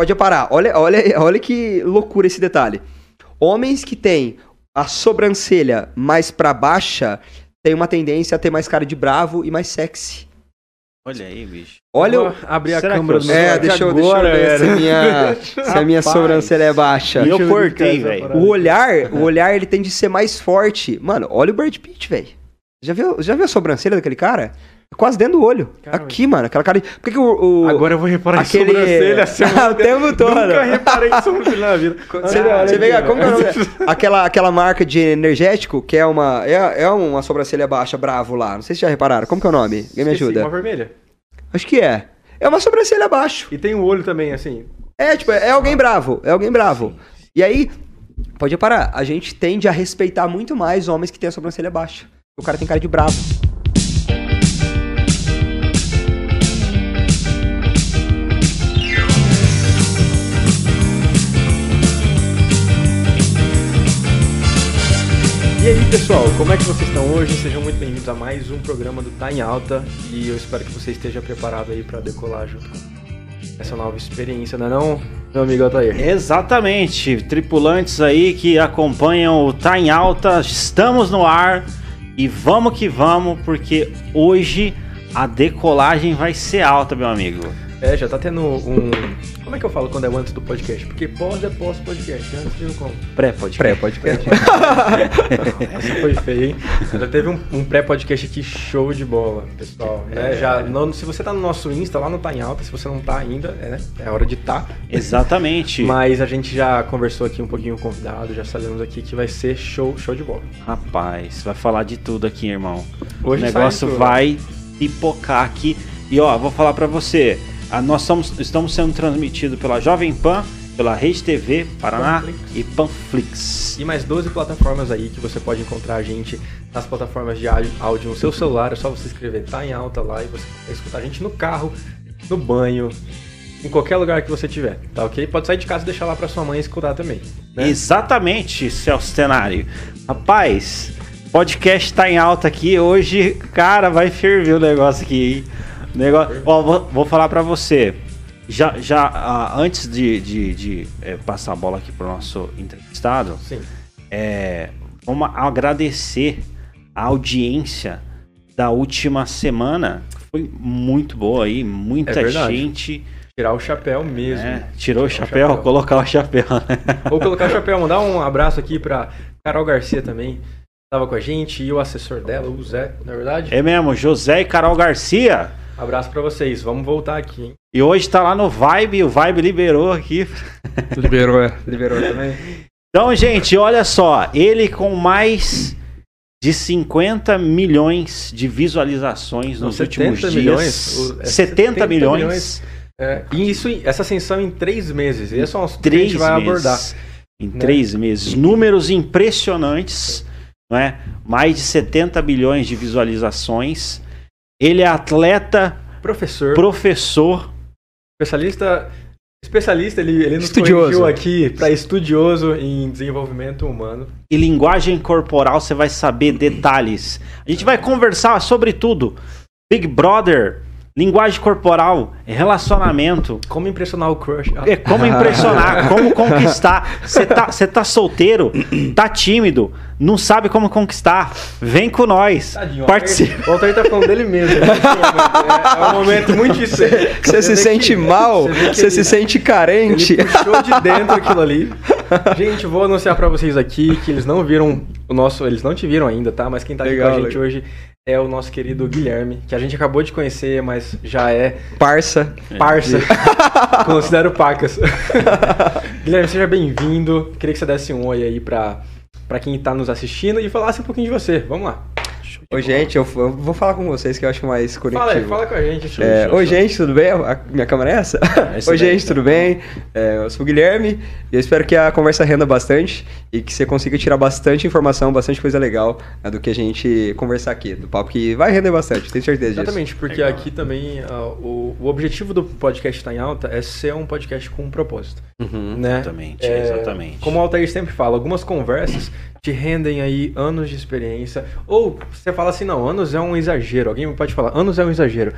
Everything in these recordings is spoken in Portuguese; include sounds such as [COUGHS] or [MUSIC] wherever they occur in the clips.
pode parar. Olha, olha, olha que loucura esse detalhe. Homens que têm a sobrancelha mais pra baixa têm uma tendência a ter mais cara de bravo e mais sexy. Olha aí, bicho. Olha. Vou abrir a Será que câmera eu do? É, deixa eu, agora, deixa eu ver [LAUGHS] se a minha, se a minha sobrancelha é baixa. E eu eu cortei, velho. O olhar, [LAUGHS] o olhar, ele tende a ser mais forte. Mano, olha o Brad Pitt, velho. Já viu, já viu a sobrancelha daquele cara? Quase dentro do olho. Caramba. Aqui, mano, aquela cara de... Por que que o... o- Agora eu vou reparar aquele... em sobrancelha. [LAUGHS] assim, o tempo todo. Nunca reparei em sobrancelha na vida. Você, [LAUGHS] olha você vê, como que é o velho. nome? [LAUGHS] aquela, aquela marca de energético, que é uma, é, é uma sobrancelha baixa, bravo lá. Não sei se já repararam. Como que é o nome? Alguém me ajuda? Uma vermelha. Acho que é. É uma sobrancelha abaixo. E tem o olho também, assim. É, tipo, é alguém bravo. É alguém bravo. E aí, pode reparar, a gente tende a respeitar muito mais homens que têm a sobrancelha baixa. O cara tem cara de bravo. E aí, pessoal, como é que vocês estão hoje? Sejam muito bem-vindos a mais um programa do Tá em Alta. E eu espero que você esteja preparado aí para decolar junto com essa nova experiência, não é não, meu amigo Altair? Exatamente, tripulantes aí que acompanham o Tá em Alta, estamos no ar e vamos que vamos, porque hoje a decolagem vai ser alta, meu amigo. É, já tá tendo um... Como é que eu falo quando é o antes do podcast? Porque pós é pós-podcast, antes de como? Pré-podcast. Pré-podcast. [LAUGHS] Essa foi feia, hein? Já teve um, um pré-podcast aqui show de bola, pessoal. né? Já, não- se você tá no nosso Insta, lá no Tá em Alta, se você não tá ainda, é, né? é hora de tá. Exatamente. Mas a gente já conversou aqui um pouquinho com o convidado, já sabemos aqui que vai ser show, show de bola. Rapaz, vai falar de tudo aqui, irmão. Hoje o negócio vai pipocar aqui. E ó, vou falar pra você. A- nós somos, estamos sendo transmitidos pela Jovem Pan, pela Rede TV Paraná Panflix. e Panflix. E mais 12 plataformas aí que você pode encontrar a gente nas plataformas de áudio, no seu celular. É só você escrever Tá em Alta lá e você vai escutar a gente no carro, no banho, em qualquer lugar que você tiver, tá ok? Pode sair de casa e deixar lá pra sua mãe escutar também. né? Exatamente, Celso Tenário. Rapaz, podcast tá em alta aqui. Hoje, cara, vai ferver o negócio aqui, hein? Negócio... Ó, vou, vou falar pra você. Já, já ah, antes de, de, de, eh, passar a bola aqui pro nosso entrevistado, Sim. é, vamos agradecer a audiência da última semana. Foi muito boa aí, muita É gente Tirar o chapéu mesmo. né, tirou o chapéu, chapéu. colocar o chapéu. né? Ou colocar o chapéu, mandar um abraço aqui pra Carol Garcia também. Tava com a gente e o assessor dela, o Zé, na verdade. É mesmo, José e Carol Garcia. Abraço pra vocês. Vamos voltar aqui, hein? E hoje tá lá no Vibe, o Vibe liberou aqui. Liberou, é. [LAUGHS] Liberou também. Então, gente, olha só, ele com mais de 50 milhões de visualizações Não, nos 70 últimos dias. milhões, o- é 70, 70 milhões, milhões. É, e isso, em- essa ascensão em três meses. E esse é um assunto três que a gente vai meses. abordar. Em né? três meses. Números impressionantes, não é? Mais de 70 bilhões de visualizações. Ele é atleta, Professor, professor, especialista. Especialista, ele, ele nos Estudioso. corrigiu aqui para estudioso em desenvolvimento humano. e linguagem corporal, você vai saber detalhes. A gente vai conversar sobre tudo. Big Brother, linguagem corporal, relacionamento, Como impressionar o crush. É como impressionar, [LAUGHS] como conquistar. Você tá, você tá solteiro, tá tímido, não sabe como conquistar. Vem com nós. Tadinho, o Participa. O Altair tá falando dele mesmo. né. [LAUGHS] É, é um momento muito difícil. Você se sente que- mal, você se sente carente. Ele puxou de dentro aquilo ali. [LAUGHS] Gente, vou anunciar pra vocês aqui que eles não viram o nosso. Eles não te viram ainda, tá? Mas quem tá aqui Legal, com a gente legal. hoje é o nosso querido Guilherme, que a gente acabou de conhecer, mas já é Parça. parça. [LAUGHS] [LAUGHS] Considero pacas. [LAUGHS] Guilherme, seja bem-vindo. Queria que você desse um oi aí pra, pra quem tá nos assistindo e falasse um pouquinho de você. Vamos lá. Oi, gente, eu, eu vou falar com vocês que eu acho mais conectivo. Fala aí, fala com a gente. É, oi, gente, tudo bem? A minha câmera é essa? [LAUGHS] essa oi, gente, tudo bem? É, eu sou o Guilherme e eu espero que a conversa renda bastante e que você consiga tirar bastante informação, bastante coisa legal né, do que a gente conversar aqui, do papo que vai render bastante, tenho certeza disso. Exatamente, porque aqui também ah, o, o objetivo do podcast Tá em Alta é ser um podcast com um propósito. Uhum. Né? Exatamente, É, exatamente. Como o Altair sempre fala, algumas conversas te rendem aí anos de experiência. Ou você fala assim, não, anos é um exagero. Alguém pode falar, anos é um exagero.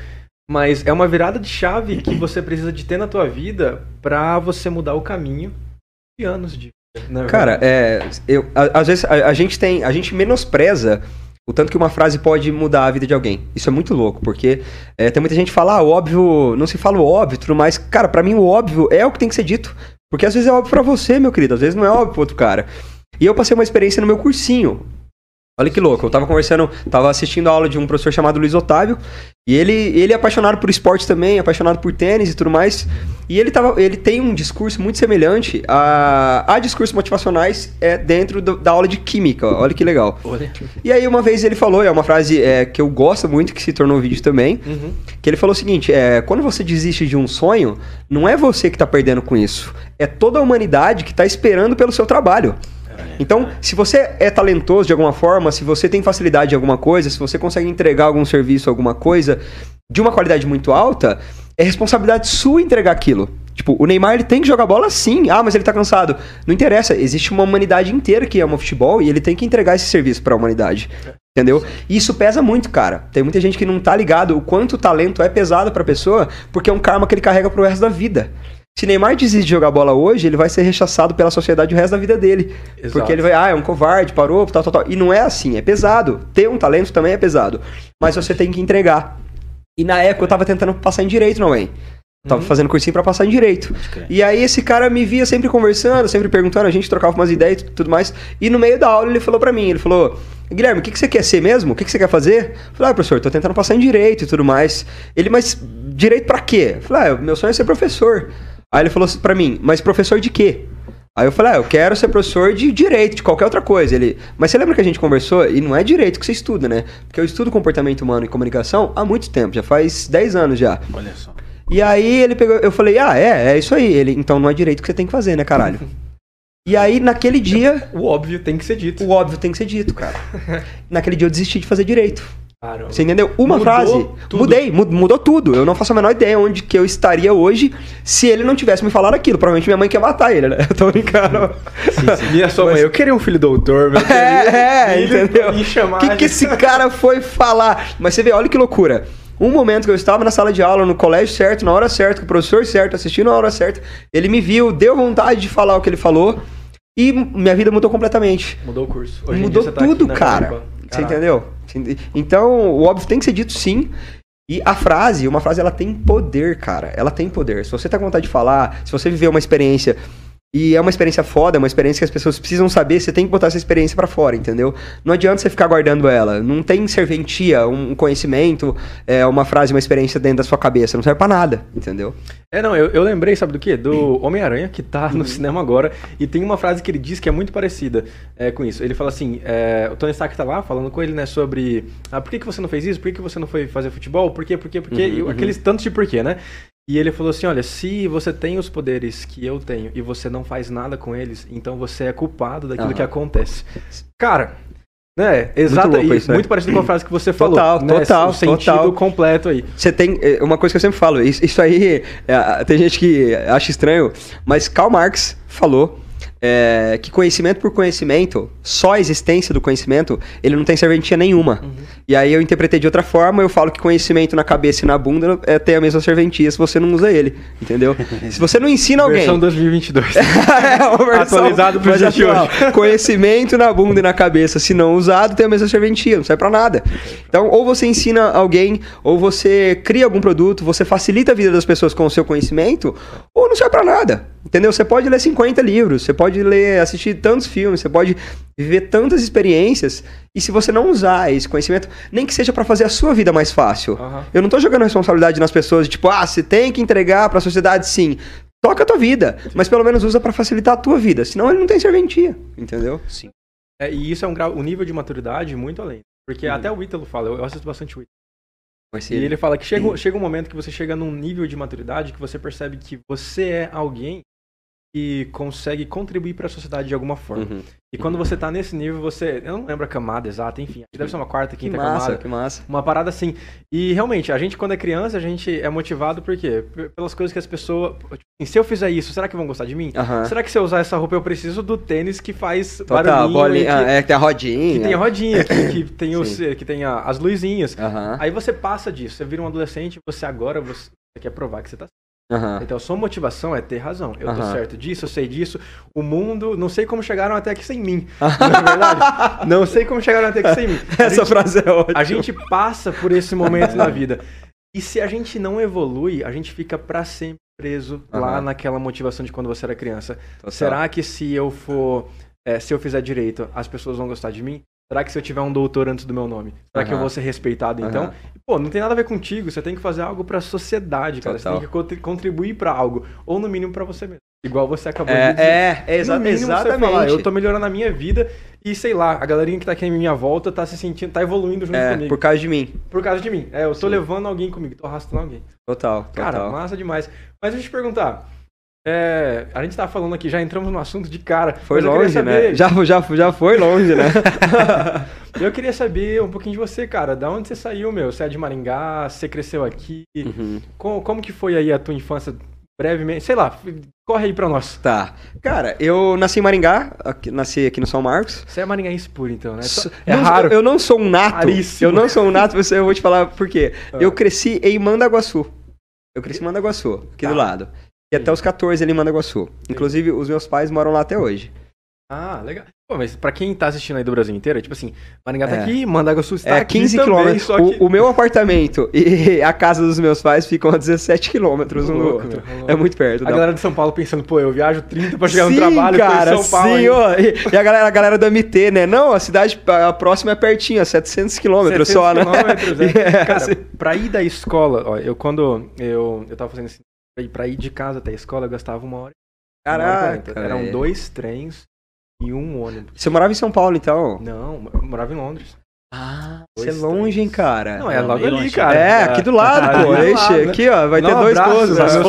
Mas é uma virada de chave que você precisa de ter na tua vida pra você mudar o caminho de anos de vida. na Cara, é, eu, a- às vezes a, a gente tem, a gente menospreza o tanto que uma frase pode mudar a vida de alguém. Isso é muito louco, porque é, tem muita gente que fala, ah, óbvio, não se fala o óbvio, tudo mais. Cara, pra mim o óbvio é o que tem que ser dito, porque às vezes é óbvio pra você, meu querido, às vezes não é óbvio pro outro cara. E eu passei uma experiência no meu cursinho. Olha que louco, eu tava conversando, tava assistindo a aula de um professor chamado Luiz Otávio, e ele, ele é apaixonado por esporte também, apaixonado por tênis e tudo mais. E ele, tava, ele tem um discurso muito semelhante a, a discursos motivacionais é, dentro do- da aula de química. Olha que legal. Olha. E aí uma vez ele falou, é uma frase é, que eu gosto muito, que se tornou vídeo também, Uhum. que ele falou o seguinte, é, quando você desiste de um sonho, não é você que tá perdendo com isso, é toda a humanidade que tá esperando pelo seu trabalho. Então, se você é talentoso de alguma forma, se você tem facilidade em alguma coisa, se você consegue entregar algum serviço, alguma coisa de uma qualidade muito alta, é responsabilidade sua entregar aquilo. Tipo, o Neymar ele tem que jogar bola sim. Ah, mas ele tá cansado. Não interessa, existe uma humanidade inteira que ama futebol e ele tem que entregar esse serviço pra humanidade. Entendeu? E isso pesa muito, cara. Tem muita gente que não tá ligado o quanto o talento é pesado pra pessoa, porque é um karma que ele carrega pro resto da vida. Se Neymar desiste de jogar bola hoje, ele vai ser rechaçado pela sociedade o resto da vida dele. Exato. Porque ele vai, ah, é um covarde, parou, tal, tal, tal. E não é assim, é pesado. Ter um talento também é pesado. Mas você tem que entregar. E na época eu tava tentando passar em direito na UEM. Tava fazendo cursinho pra passar em direito. E aí esse cara me via sempre conversando, sempre perguntando, a gente trocava umas ideias e tudo mais. E no meio da aula ele falou pra mim, ele falou, Guilherme, o que, que você quer ser mesmo? O que, que você quer fazer? Eu falei, ah, professor, tô tentando passar em direito e tudo mais. Ele, mas direito pra quê? Eu falei, ah, meu sonho é ser professor. Aí ele falou assim pra mim, mas professor de quê? Aí eu falei, ah, eu quero ser professor de direito, de qualquer outra coisa. Ele, mas você lembra que a gente conversou? E não é direito que você estuda, né? Porque eu estudo comportamento humano e comunicação há muito tempo, já faz 10 anos já. Olha só. E aí ele pegou, eu falei, ah, é, é isso aí. Ele, então não é direito que você tem que fazer, né, caralho? [LAUGHS] e aí, naquele dia, O óbvio tem que ser dito. o óbvio tem que ser dito, cara. [LAUGHS] naquele dia eu desisti de fazer direito. Você entendeu? Uma Mudou frase. tudo. Mudei, mu- mudou tudo. Eu não faço a menor ideia onde que eu estaria hoje se ele não tivesse me falado aquilo. Provavelmente minha mãe quer matar ele, né? Eu [LAUGHS] tô brincando. Minha sua mãe, eu queria um filho doutor, meu querido [LAUGHS] É, é, filho, entendeu? [LAUGHS] O que, que esse cara foi falar? Mas você vê, olha que loucura. Um momento que eu estava na sala de aula, no colégio certo, na hora certa, com o professor certo, assistindo na hora certa, ele me viu, deu vontade de falar o que ele falou e minha vida mudou completamente. Mudou o curso. Hoje mudou tá tudo, cara. Você entendeu? Então, o óbvio tem que ser dito sim. E a frase, uma frase, ela tem poder, cara. Ela tem poder. Se você tá com vontade de falar, se você viveu uma experiência e é uma experiência foda, é uma experiência que as pessoas precisam saber, você tem que botar essa experiência pra fora, entendeu? Não adianta você ficar guardando ela. Não tem serventia, um conhecimento, é, uma frase, uma experiência dentro da sua cabeça. Não serve pra nada, entendeu? É, não, eu, eu lembrei, sabe do quê? Do Homem-Aranha, que tá no cinema agora, e tem uma frase que ele diz que é muito parecida é, com isso. Ele fala assim, é, o Tony Stark tá lá falando com ele, né, sobre ah, por que, que você não fez isso? Por que, que você não foi fazer futebol? Por quê, por quê, por quê? Uhum, E uhum. aqueles tantos de porquê, né? E ele falou assim, olha, se você tem os poderes que eu tenho e você não faz nada com eles, então você é culpado daquilo Aham. que acontece. Cara... Né, exato, louco isso, né? muito parecido com a frase que você falou. Total, né, total, O sentido total. completo aí. Você tem. é, Uma coisa que eu sempre falo, isso, isso aí. é, tem gente que acha estranho, mas Karl Marx falou é, que conhecimento por conhecimento, só a existência do conhecimento, ele não tem serventia nenhuma. Uhum. E aí eu interpretei de outra forma, eu falo que conhecimento na cabeça e na bunda é, tem a mesma serventia se você não usa ele. Entendeu? se você não ensina [LAUGHS] alguém. Versão 2022. [LAUGHS] é uma versão Atualizado pro dia de atual. hoje. [LAUGHS] Conhecimento na bunda e na cabeça, se não usado, tem a mesma serventia, não serve pra nada. Então, ou você ensina alguém, ou você cria algum produto, você facilita a vida das pessoas com o seu conhecimento, ou não serve pra nada. Entendeu? Você pode ler 50 livros, você pode ler, assistir tantos filmes, você pode viver tantas experiências, e se você não usar esse conhecimento, nem que seja pra fazer a sua vida mais fácil. Aham. Eu não tô jogando responsabilidade nas pessoas, tipo, ah, você tem que entregar pra sociedade sim. Toca a tua vida, mas pelo menos usa pra facilitar a tua vida, senão ele não tem serventia, entendeu? Sim. É, e isso é um grau, um nível de maturidade muito além. Porque até o Ítalo fala, eu, eu assisto bastante o Ítalo. E ele fala que chega, chega um momento que você chega num nível de maturidade que você percebe que você é alguém e consegue contribuir para a sociedade de alguma forma. Uhum. E quando você tá nesse nível, você. Eu não lembro a camada exata, enfim. que Deve ser uma quarta, Que quinta massa, camada. que massa. Uma parada assim. E realmente, a gente, quando é criança, a gente é motivado por quê? Pelas coisas que as pessoas. Tipo, assim, se eu fizer isso, será que vão gostar de mim? Será que se eu usar essa roupa eu preciso do tênis que faz Total, barulhinho bolinha, que, ah, é que tem a rodinha. que tem a rodinha, que, que [COUGHS] tem, os, que tem a- as luzinhas. Aí você passa disso, você vira um adolescente, você agora você quer provar que você tá aham. Então, sua motivação é ter razão. Eu tô Aham. certo disso, eu sei disso. O mundo, não sei como chegaram até aqui sem mim. [LAUGHS] Não é verdade? não sei como chegaram até aqui sem mim. [LAUGHS] A Essa gente- frase é ótima. a gente passa por esse momento na vida. E se a gente não evolui, a gente fica pra sempre preso lá Aham. naquela motivação de quando você era criança. Total. Será que se eu for, é, se eu fizer direito, as pessoas vão gostar de mim? Será que se eu tiver um doutor antes do meu nome, será que eu vou ser respeitado então? Aham. Pô, não tem nada a ver contigo, você tem que fazer algo pra sociedade, cara. Total. Você tem que contri- contribuir pra algo, ou no mínimo pra você mesmo. Igual você acabou de É, dizer. é, é exa No mínimo, você exatamente. falar, eu tô melhorando a minha vida e sei lá, a galerinha que tá aqui em minha volta tá se sentindo, tá evoluindo junto É, comigo. por causa de mim. Por causa de mim. É, eu tô Sim. levando alguém comigo, tô arrastando alguém. Total, total. Cara, massa demais. Mas deixa eu te perguntar. É, a gente tava falando aqui, já entramos no assunto de cara. Foi longe, saber- né? Já, já, já foi longe, né? [LAUGHS] Eu queria saber um pouquinho de você, cara. Da onde você saiu, meu? Você é de Maringá? Você cresceu aqui? Uhum. Como, como que foi aí a tua infância? Brevemente, sei lá, corre aí pra nós. Tá. Cara, eu nasci em Maringá, aqui- nasci aqui no São Marcos. Você é maringaense puro, então, né? So- É não, raro. Eu, eu não sou um nato. Raríssimo. Eu não sou um nato, você- eu vou te falar por quê. [LAUGHS] Ah. Eu cresci em Mandaguaçu. Eu cresci em Mandaguaçu, aqui Tá. do lado. E até os 14 ali em Mandaguaçu. Inclusive, os meus pais moram lá até hoje. Ah, legal. Pô, mas pra quem tá assistindo aí do Brasil inteiro, é tipo assim, Maringá tá É. aqui, Mandaguaçu está é aqui 15 também, quilômetros. só que... O, o meu apartamento e [LAUGHS] a casa dos meus pais ficam a 17 quilômetros um do Louco, outro. meu, louco. É muito perto. A dá- galera de São Paulo pensando, pô, eu viajo 30 pra chegar no trabalho, tô em cara, São Paulo. sim, ainda. ó, e, e a galera, a galera do MT, né? Não, a cidade a próxima é pertinho, a 700 quilômetros 700 só, né? quilômetros, é. [LAUGHS] Cara, pra ir da escola, ó, eu quando eu, eu tava fazendo assim, pra ir- pra ir de casa até a escola, eu gastava uma hora. e Caraca. Eram velho. dois trens e um ônibus. Você morava em São Paulo, então? Não, eu morava em Londres. Ah, você é longe, hein, cara? Não, é logo ali, longe. cara. É, aqui do lado, Ali pô. do Ixi, né? aqui, ó, vai ter dois né? né? Meus colegas de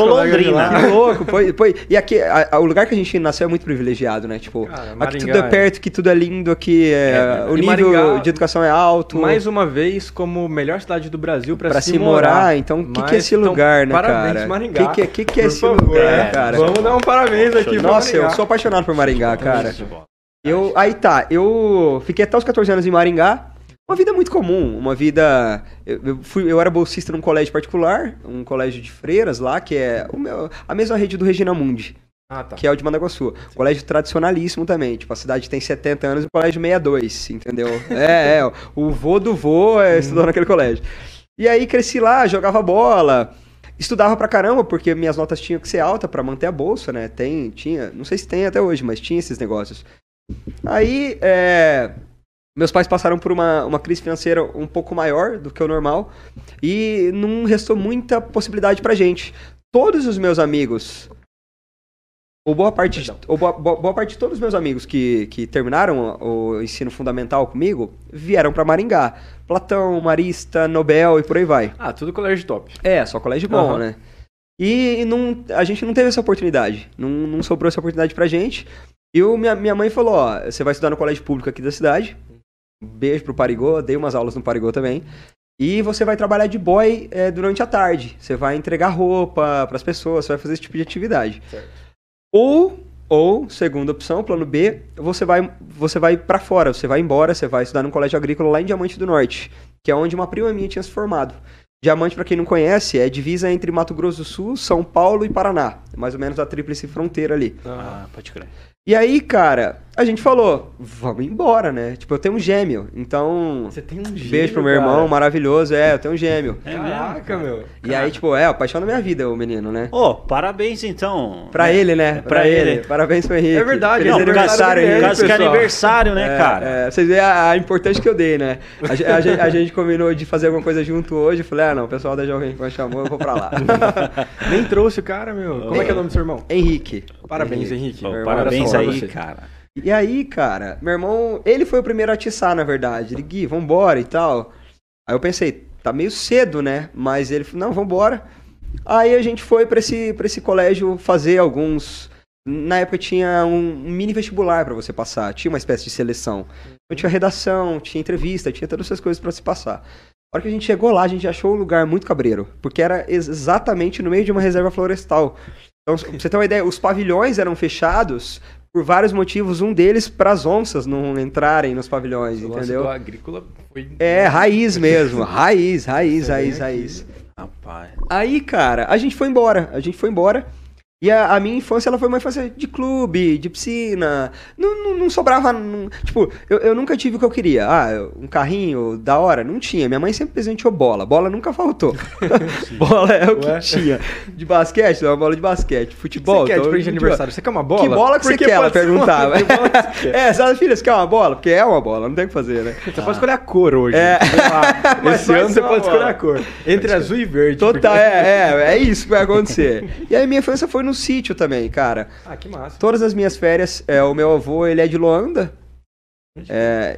Londrina. Que louco. Foi, foi. E aqui, a- a- o lugar que a gente nasceu é muito privilegiado, né? Tipo, Cara, aqui tudo é perto, que tudo é lindo, aqui é, É, o e nível Maringá- de educação é alto. Mais uma vez, como melhor cidade do Brasil pra, pra se morar, então o que, que é Mas, esse então, lugar, né, parabéns, cara? Maringá. O que, que, que, que é Por esse favor, lugar, é. cara? Vamos dar um parabéns aqui Nossa, eu sou apaixonado por Maringá, cara. Eu, aí tá, eu fiquei até os 14 anos em Maringá. Uma vida muito comum, uma vida. Eu, eu fui, eu era bolsista num colégio particular, um colégio de freiras lá, que é o meu- a mesma rede do Regina Mundi, Ah, tá. que é o de Mandaguaçu. Colégio tradicionalíssimo também. Tipo, a cidade tem 70 anos e o colégio 62, entendeu? é, é. O vô do vô é, estudou naquele colégio. E aí cresci lá, jogava bola. Estudava pra caramba, porque minhas notas tinham que ser altas pra manter a bolsa, né? Tem, tinha, não sei se tem até hoje, mas tinha esses negócios. Aí, é, meus pais passaram por uma, uma crise financeira um pouco maior do que o normal e não restou muita possibilidade pra gente. Todos os meus amigos, ou boa parte, de, ou boa, boa- boa parte de todos os meus amigos que, que terminaram o ensino fundamental comigo, vieram pra Maringá. Platão, Marista, Nobel e por aí vai. Ah, tudo colégio top. É, só colégio bom, Aham. né? E não, a gente não teve essa oportunidade. Não, não sobrou essa oportunidade pra gente. E o, minha, minha mãe falou, ó, você vai estudar no colégio público aqui da cidade. Beijo pro Parigô, dei umas aulas no Parigô também. E você vai trabalhar de boy é, durante a tarde. Você vai entregar roupa pras pessoas, você vai fazer esse tipo de atividade. Certo. Ou, ou, segunda opção, plano B, você vai, você vai para fora, você vai embora, você vai estudar num colégio agrícola lá em Diamante do Norte, que é onde uma prima minha tinha se formado. Diamante, pra quem não conhece, é divisa entre Mato Grosso do Sul, São Paulo e Paraná. Mais ou menos a tríplice fronteira ali. Ah, pode crer. E aí, cara, a gente falou, vamos embora, né? Tipo, eu tenho um gêmeo, então... Você tem um gêmeo, Beijo pro meu cara. irmão, maravilhoso. É, eu tenho um gêmeo. É Caraca, meu. E aí, tipo, é, a paixão da minha vida, o menino, né? Ô, parabéns então. Pra ele, né? Pra, Pra ele. ele. Parabéns pro Henrique. É verdade, Feliz Não, por aniversário, por causa que é aniversário, né, É, cara? é, vocês veem a, a importância que eu dei, né? A, a gente, a gente combinou de fazer alguma coisa junto hoje. Eu falei, ah, não, o pessoal da Jovem Pan chamou, eu vou pra lá. [LAUGHS] Nem trouxe o cara, meu. Como é que é o nome do seu irmão? Henrique. Parabéns, Henrique. Meu irmão, parabéns aí, cara. E aí, cara, meu irmão, ele foi o primeiro a atiçar, na verdade. Ele, Gui, vambora e tal. Aí eu pensei, tá meio cedo, né? Mas ele falou, não, vambora. Aí a gente foi pra esse, pra esse colégio fazer alguns Na época tinha um, mini vestibular pra você passar, tinha uma espécie de seleção. Então tinha redação, tinha entrevista, tinha todas essas coisas pra se passar. A hora que a gente chegou lá, a gente achou um lugar muito cabreiro, porque era ex- exatamente no meio de uma reserva florestal. Então, pra você ter uma ideia, os pavilhões eram fechados por vários motivos, um deles para as onças não entrarem nos pavilhões, O entendeu? do agrícola foi... É, raiz mesmo, raiz, raiz, raiz, aqui. raiz. Rapaz. Aí, cara, a gente foi embora. A gente foi embora. E a, a minha infância, ela foi uma infância de clube, de piscina. Não, não, não sobrava. não- tipo, eu, eu nunca tive o que eu queria. Ah, um carrinho da hora? Não tinha. Minha mãe sempre presenteou bola. Bola nunca faltou. [LAUGHS] [LAUGHS] bola é o que Ué? tinha. De basquete, uma bola de basquete. Futebol. Você quer de então, de aniversário? Você quer uma bola? Que bola que você Porque quer? Ela perguntava. que bola que você [LAUGHS] quer? é, sabe, filha, você quer uma bola? Porque é uma bola, não tem o que fazer, né? Você pode escolher a cor hoje. É. Esse ano você pode bola. escolher a cor. Entre azul e verde. Total, porque- é, é, é isso que vai acontecer. E aí minha infância foi no sítio também, cara. Ah, que massa. Todas as minhas férias, é, o meu avô, ele é de Luanda. É,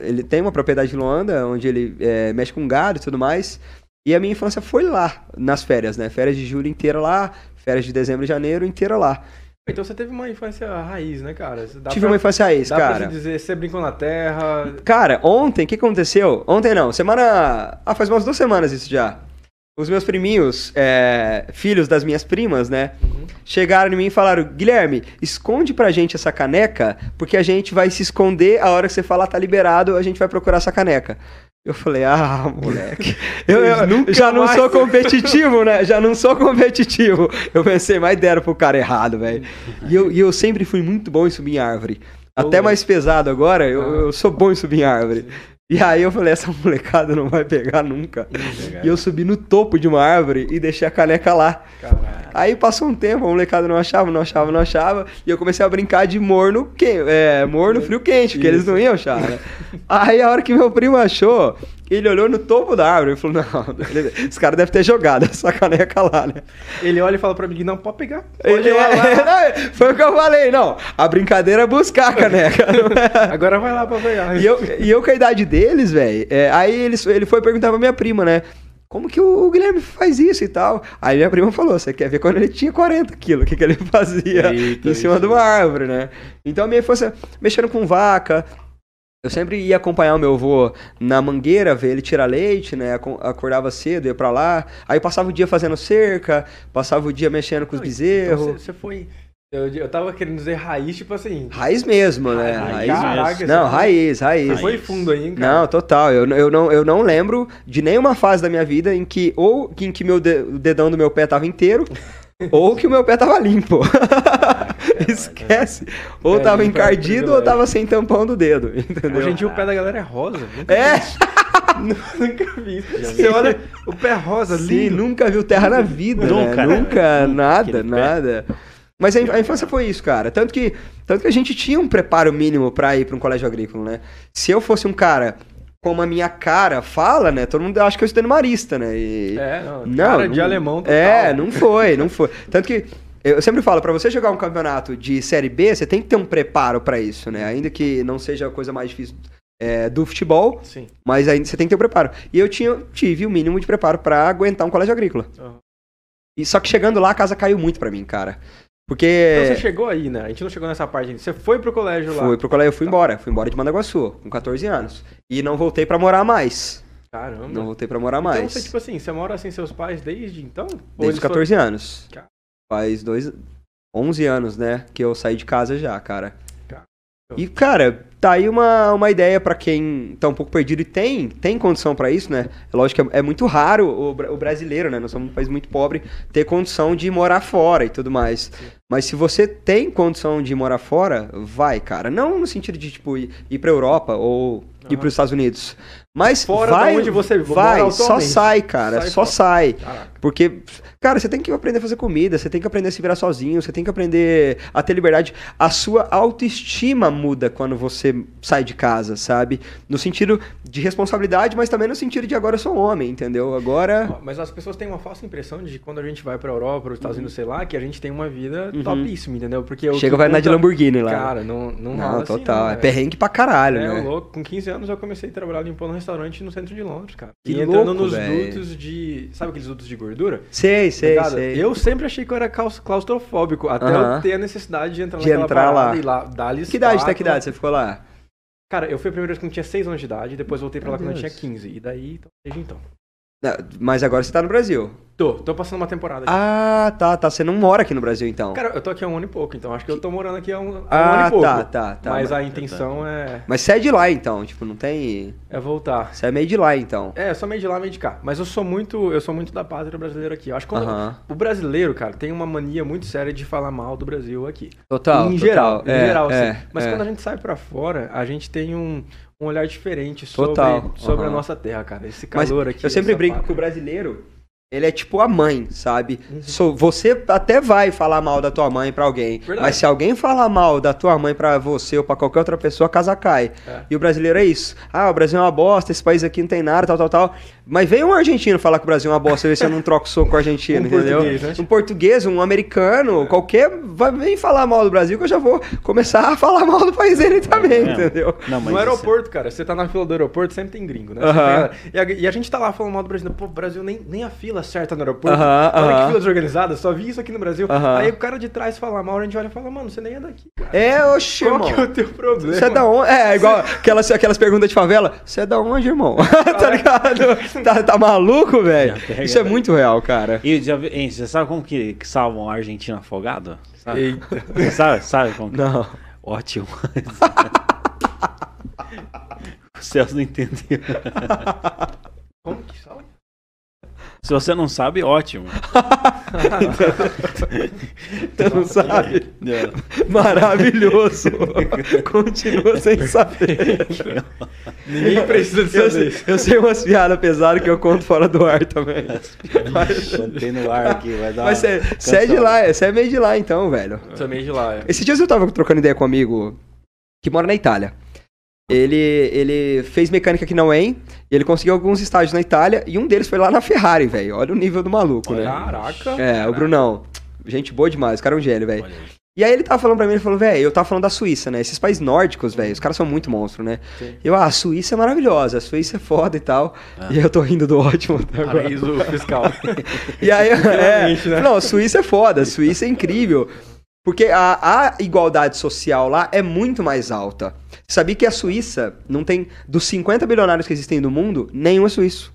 ele tem uma propriedade em Luanda, onde ele é, mexe com gado e tudo mais. E a minha infância foi lá, nas férias, né? Férias de julho inteira lá, férias de dezembro e janeiro inteira lá. Então você teve uma infância raiz, né, cara? Dá Tive pra- uma infância raiz, Dá pra cara. se dizer, você brincou na terra. Cara, ontem, o que aconteceu? Ontem não, semana. Ah, faz umas duas semanas isso já. Os meus priminhos, é, filhos das minhas primas, né? Chegaram em mim e falaram: Guilherme, esconde pra gente essa caneca, porque a gente vai se esconder a hora que você falar tá liberado, a gente vai procurar essa caneca. Eu falei, ah, [LAUGHS] moleque. Eu, eu já não mais- sou competitivo, né? Já não sou competitivo. Eu pensei, mas deram pro cara errado, velho. E eu, e eu sempre fui muito bom em subir em árvore. Até mais pesado agora, eu, eu sou bom em subir em árvore. E aí eu falei, essa [LAUGHS] molecada não vai pegar nunca. E eu subi no topo de uma árvore e deixei a caneca lá. Caralho. Aí passou um tempo, a molecada não achava, não achava, não achava. E eu comecei a brincar de morno, que, é, morno frio quente, porque eles não iam achar, né? Aí a hora que meu primo achou, ele olhou no topo da árvore e falou: Não, esse cara deve ter jogado [LAUGHS] essa caneca lá, né? Ele olha e fala pra mim, não, pode pegar. Pode Ele, lá, [LAUGHS] lá. é, foi o que eu falei, não. A brincadeira é buscar a caneca. [LAUGHS] Agora vai lá pra pegar. e, eu, e eu com a idade deles, velho, é, aí ele, ele foi perguntar pra minha prima, né? Como que o Guilherme faz isso e tal? Aí minha prima falou: você quer ver quando ele tinha 40 quilos, o que, que ele fazia Eita, em cima isso. de uma árvore, né? Então a minha infância mexendo com vaca. Eu sempre ia acompanhar o meu avô na mangueira, ver ele tirar leite, né? Aco- Acordava cedo, ia pra lá. Aí passava o dia fazendo cerca, passava o dia mexendo com os bezerros. Então você, foi. Eu, eu tava querendo dizer raiz, tipo assim. Raiz mesmo, né? Raiz, Raiz, mesmo. Não, raiz, raiz. Você foi fundo aí, hein, cara? Não, total. Eu, eu, não, eu não lembro de nenhuma fase da minha vida em que ou em que meu de- o dedão do meu pé tava inteiro [LAUGHS] ou que o meu pé tava limpo. [LAUGHS] [LAUGHS] Esquece. Ou Pé tava é encardido ou tava sem tampão do dedo, entendeu? Hoje em dia o pé da galera é rosa. É, [LAUGHS] nunca vi isso. Você olha, o pé rosa, sim, lindo. nunca viu terra na vida, Nunca, né? né? Nunca, nada, nada. Mas a, infância foi isso, cara. Tanto que, tanto que a gente tinha um preparo mínimo pra ir pra um colégio agrícola, né? Se eu fosse um cara como a minha cara fala, né? Todo mundo acha que eu estou marista, né? E- É, não, Não, cara de não- alemão total. É, não foi, não foi. Tanto que eu sempre falo, pra você jogar um campeonato de Série B, você tem que ter um preparo pra isso, né? Ainda que não seja a coisa mais difícil é, do futebol, Sim. mas ainda você tem que ter um preparo. E eu tinha, tive o mínimo de preparo pra aguentar um colégio agrícola. Aham. E só que chegando lá, a casa caiu muito pra mim, cara. Porque Então você chegou aí, né? A gente não chegou nessa parte ainda. Você foi pro colégio lá. fui pro colégio, eu fui Tá. embora, fui embora de Mandaguaçu, com 14 anos. E não voltei pra morar mais. Caramba. Não voltei pra morar Então mais. você, tipo assim, você mora sem seus pais desde então? Desde os 14 anos. Cara. Faz dois, 11 anos, né? Que eu saí de casa já, cara. Cara. E, cara, tá aí uma, uma ideia pra quem tá um pouco perdido e tem, tem condição pra isso, né? É lógico que é, é muito raro o, o brasileiro, né? Nós somos um país muito pobre, ter condição de morar fora e tudo mais. Mas se você tem condição de morar fora, vai, cara. Não no sentido de, tipo, ir, ir pra Europa ou ir Aham. pros Estados Unidos. Mas Fora vai, onde você vai, só sai, cara, Sai só fora. sai. Caraca. Porque, cara, você tem que aprender a fazer comida, você tem que aprender a se virar sozinho, você tem que aprender a ter liberdade. A sua autoestima muda quando você sai de casa, sabe? No sentido de responsabilidade, mas também no sentido de agora eu sou homem, entendeu? Agora. Mas as pessoas têm uma falsa impressão de que quando a gente vai pra Europa, para os Estados Unidos, sei lá, que a gente tem uma vida Uhum. topíssimo, entendeu? Porque o Chega vai andar de conta- Lamborghini lá. Cara, não, não, não, assim, total. não, é perrengue pra caralho, É, né? louco. Com 15 anos eu comecei a trabalhar limpando restaurante no centro de Londres, cara. Que e entrando louco, nos velho. dutos de. Sabe aqueles dutos de gordura? Sei, sei, Ligado? sei. Eu sempre achei que eu era claus- claustrofóbico, até Aham. eu ter a necessidade de entrar De naquela entrar lá. e lá dar Que idade, até que idade você ficou lá? Cara, eu fui a primeira vez quando eu tinha 6 anos de idade, depois voltei pra lá Meu quando eu tinha Deus. 15. E daí, então, desde então. Mas agora você tá no Brasil. Tô, tô passando uma temporada aqui. Ah, tá, tá. Você não mora aqui no Brasil, então. Cara, eu tô aqui há um ano e pouco, então acho que eu tô morando aqui há um, há um Ah, ano e pouco. tá, tá, tá. Mas a Mas- intenção é, Mas você é de lá, então. Tipo, não tem... é voltar. Você é meio de lá, então. É, eu sou meio de lá, meio de cá. Mas eu sou muito, eu sou muito da pátria brasileira aqui. Eu acho que quando- Aham. o brasileiro, cara, tem uma mania muito séria de falar mal do Brasil aqui. Total, em total. geral, em É, geral, é, assim. Mas é. quando a gente sai pra fora, a gente tem um, um olhar diferente sobre, Total, sobre a nossa terra, cara. Esse Mas calor aqui. eu sempre brinco pátria. que o brasileiro, ele é tipo a mãe, sabe? Uhum. So- você até vai falar mal da tua mãe pra alguém, Verdade. mas se alguém falar mal da tua mãe pra você ou pra qualquer outra pessoa, a casa cai. É. E o brasileiro é isso. Ah, o Brasil é uma bosta, esse país aqui não tem nada, tal, tal, tal. Mas vem um argentino falar que o Brasil é uma bosta, ver se eu não troco soco com o argentino, [LAUGHS] Um entendeu? português, né? Um português, um americano, qualquer. Vai, vem falar mal do Brasil que eu já vou começar a falar mal do país dele também, É. entendeu? Não, mas no isso- aeroporto, cara, você tá na fila do aeroporto, sempre tem gringo, né? Você tem- e, a, e a gente tá lá falando mal do Brasil. Pô, o Brasil nem, nem a fila certa no aeroporto. Aham, Olha aham. que fila desorganizada, só vi isso aqui no Brasil. Aham. Aí o cara de trás fala mal, a gente olha e fala, mano, você nem é daqui, cara. É, oxe, Qual irmão. que é o teu problema? Você é da onde? É, igual aquelas, aquelas perguntas de favela. Você é da onde, irmão? [LAUGHS] tá ligado? Tá, tá maluco, velho? Isso é velho. muito real, cara. E já, hein, você sabe como que, que salvam um argentino afogado? Sabe? Eita. Você sabe, sabe como que... Não. Ótimo. [LAUGHS] o Celso não entendeu. Como que? Se você não sabe, ótimo. [LAUGHS] Você não sabe? É. Maravilhoso. [LAUGHS] Continua sem saber. Ninguém precisa de Eu, saber sei- eu sei umas piadas pesadas que eu conto fora do ar também. Contei no ar aqui, vai dar. Mas você é de lá, é- você é meio de lá então, velho. Também de lá, é. Esses dias eu tava trocando ideia com um amigo que mora na Itália. Ele, ele fez mecânica aqui na UEM e ele conseguiu alguns estágios na Itália e um deles foi lá na Ferrari, velho. Olha o nível do maluco, né? Caraca. É, o Brunão. Gente boa demais, o cara é um gênio, velho. E aí ele tava falando pra mim, ele falou, velho, eu tava falando da Suíça, né? Esses países nórdicos, velho, os caras são muito monstros, né? Sim. Eu, ah, a Suíça é maravilhosa, a Suíça é foda e tal. E eu tô rindo do ótimo. Paraíso fiscal. [LAUGHS] E aí, [LAUGHS] é, né? não, a Suíça é foda, a Suíça é incrível. Porque a, a igualdade social lá é muito mais alta. Sabia que a Suíça não tem. Dos 50 bilionários que existem no mundo, nenhum é suíço.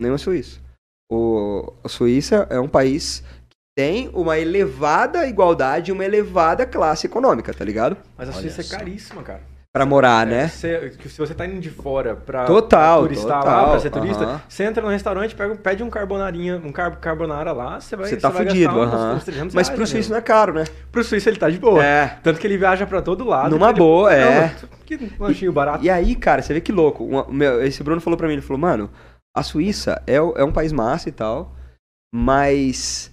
Nenhum é suíço. O, a Suíça é um país que tem uma elevada igualdade e uma elevada classe econômica, tá ligado? Mas a Olha Suíça é só. caríssima, cara. Pra morar, né? Você- que se você tá indo de fora pra, Total, turistar total, lá, pra ser turista, aham. você entra no restaurante, pega, pede um carbonarinha, um car carbonara lá, você vai Você tá vai fudido, gastar uns- uns 300 Mas pro né, suíço meu? não é caro, né? Pro suíço ele tá de boa. É. Tanto que ele viaja pra todo lado. Numa ele- boa, é. Não, que lanchinho barato. E aí, cara, você vê que louco. Uma- meu, esse Bruno falou pra mim, ele falou, mano, a Suíça é, é um país massa e tal, mas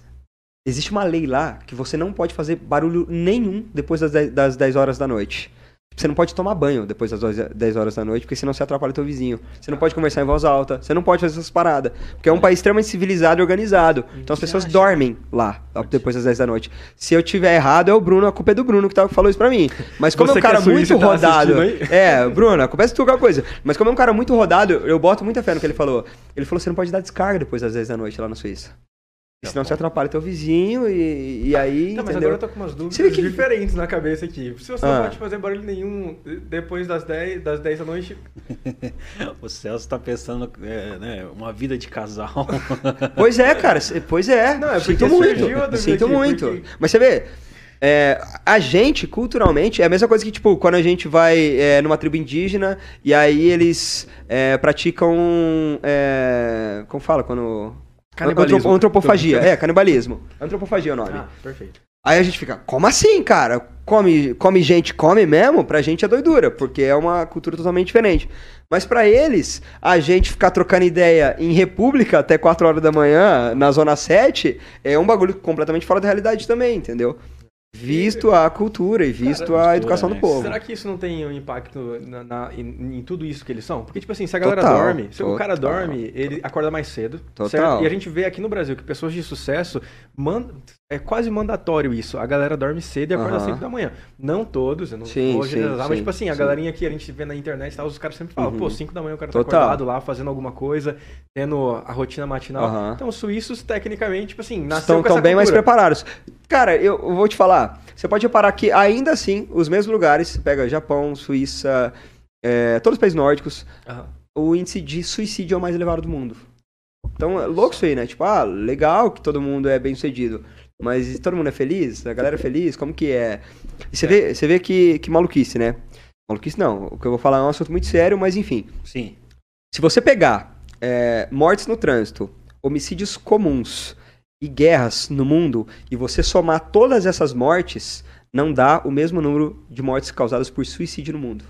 existe uma lei lá que você não pode fazer barulho nenhum depois das 10, das 10 horas da noite. Você não pode tomar banho depois das 10 horas da noite, porque senão você atrapalha o teu vizinho. Você não pode conversar em voz alta, você não pode fazer essas paradas. Porque é um país extremamente civilizado e organizado. Então as pessoas dormem lá, depois das 10 da noite. Se eu tiver errado, é o Bruno, a culpa é do Bruno que tá- falou isso pra mim. Mas como Você é um cara é suíço muito tá rodado. [LAUGHS] É, Bruno, a culpa é de tu qualquer coisa. Mas como é um cara muito rodado, eu boto muita fé no que ele falou. Ele falou: você não pode dar descarga depois das 10 da noite lá na Suíça. Senão você atrapalha teu vizinho e, e aí. Não, mas entendeu? agora eu tô com umas dúvidas que- diferentes na cabeça aqui. Se você Ah. não pode fazer barulho nenhum depois das 10, das 10 da noite, [LAUGHS] O Celso tá pensando, é, né, uma vida de casal. [LAUGHS] Pois é, cara. Pois é. Não, é Sinto muito. surgiu a dúvida Sinto aqui, muito. porque- Mas você vê. é, a gente, culturalmente, é a mesma coisa que, tipo, quando a gente vai é, numa tribo indígena e aí eles é, praticam. é, como fala? Quando. Canibalismo. Antropo- Antropofagia. É, canibalismo. Antropofagia é o nome. Ah, perfeito. Aí a gente fica, como assim, cara? Come, come gente, come mesmo? Pra gente é doidura, porque é uma cultura totalmente diferente. Mas pra eles, a gente ficar trocando ideia em república até 4 horas da manhã, na zona 7, é um bagulho completamente fora da realidade também, entendeu? Visto a cultura e visto a educação do né? povo. Será que isso não tem um impacto na, na- em, em tudo isso que eles são? Porque, tipo assim, se a galera Total, dorme, se o cara total. dorme, ele acorda mais cedo. Total. certo? E a gente vê aqui no Brasil que pessoas de sucesso, man- é quase mandatório isso. A galera dorme cedo e acorda. 5 da manhã. Não todos, eu não Sim, vou generalizar, sim, mas, tipo assim, a sim. galerinha que a gente vê na internet e tal, os caras sempre falam, Uhum. pô, 5 da manhã o cara tá Total. acordado lá, fazendo alguma coisa, tendo a rotina matinal. Aham. Então, os suíços, tecnicamente, tipo assim, nasceu estão bem mais cultura. preparados. Cara, eu, vou te falar. Você pode reparar que ainda assim, os mesmos lugares, pega Japão, Suíça, é, todos os países nórdicos, Aham. o índice de suicídio é o mais elevado do mundo. Então, é louco isso aí, né? Tipo, ah, legal que todo mundo é bem sucedido. Mas todo mundo é feliz? A galera é feliz? Como que é? E você vê, você vê que, que maluquice, né? Maluquice não. O que eu vou falar é um assunto muito sério, mas enfim. Sim. Se você pegar é, mortes no trânsito, homicídios comuns e guerras no mundo, e você somar todas essas mortes, não dá o mesmo número de mortes causadas por suicídio no mundo.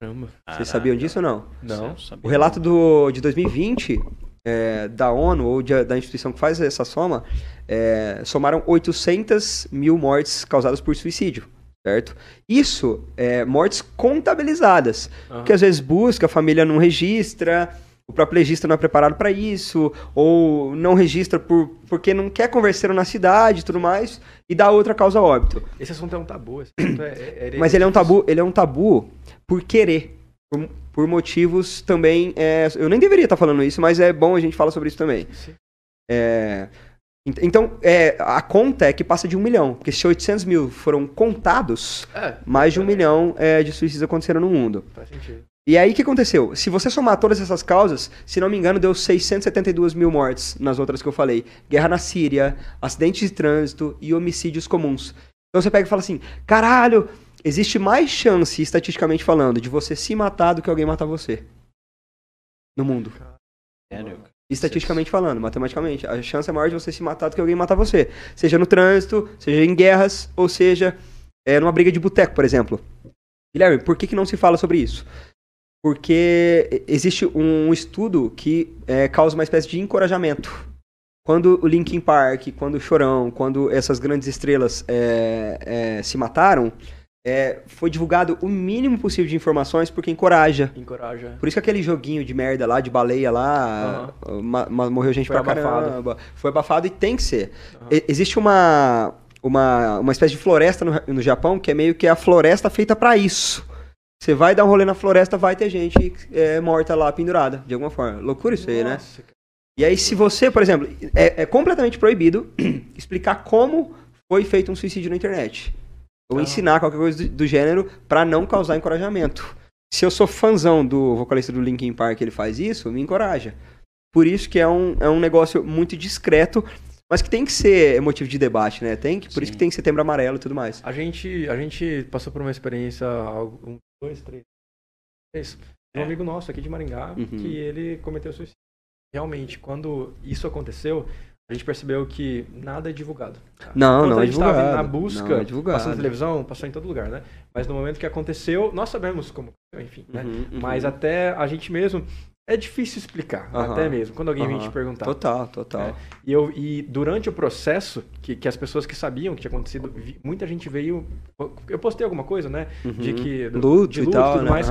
Caramba. Vocês sabiam disso ou não? Não. O relato do, de 2020 é, da ONU, ou de- da instituição que faz essa soma, é, somaram 800 mil mortes causadas por suicídio, certo? Isso é mortes contabilizadas, Aham. que às vezes busca, a família não registra, o próprio legista não é preparado para isso, ou não registra por, porque não quer converser na cidade e tudo mais, e dá outra causa óbito. Esse assunto é um tabu. Esse [CLEARS THROAT] assunto é, é- Mas ele é um tabu, ele é um tabu por querer. Por, por motivos também. é, eu nem deveria estar falando isso, mas é bom a gente falar sobre isso também. É, ent- então, é, a conta é que passa de um milhão. Porque se 800 mil foram contados, É, mais de um milhão é, de suicídios aconteceram no mundo. faz sentido. E aí o que aconteceu? Se você somar todas essas causas, se não me engano, deu 672 mil mortes nas outras que eu falei. Guerra na Síria, acidentes de trânsito e homicídios comuns. Então você pega e fala assim: caralho, existe mais chance, estatisticamente falando, de você se matar do que alguém matar você. No mundo. Sério? Estatisticamente falando, matematicamente. A chance é maior de você se matar do que alguém matar você. Seja no trânsito, seja em guerras, ou seja é, numa briga de boteco, por exemplo. Guilherme, por que, que não se fala sobre isso? Porque existe um estudo que é, causa uma espécie de encorajamento. Quando o Linkin Park, quando o Chorão, quando essas grandes estrelas é, é, se mataram, é, foi divulgado o mínimo possível de informações porque encoraja. Encoraja. Por isso que aquele joguinho de merda lá, de baleia lá, ma- ma- morreu gente Foi pra abafado. caramba. Foi abafado e tem que ser. Aham. E- existe uma, uma, uma espécie de floresta no, no Japão que é meio que a floresta feita pra isso. Você vai dar um rolê na floresta, vai ter gente é, morta lá, pendurada, de alguma forma. Loucura isso aí, né? E aí, se você, por exemplo, é, é completamente proibido [CLEARS THROAT] explicar como foi feito um suicídio na internet. Ou Ah. ensinar qualquer coisa do, do gênero pra não causar encorajamento. Se eu sou fãzão do vocalista do Linkin Park ele faz isso, me encoraja. Por isso que é um, é um negócio muito discreto, mas que tem que ser motivo de debate, né? Tem que, por isso Sim. que tem setembro amarelo e tudo mais. A gente, a gente passou por uma experiência, um, dois, três, três, de um É. amigo nosso aqui de Maringá, Uhum. que ele cometeu suicídio. Realmente, quando isso aconteceu, a gente percebeu que nada é divulgado. tá? Não, Enquanto não a é gente tava divulgado. na busca, Não é passou na televisão, passou em todo lugar, né? Mas no momento que aconteceu, nós sabemos como, enfim, né? Uhum, uhum. Mas até a gente mesmo, é difícil explicar, Aham. até mesmo, quando alguém vem Aham. te perguntar. Total, total. É. E, eu, e durante o processo, que, que as pessoas que sabiam que tinha acontecido, vi- muita gente veio. Eu postei alguma coisa, né? De Uhum. que. do- Luto de e luto tal, tudo né? mais.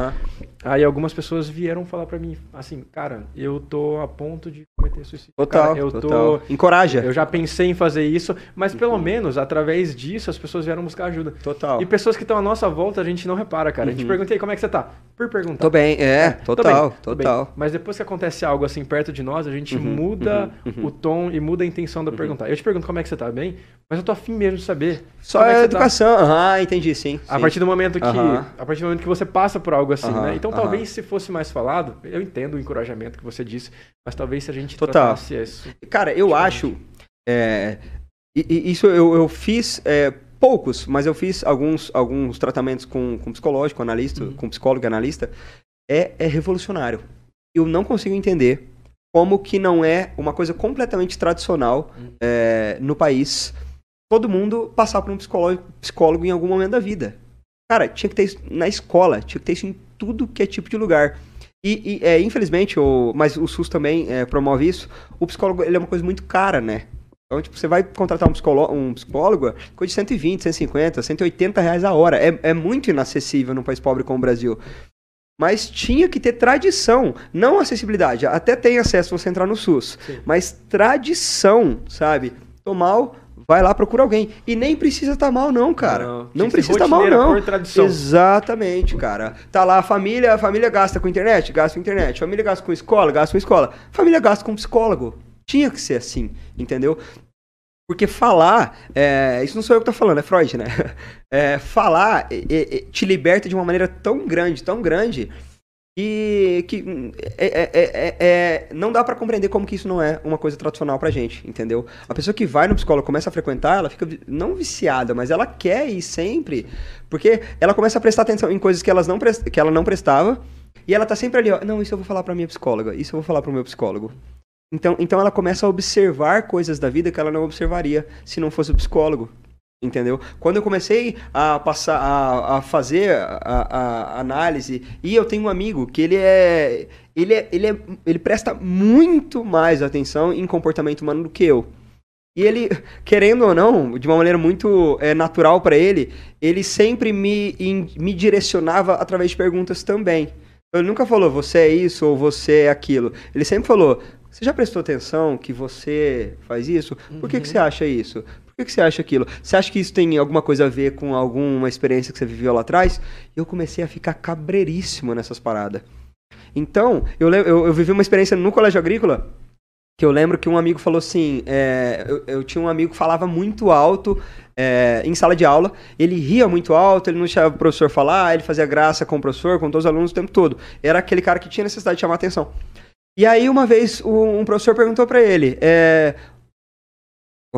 Aí algumas pessoas vieram falar pra mim assim, cara, eu tô a ponto de cometer suicídio. Total, Cara, eu total. tô. Encoraja. Eu já pensei em fazer isso, mas pelo Uhum. menos através disso as pessoas vieram buscar ajuda. Total. E pessoas que estão à nossa volta a gente não repara, cara. A gente Uhum. pergunta aí como é que você tá? Por perguntar. Tô bem, é, Tô total, bem, tô bem. total. Mas depois que acontece algo assim perto de nós, a gente Uhum, muda uhum, uhum. o tom e muda a intenção da perguntar. Eu te pergunto como é que você tá bem, mas eu tô afim mesmo de saber. Só é você tá. educação. Aham, entendi, sim. A sim. partir do momento que a partir do momento que você passa por algo assim, né? Então talvez se fosse mais falado, eu entendo o encorajamento que você disse, mas talvez se a gente Total. tratasse isso. Cara, eu acho. é, isso eu, eu fiz é, poucos, mas eu fiz alguns, alguns tratamentos com, com psicológico, analista, Uhum. com psicólogo e analista. É, é revolucionário. Eu não consigo entender como que não é uma coisa completamente tradicional Uhum. é, no país todo mundo passar por um psicólogo, psicólogo em algum momento da vida. Cara, tinha que ter isso na escola, tinha que ter isso em tudo que é tipo de lugar. E, e, é, infelizmente, o, mas o SUS também é, promove isso, o psicólogo ele é uma coisa muito cara, né? Então, tipo, você vai contratar um psicólogo, um psicólogo coisa de 120, 150, 180 reais a hora. É, é muito inacessível num país pobre como o Brasil. Mas tinha que ter tradição, não acessibilidade. Até tem acesso você entrar no SUS. Sim. Mas tradição, sabe? Tô mal, vai lá, procura alguém. E nem precisa estar mal, não, cara. Não, Não, precisa estar mal, rotineira não. por tradição. Exatamente, cara. Tá lá a família, a família gasta com internet, gasta com internet. Família gasta com escola, gasta com escola. Família gasta com psicólogo. Tinha que ser assim, entendeu? Porque falar, é, isso não sou eu que tô falando, é Freud, né? [LAUGHS] É, falar é, te liberta de uma maneira tão grande, tão grande, que, que hum, é, é- é- não dá pra compreender como que isso não é uma coisa tradicional pra gente, entendeu? A pessoa que vai no psicólogo, começa a frequentar, ela fica não viciada, mas ela quer ir sempre, porque ela começa a prestar atenção em coisas que, elas não que ela não prestava, e ela tá sempre ali, ó, não, isso eu vou falar pra minha psicóloga, isso eu vou falar pro meu psicólogo. Então, então ela começa a observar coisas da vida que ela não observaria se não fosse o psicólogo. Entendeu? Quando eu comecei a passar a, a fazer a, a análise, e eu tenho um amigo que ele é, ele é, ele é. Ele presta muito mais atenção em comportamento humano do que eu. E ele, querendo ou não, de uma maneira muito é, natural pra ele, ele sempre me, em- me direcionava através de perguntas também. Ele nunca falou, você é isso ou você é aquilo. Ele sempre falou, você já prestou atenção que você faz isso? Por que, que você acha isso? Por que, que você acha aquilo? Você acha que isso tem alguma coisa a ver com alguma experiência que você viveu lá atrás? Eu comecei a ficar cabreiríssimo nessas paradas. Então, eu, eu, eu vivi uma experiência no colégio agrícola que eu lembro que um amigo falou assim: é, eu, eu tinha um amigo que falava muito alto é, em sala de aula, ele ria muito alto, ele não deixava o professor falar, ele fazia graça com o professor, com todos os alunos o tempo todo. Era aquele cara que tinha necessidade de chamar atenção. E aí, uma vez, um, professor perguntou pra ele: é,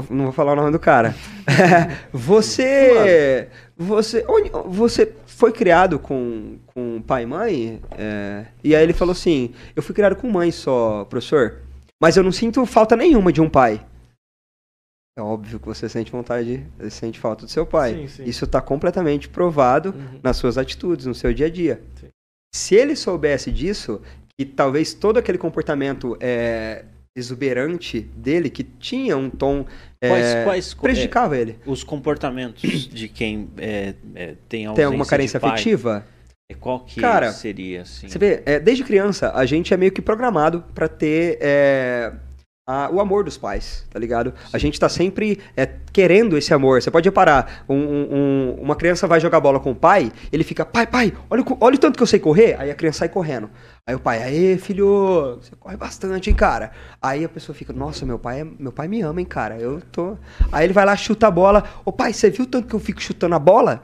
não vou falar o nome do cara. [LAUGHS] você. Você. onde- você foi criado com, com pai e mãe? É, e aí ele falou assim: Eu fui criado com mãe só, professor. Mas eu não sinto falta nenhuma de um pai. É óbvio que você sente vontade, você sente falta do seu pai. Sim, sim. Isso está completamente provado Uhum. nas suas atitudes, no seu dia a dia. Sim. Se ele soubesse disso, que talvez todo aquele comportamento é, exuberante dele, que tinha um tom, é, Quais, prejudicava ele. é, os comportamentos de quem é, é, tem ausência Tem alguma carência afetiva? É, Qual que Cara, seria, assim? Você vê, é, desde criança, a gente é meio que programado pra ter a- o amor dos pais, tá ligado? A gente tá sempre é, querendo esse amor. Você pode reparar, um- um- um- uma criança vai jogar bola com o pai, ele fica, pai, pai, olha, olha o tanto que eu sei correr. Aí a criança sai correndo. Aí o pai, aê, filho, você corre bastante, hein, cara? Aí a pessoa fica, nossa, meu pai, é- meu pai me ama, hein, cara? Eu tô. Aí ele vai lá, chuta a bola. Ô pai, você viu o tanto que eu fico chutando a bola?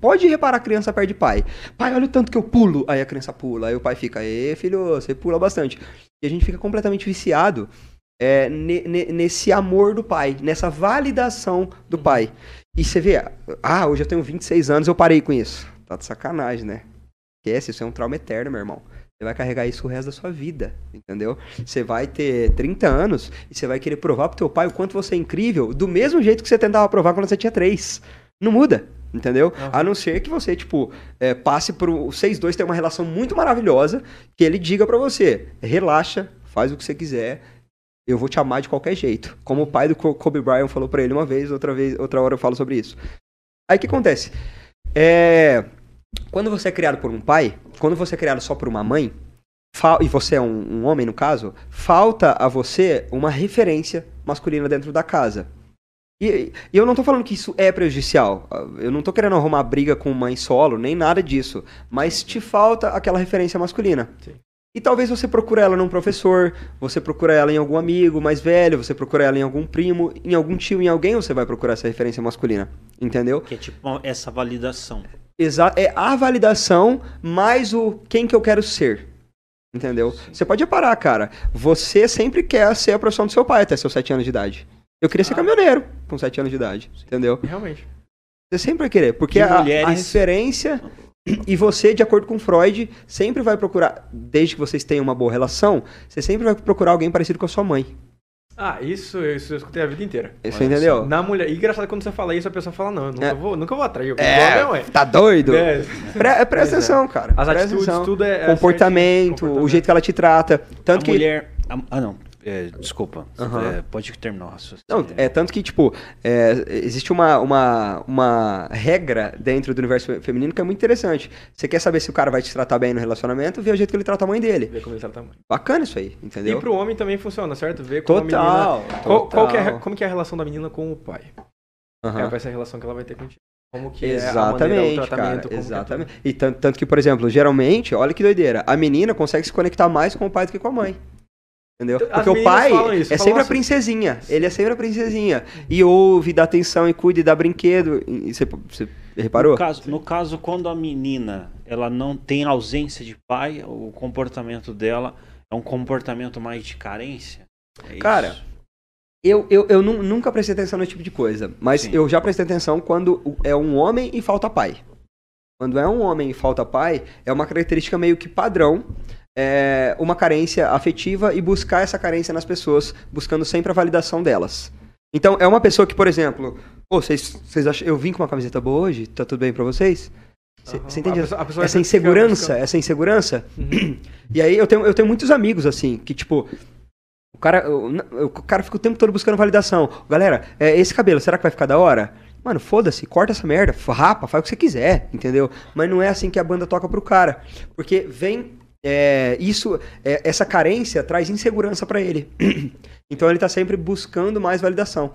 Pode reparar, a criança perde pai. Pai, olha o tanto que eu pulo. Aí a criança pula. Aí o pai fica, ê, filho, você pula bastante. E a gente fica completamente viciado é, ne- ne- nesse amor do pai, nessa validação do pai. E você vê, ah, hoje eu tenho 26 anos, eu parei com isso. Tá de sacanagem, né? Esquece, isso é um trauma eterno, meu irmão. Você vai carregar isso o resto da sua vida, entendeu? Você vai ter 30 anos e você vai querer provar pro teu pai o quanto você é incrível, do mesmo jeito que você tentava provar quando você tinha 3. Não muda, entendeu? A não ser que você, tipo, é, passe pro... Vocês dois têm uma relação muito maravilhosa, que ele diga pra você, relaxa, faz o que você quiser, eu vou te amar de qualquer jeito. Como o pai do Kobe Bryant falou pra ele uma vez, outra vez, outra hora eu falo sobre isso. Aí o que acontece? É, quando você é criado por um pai, quando você é criado só por uma mãe, e você é um, um homem no caso, falta a você uma referência masculina dentro da casa. E, e eu não tô falando que isso é prejudicial. Eu não tô querendo arrumar briga com mãe solo, nem nada disso. Mas te falta aquela referência masculina. Sim. E talvez você procure ela num professor, você procura ela em algum amigo mais velho, você procura ela em algum primo, em algum tio, em alguém você vai procurar essa referência masculina. Entendeu? Que é tipo essa validação. Exa é a validação mais o quem que eu quero ser. Entendeu? Você pode parar, cara. Você sempre quer ser a profissão do seu pai até seus 7 anos de idade. Eu queria ser Ah. caminhoneiro com 7 anos de idade. Entendeu? Realmente. Você sempre vai querer. Porque a, a mulheres- referência. E você, de acordo com Freud, sempre vai procurar, desde que vocês tenham uma boa relação, você sempre vai procurar alguém parecido com a sua mãe. Ah, isso, isso eu escutei a vida inteira. Olha entendeu? Na mulher. E engraçado quando você fala isso, a pessoa fala, não, eu nunca, É. vou, nunca vou atrair. Minha mãe. tá doido? É. Pre- presta Pois é. atenção, cara. As Presta atitudes, atenção. tudo é- é Comportamento, certinho, o jeito que ela te trata. Tanto a que. mulher. a- ah, não. É, desculpa. Aham. É, pode terminar o raciocínio. Não, é tanto que, tipo, é, existe uma, uma, uma regra dentro do universo fe- feminino que é muito interessante. Você quer saber se o cara vai te tratar bem no relacionamento, vê o jeito que ele trata a mãe dele. Ver como ele trata a mãe. Bacana isso aí, entendeu? E pro homem também funciona, certo? Ver como Total, a menina... Qual, qual que é, total. como que é a relação da menina com o pai? Aham. É, vai ser a relação que ela vai ter contigo. Como que é a maneira, Exatamente, o tratamento, cara. que é Exatamente. E tanto, tanto que, por exemplo, geralmente, olha que doideira, a menina consegue se conectar mais com o pai do que com a mãe. Entendeu? As Porque o pai isso, é sempre a assim- princesinha. Ele é sempre a princesinha. E ouve, dá atenção e cuida e dá brinquedo. E você, você reparou? No caso, no caso, quando a menina ela não tem ausência de pai, o comportamento dela é um comportamento mais de carência. É Cara? Eu, eu, eu nu- nunca prestei atenção nesse tipo de coisa. Mas Sim. eu já prestei atenção quando é um homem e falta pai. Quando é um homem e falta pai, é uma característica meio que padrão. É uma carência afetiva e buscar essa carência nas pessoas, buscando sempre a validação delas. Então, é uma pessoa que, por exemplo, "Ô, vocês, vocês acham, eu vim com uma camiseta boa hoje? Tá tudo bem pra vocês? Você Aham. entende? A pessoa- a pessoa essa insegurança, essa insegurança. Uhum. [CLEARS THROAT] E aí eu tenho, eu tenho muitos amigos assim, que tipo, o cara, o, o cara fica o tempo todo buscando validação. Galera, é, esse cabelo, será que vai ficar da hora? Mano, foda-se, corta essa merda, rapa, faz o que você quiser, entendeu? Mas não é assim que a banda toca pro cara. Porque vem. É, isso, é, essa carência traz insegurança pra ele. [CLEARS THROAT] então ele tá sempre buscando mais validação.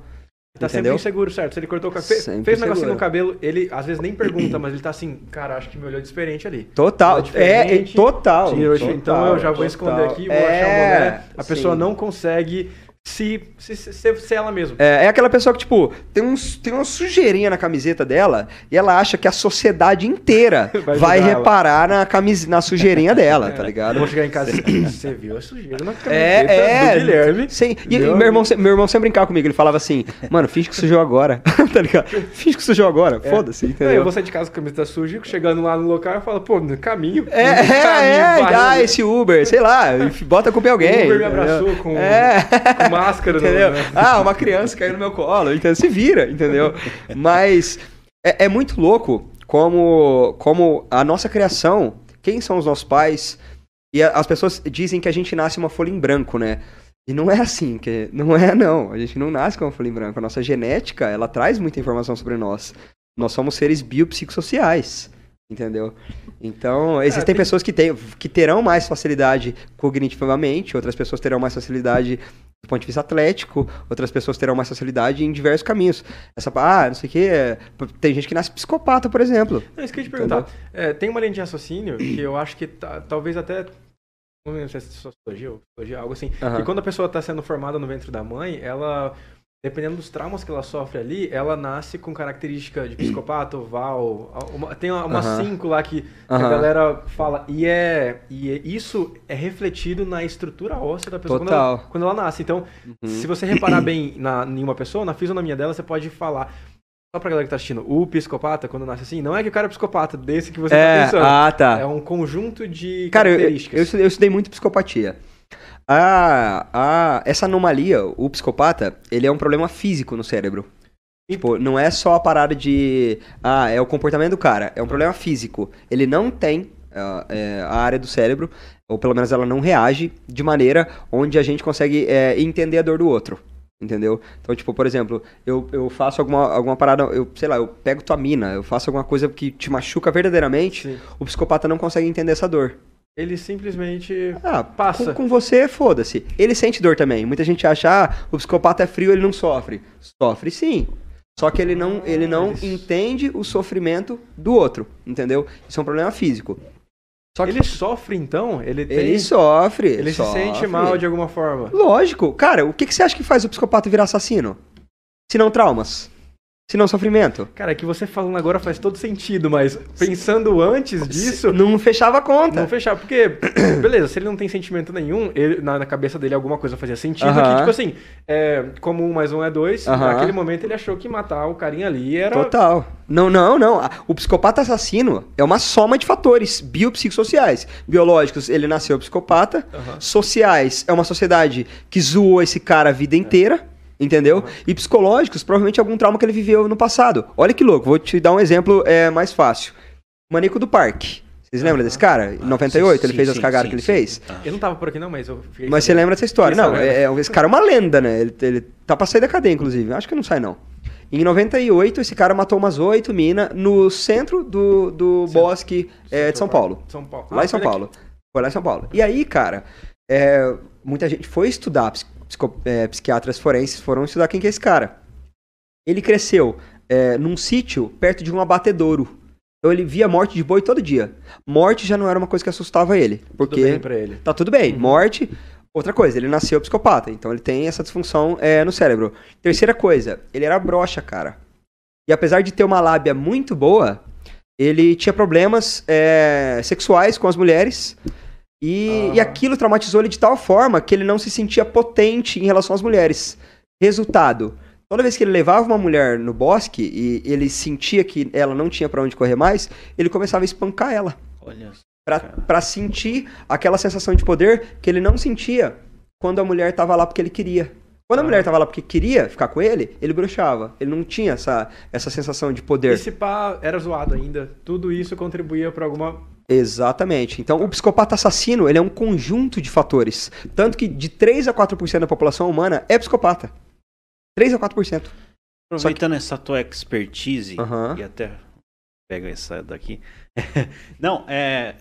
Ele tá sempre entendeu? inseguro, certo? Se ele cortou o cabelo, fez, Sempre fez um negocinho no cabelo, ele às vezes nem pergunta, mas ele tá assim, cara, acho que me olhou diferente ali. Total, é, é total. Total, então eu já vou total. esconder aqui, vou É, achar uma mulher. A pessoa sim. não consegue se, se, se- ser ela mesma. É, é aquela pessoa que, tipo, tem, uns, tem uma sujeirinha na camiseta dela e ela acha que a sociedade inteira [LAUGHS] Vai vai, ela. reparar na, camis, na sujeirinha dela, [LAUGHS] tá Eu ligado? vou chegar em casa e você viu a sujeira na camiseta É, é. do Guilherme. Sim. E, Meu meu, irmão, se- meu irmão sempre brincava comigo. Ele falava assim, mano, finge que sujou agora. [LAUGHS] tá ligado? Finge que sujou agora. É. Foda-se, entendeu? eu vou sair de casa com a camiseta suja, chegando lá no local, eu falo, pô, no caminho. É, no é, caminho, é, barriga. dá esse Uber, sei lá, bota a culpa em alguém. O Uber me abraçou com, É. com máscara. entendeu? né? Ah, uma criança caiu no meu colo, então se vira, entendeu? Mas é, é muito louco como, como a nossa criação, quem são os nossos pais, e a- as pessoas dizem que a gente nasce uma folha em branco, né? E não é assim, que não é não. A gente não nasce com uma folha em branco. A nossa genética, ela traz muita informação sobre nós. Nós somos seres biopsicossociais, entendeu? Então, existem tem- pessoas que, têm, que terão mais facilidade cognitivamente, outras pessoas terão mais facilidade do ponto de vista atlético, outras pessoas terão mais facilidade em diversos caminhos. Essa, ah, não sei o que, tem gente que nasce psicopata, por exemplo. Não, isso que eu ia te perguntar. É, tem uma linha de raciocínio que eu acho que tá- talvez até. Não lembro se é sociologia ou psicologia, algo assim. Que quando a pessoa está sendo formada no ventre da mãe, ela. Dependendo dos traumas que ela sofre ali, ela nasce com característica de psicopata, oval. uma- tem uma, uma Aham. cinco lá que a Aham. galera fala. E, é, e é- isso é refletido na estrutura óssea da pessoa quando ela, quando ela nasce. Então, Uhum. se você reparar bem na, em uma pessoa, na fisionomia dela, você pode falar. Só pra galera que tá assistindo, o psicopata, quando nasce assim, não é que o cara é psicopata, desse que você tá É, pensando. ah, tá. É um conjunto de Cara, eu, eu, características. eu estudei muito psicopatia. A, a, essa anomalia, o psicopata, ele é um problema físico no cérebro. Tipo, não é só a parada de. Ah, é o comportamento do cara. É um problema físico. Ele não tem ah, é, a área do cérebro, ou pelo menos ela não reage de maneira onde a gente consegue é, entender a dor do outro. Entendeu? Então, tipo, por exemplo, eu, eu faço alguma, alguma parada, eu, sei lá, eu pego tua mina, eu faço alguma coisa que te machuca verdadeiramente, Sim. o psicopata não consegue entender essa dor. Ele simplesmente Ah, passa. Com, com você, foda-se. Ele sente dor também. Muita gente acha, ah, o psicopata é frio, ele não sofre. Sofre sim. Só que ele não, ele não entende o sofrimento do outro, entendeu? Isso é um problema físico. Só que Ele sofre, então? Ele tem. ele sofre. ele se sofre. sente mal de alguma forma. Lógico. Cara, o que, que você acha que faz o psicopata virar assassino? Se não traumas? Se não sofrimento? Cara, é que você falando agora faz todo sentido, mas pensando antes disso. Não fechava a conta. Não fechar, porque, [CLEARS THROAT] beleza, se ele não tem sentimento nenhum, ele- na, na cabeça dele alguma coisa fazia sentido, Aham. que, tipo assim, é, como um mais um é dois, Aham. naquele momento ele achou que matar o carinha ali era. Total. Não, não, não. O psicopata assassino é uma soma de fatores biopsicossociais. Biológicos, ele nasceu psicopata. Aham. Sociais, é uma sociedade que zoou esse cara a vida inteira. Entendeu? E psicológicos, provavelmente algum trauma que ele viveu no passado. Olha que louco, vou te dar um exemplo é, mais fácil. Maníaco do Parque. Vocês lembram desse cara? Em 98, ele sim, fez as sim, cagadas sim, que ele sim. fez? Ah. Eu não tava por aqui não, mas eu fiquei Mas você lembra dessa história? Não, é, é- esse cara é uma lenda, né? Ele, ele tá pra sair da cadeia, inclusive. Acho que não sai, não. Em 98, esse cara matou umas oito minas no centro do, do Centro. bosque é, de São Paulo. São Paulo. Lá Ah, em São. Paulo. Foi lá em São Paulo. E aí, cara, é, muita gente foi estudar, é, psiquiatras forenses foram estudar quem que é esse cara. Ele cresceu é, num sítio perto de um abatedouro. Então ele via morte de boi todo dia. Morte já não era uma coisa que assustava ele. Porque Tudo bem pra ele. tá tudo bem. Uhum. Morte, outra coisa, ele nasceu psicopata. Então ele tem essa disfunção é, no cérebro. Terceira coisa, ele era broxa, cara. E apesar de ter uma lábia muito boa, ele tinha problemas é, sexuais com as mulheres. E, Ah. e aquilo traumatizou ele de tal forma que ele não se sentia potente em relação às mulheres. Resultado: toda vez que ele levava uma mulher no bosque e ele sentia que ela não tinha pra onde correr mais, ele começava a espancar ela. Olha. Pra, pra sentir aquela sensação de poder que ele não sentia quando a mulher tava lá porque ele queria. Quando a Ah. mulher tava lá porque queria ficar com ele, ele bruxava. Ele não tinha essa, essa sensação de poder. Esse pá era zoado ainda. Tudo isso contribuía pra alguma. Exatamente. Então, o psicopata assassino, ele é um conjunto de fatores. Tanto que de 3 a 4% da população humana é psicopata. 3 a 4%. Aproveitando essa tua expertise, Aham. e até pega essa daqui. [LAUGHS] Não, é.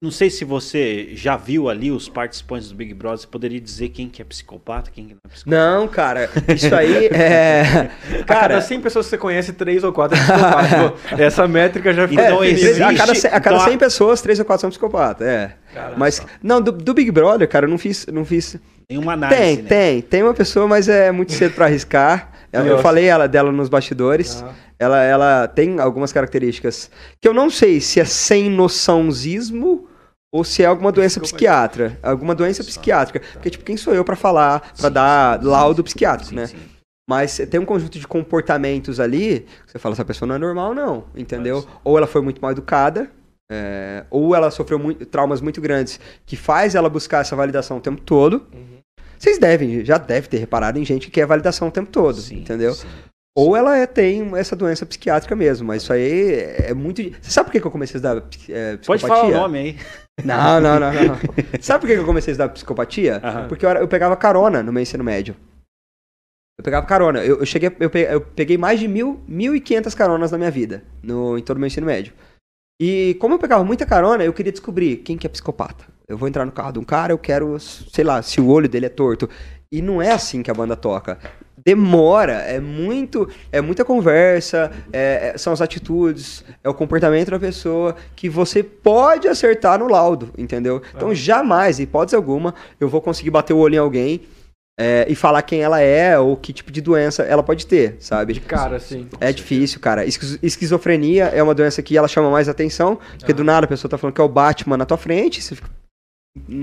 Não sei se você já viu ali os participantes do Big Brother, você poderia dizer quem que é psicopata, quem que não é psicopata. Não, cara, isso aí é. [LAUGHS] [LAUGHS] a cada Cara, 100 pessoas que você conhece, 3 ou 4 é psicopata. Essa métrica já fica é, Então, existe- a cada, 100, a cada então, 100 pessoas, 3 ou 4 são psicopatas. É. Caramba. Mas, não, do, do Big Brother, cara, eu não fiz. Não fiz Tem uma análise, tem, né? tem. Tem uma pessoa, mas é muito cedo pra arriscar. Eu, eu falei ela, dela nos bastidores. Ah. Ela, ela tem algumas características que eu não sei se é sem noçãozismo ou se é alguma doença psiquiátrica. Alguma doença psiquiátrica. Porque, tipo, quem sou eu pra falar, pra dar laudo psiquiátrico, né? Mas tem um conjunto de comportamentos ali que você fala, essa pessoa não é normal, não. Entendeu? Ou ela foi muito mal educada, é, ou ela sofreu muito- traumas muito grandes que faz ela buscar essa validação o tempo todo. Uhum. Vocês devem, já devem ter reparado em gente que quer validação o tempo todo, Sim, entendeu? sim. Ou ela é- tem essa doença psiquiátrica mesmo, mas isso aí é muito. Você sabe por que que eu comecei a estudar é, Pode psicopatia? falar o nome aí. Não, não, não, não. [LAUGHS] sabe por que que eu comecei a estudar psicopatia? Aham. Porque eu, eu pegava carona no meu ensino médio. Eu pegava carona. Eu, eu cheguei, eu pe- eu peguei mais de mil, mil e quinhentas caronas na minha vida, no, em todo o meu ensino médio. E como eu pegava muita carona, eu queria descobrir quem que é psicopata. Eu vou entrar no carro de um cara, eu quero, sei lá, se o olho dele é torto. E não é assim que a banda toca. Demora, é muito, é muita conversa, é- é- são as atitudes, é o comportamento da pessoa que você pode acertar no laudo, entendeu? Então jamais, hipótese alguma, eu vou conseguir bater o olho em alguém é, e falar quem ela é ou que tipo de doença ela pode ter, sabe? De cara, assim. É difícil, cara. Esquizo- Esquizofrenia é uma doença que ela chama mais atenção, porque do nada a pessoa tá falando que é o Batman na tua frente, você, fica-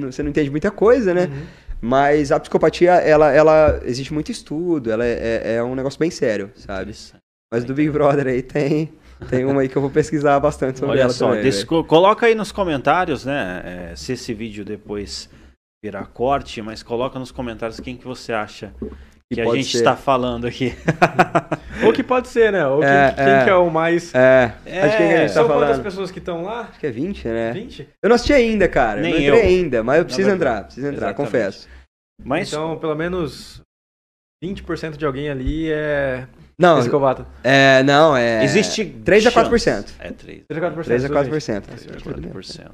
você não entende muita coisa, né? Uhum. Mas a psicopatia, ela, ela existe muito estudo, ela é, é- é um negócio bem sério, sabe? Mas do Big Brother aí tem, tem uma aí que eu vou pesquisar bastante sobre Olha ela só, também. desse- coloca aí nos comentários, né? é, se esse vídeo depois virar corte, mas coloca nos comentários quem que você acha que, Que a gente ser. está falando aqui. [LAUGHS] Ou que pode ser, né? Ou quem, É, quem é. que é o mais. É, É, acho que é quem a gente tá São quantas falando. pessoas que estão lá? Acho que é 20, né? 20? Eu não assisti ainda, cara. Nem eu não entrei eu. ainda, mas eu preciso Na entrar, preciso entrar, Exatamente. confesso. Mas Então, pelo menos 20% de alguém ali é Não, psicopata. é, não, é... existe 3 a chance. 4%. É 3. 3 a 4%. 3 a gente. 4%. 4%.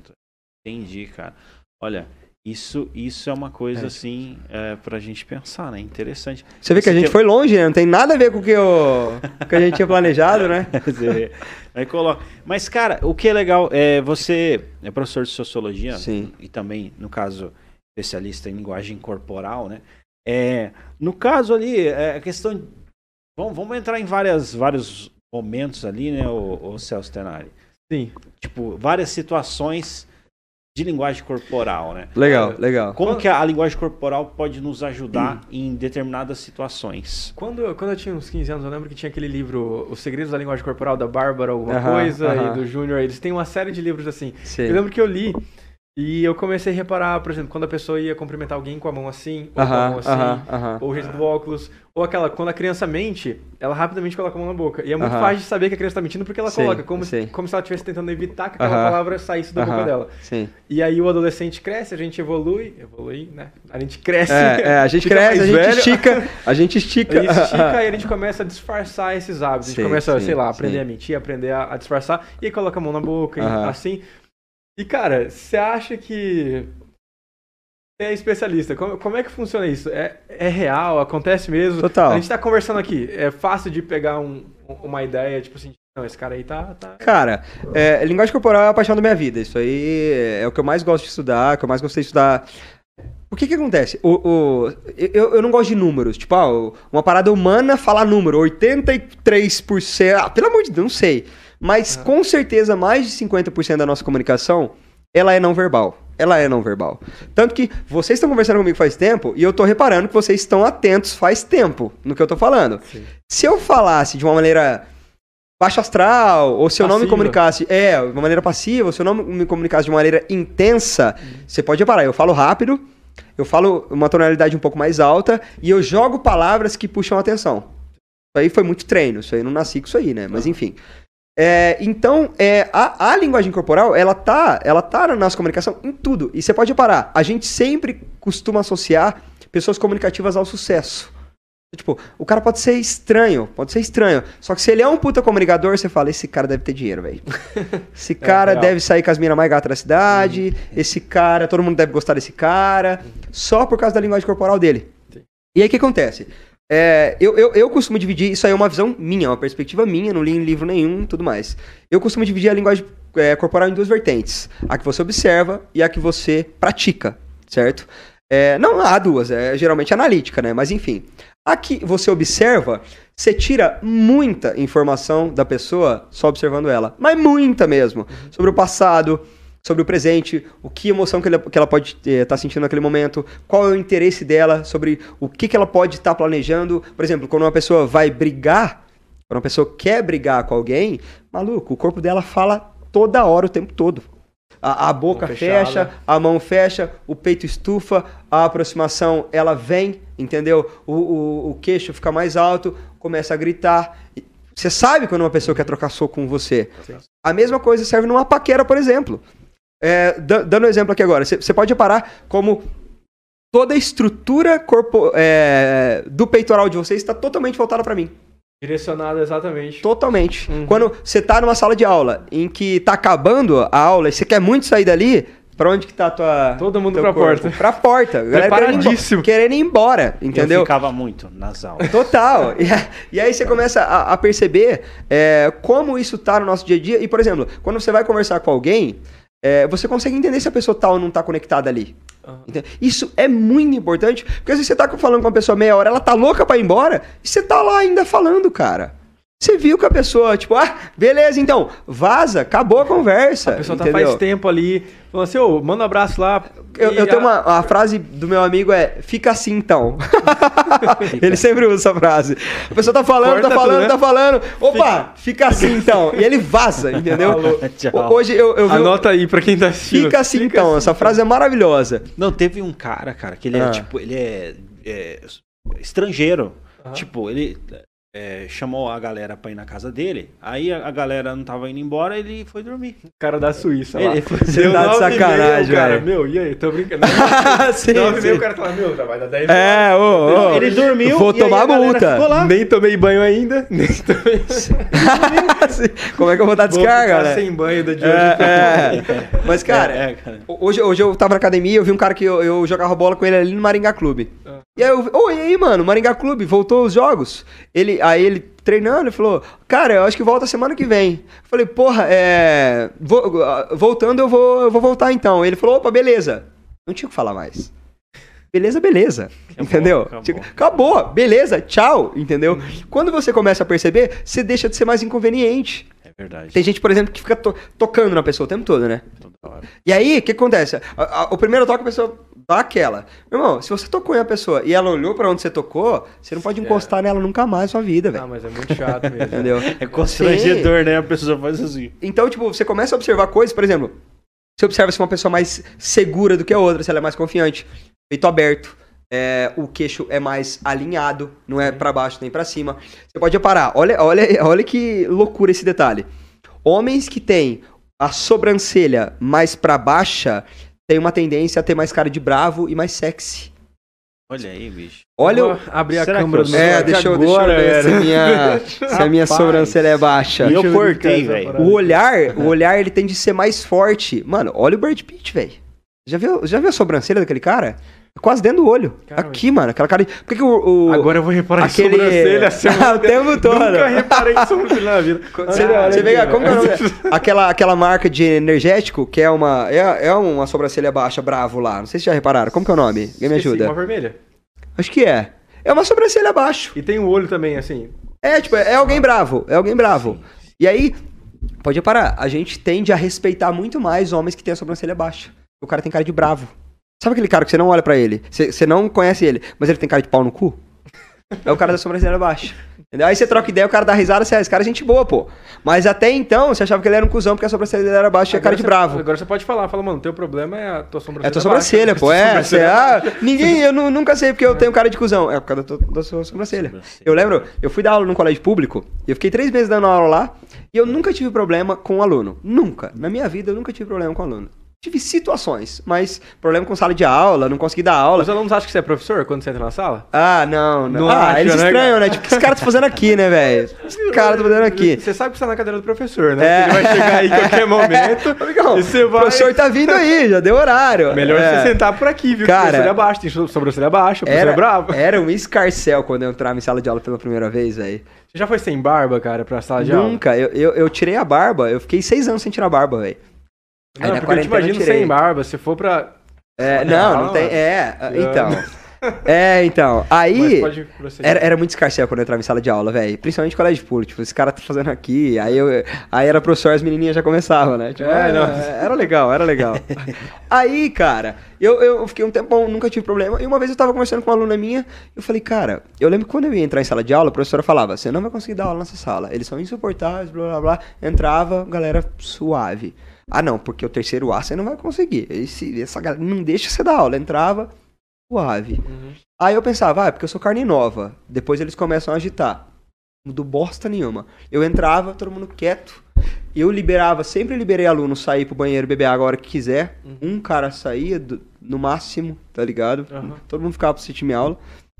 Entendi, cara. Olha, isso, isso é uma coisa É. assim é, pra gente pensar, né? Interessante. Você vê que a gente foi longe, né? Não tem nada a ver com o que, eu, que a gente tinha planejado, né? [LAUGHS] Aí coloca. Mas, cara, o que é legal é você é professor de sociologia Sim. e também, no caso, especialista em linguagem corporal, né? É, no caso ali, é a questão. de- Vamos, vamos entrar em várias, vários momentos ali, né, o, o Celso Tenari? Sim. Tipo, várias situações de linguagem corporal, né? Legal, legal. Como Quando- que a, a linguagem corporal pode nos ajudar em determinadas situações? Quando, quando eu tinha uns 15 anos, eu lembro que tinha aquele livro Os Segredos da Linguagem Corporal, da Bárbara alguma Aham, coisa, aham. e do Júnior. Eles têm uma série de livros assim. Sim. Eu lembro que eu li E eu comecei a reparar, por exemplo, quando a pessoa ia cumprimentar alguém com a mão assim, ou com a mão assim, aham, aham. ou o jeito do óculos, ou aquela, quando a criança mente, ela rapidamente coloca a mão na boca. E é muito fácil de saber que a criança tá mentindo porque ela Sim, coloca, como, sim. como se ela estivesse tentando evitar que aquela palavra saísse da boca dela. Sim. E aí o adolescente cresce, a gente evolui, evolui, né? A gente cresce. É, é, a gente [LAUGHS] cresce, a gente velho. estica, a gente [LAUGHS] estica. A gente estica e a gente [LAUGHS] começa a disfarçar esses hábitos. A gente começa, sei lá, a aprender a mentir, aprender a, a disfarçar, e aí coloca a mão na boca, e assim. E, cara, você acha que. Você é especialista, como, como é que funciona isso? É, é real? Acontece mesmo? Total. A gente tá conversando aqui, é fácil de pegar um- uma ideia, tipo assim, não, esse cara aí tá. tá... Cara, é, linguagem corporal é a paixão da minha vida. Isso aí é o que eu mais gosto de estudar, é o que eu mais gostei de estudar. O que que acontece? O, o- eu, eu não gosto de números. Tipo, ah, uma parada humana falar número, 83%. Ah, pelo amor de Deus, não sei. Mas com certeza mais de 50% da nossa comunicação, ela é não verbal. Ela é não verbal. Tanto que vocês estão conversando comigo faz tempo e eu tô reparando que vocês estão atentos faz tempo no que eu tô falando. Sim. Se eu falasse de uma maneira baixo astral, ou se eu não me comunicasse, é, de uma maneira passiva, ou se eu não me comunicasse de uma maneira intensa, você pode reparar, eu falo rápido, eu falo uma tonalidade um pouco mais alta e eu jogo palavras que puxam a atenção. Isso aí foi muito treino, isso aí não nasci com isso aí, né? Mas enfim. É, então, é, a, a linguagem corporal, ela tá, ela tá na nossa comunicação em tudo. E você pode reparar, a gente sempre costuma associar pessoas comunicativas ao sucesso. Tipo, o cara pode ser estranho, pode ser estranho. Só que se ele é um puta comunicador, você fala, esse cara deve ter dinheiro, velho. [LAUGHS] Esse cara real. deve sair com as minas mais gatas da cidade. Esse cara, todo mundo deve gostar desse cara. Só por causa da linguagem corporal dele. Sim. E aí o que acontece? É, eu, eu, eu costumo dividir, isso aí é uma visão minha, uma perspectiva minha, não li em livro nenhum tudo mais. Eu costumo dividir a linguagem é, corporal em duas vertentes: a que você observa e a que você pratica, certo? É, não há duas, é geralmente analítica, né? Mas enfim. A que você observa, você tira muita informação da pessoa só observando ela. Mas muita mesmo. Sobre o passado, sobre o presente, o que emoção que, ele- que ela pode estar sentindo naquele momento, qual é o interesse dela, sobre o que, que ela pode estar planejando. Por exemplo, quando uma pessoa vai brigar, quando uma pessoa quer brigar com alguém, maluco, o corpo dela fala toda hora, o tempo todo. A, a boca fecha, a mão fecha, o peito estufa, a aproximação ela vem, entendeu? O, o, o queixo fica mais alto, começa a gritar. Você sabe quando uma pessoa quer trocar soco com você. Sim. A mesma coisa serve numa paquera, por exemplo. É, da- dando um exemplo aqui agora, você pode reparar como toda a estrutura corpo, é, do peitoral de vocês está totalmente voltada para mim. Direcionado exatamente. Totalmente. Uhum. Quando você tá numa sala de aula em que tá acabando a aula e você quer muito sair dali, pra onde que tá a tua. Todo mundo pra corpo? porta. Pra porta. Preparadíssimo. Querendo ir embora, entendeu? Eu ficava muito nas aulas. Total. E, e aí você começa a, a perceber é, como isso tá no nosso dia a dia. E, por exemplo, quando você vai conversar com alguém, é, você consegue entender se a pessoa tá ou não tá conectada ali. Entende? Isso é muito importante, porque às vezes você tá falando com uma pessoa meia hora, ela tá louca pra ir embora, e você tá lá ainda falando, cara. Você viu que a pessoa, tipo, ah, beleza, então, vaza, acabou a conversa. A pessoa tá entendeu? faz tempo ali, falando assim, ô, manda um abraço lá. Eu, eu tenho a- uma a frase do meu amigo é fica assim então. [LAUGHS] ele sempre usa essa frase. A pessoa tá falando, Corta tá falando, tudo, né? tá falando. Opa, fica, assim então. E ele vaza, entendeu? Falou. [LAUGHS] Hoje eu, eu vi. um- Anota aí pra quem tá assistindo. Fica assim então. Essa frase é maravilhosa. Não, teve um cara, cara, que ele é, Ah. tipo, ele é, é estrangeiro. Tipo, ele é, chamou a galera pra ir na casa dele. Aí a, a galera não tava indo embora, ele foi dormir. cara da Suíça lá. Ele [LAUGHS] foi- Você Deu tá de sacanagem, o cara, meu, e aí, tô brincando. sim, [LAUGHS] Nove e sim. o cara fala, meu, já vai dar 10 É, ô, ô. Ele dormiu Vou e aí tomar multa. ficou lá. Nem tomei banho ainda, [LAUGHS] nem tomei... Como é que eu vou dar Vou descarga, ficar né? sem banho da de hoje. É, é. Mas, cara, É, é, cara. Hoje, hoje eu tava na academia, eu vi um cara que eu, eu jogava bola com ele ali no Maringá Clube. E aí eu, ô, e aí, mano, Maringá Clube, voltou os jogos. Ele, aí ele treinando, ele falou, cara, eu acho que volta semana que vem. Eu falei, porra, é. vo- voltando, eu vou, eu vou voltar então. Ele falou, opa, beleza. Não tinha o que falar mais. Beleza, beleza. Acabou, entendeu? acabou. Tipo, Acabou, beleza, tchau, entendeu? Quando você começa a perceber, você deixa de ser mais inconveniente. É verdade. Tem gente, por exemplo, que fica to- tocando na pessoa o tempo todo, né? E aí, o que acontece? A- a- o primeiro toque a pessoa dá aquela. Meu irmão, se você tocou em uma pessoa e ela olhou pra onde você tocou, você não pode É. encostar nela nunca mais na sua vida, Ah, velho. mas é muito chato mesmo. Entendeu? É constrangedor, né? A pessoa faz assim. Então, tipo, você começa a observar coisas, por exemplo, Você observa se uma pessoa é mais segura do que a outra, se ela é mais confiante. Peito aberto. é, o queixo é mais alinhado, não é pra baixo nem pra cima. Você pode reparar, olha, olha, olha que loucura esse detalhe. Homens que têm a sobrancelha mais pra baixa têm uma tendência a ter mais cara de bravo e mais sexy. Olha aí, bicho. Olha Vou o... abrir a câmera eu do É, deixa eu, deixa eu agora, ver se a minha, [LAUGHS] se a minha Rapaz. sobrancelha é baixa. E eu eu cortei, essa velho. O olhar, [LAUGHS] o olhar, ele tende a ser mais forte. Mano, olha o Brad Pitt, velho. Já viu, já viu a sobrancelha daquele cara? Quase dentro do olho. Caramba. Aqui, mano, aquela cara. Por que, que o, o- Agora eu vou reparar Aquele- em sobrancelha. [LAUGHS] assim, o tempo todo. Nunca reparei em sobrancelha na vida. [LAUGHS] Você, olha você vê, como que é o velho. nome? [LAUGHS] aquela, aquela marca de energético, que é uma, é, é uma sobrancelha baixa, bravo lá. Não sei se já repararam. Como que é o nome? Alguém me ajuda? Uma vermelha. Acho que é. É uma sobrancelha abaixo. E tem o olho também, assim. É, tipo, é alguém bravo. É alguém bravo. E aí, pode reparar, a gente tende a respeitar muito mais homens que têm a sobrancelha baixa. O cara tem cara de bravo. Sabe aquele cara que você não olha pra ele? Você você não conhece ele, mas ele tem cara de pau no cu? É o cara da sobrancelha baixa. Entendeu? Aí você troca ideia, o cara dá risada, você, ah, esse cara é gente boa, pô. Mas até então, você achava que ele era um cuzão porque a sobrancelha dele era baixa e é cara de você- bravo. Agora você pode falar, fala, mano, teu problema é a tua sobrancelha. É a tua sobrancelha, baixa. pô. [LAUGHS] É, você, ah, ninguém, eu nu- nunca sei porque eu tenho cara de cuzão. É por causa da, tua- da sua sobrancelha. Sobrancelha. Eu lembro, eu fui dar aula num colégio público, e eu fiquei três meses dando aula lá, e eu nunca tive problema com um aluno. Nunca. Na minha vida, eu nunca tive problema com aluno. Tive situações, mas problema com sala de aula, não consegui dar aula. Os alunos acham que você é professor quando você entra na sala? Ah, não, não. Não ah, acha, eles né, estranham, né? Tipo, o que esse cara tá fazendo aqui, né, velho? [LAUGHS] Esse cara tá fazendo aqui. Você sabe que você tá na cadeira do professor, né? É. Ele vai chegar aí em qualquer [LAUGHS] momento. Amigão, e você o vai. professor tá vindo aí, já deu horário. Melhor É. você sentar por aqui, viu? Cara, sobrancelha baixa, tem so- sobrancelha baixa, o professor Era, é bravo. era um escarcel quando eu entrava em sala de aula pela primeira vez, velho. Você já foi sem barba, cara, pra sala de aula? Nunca. Eu, eu, eu tirei a barba, eu fiquei seis anos sem tirar a barba, velho. Aí Não, na porque eu te quarentena eu imagino tirei. sem barba, se for pra... É, Não, não, tem. É, Não. então. É, então. Aí. Era, era muito escarcel quando eu entrava em sala de aula, velho. Principalmente colégio público. Tipo, esse cara tá fazendo aqui. Aí, eu, aí era professor, as menininhas já começavam, né? Tipo, É, é, não. Era legal, era legal. [LAUGHS] aí, cara, eu, eu fiquei um tempão, nunca tive problema. E uma vez eu tava conversando com uma aluna minha. Eu falei, cara, eu lembro que quando eu ia entrar em sala de aula, a professora falava: você não vai conseguir dar aula nessa sala. Eles são insuportáveis, blá blá blá. Entrava, galera suave. Ah, não, porque o terceiro A você não vai conseguir. Esse, essa galera não deixa você dar aula. Entrava, suave. Uhum. Aí eu pensava, ah, é porque eu sou carne nova. Depois eles começam a agitar. Não mudou bosta nenhuma. Eu entrava, todo mundo quieto. Eu liberava, sempre liberei aluno sair pro banheiro beber água a hora que quiser. Um cara saía, do- no máximo, tá ligado? Aham. Todo mundo ficava pra assistir minha aula.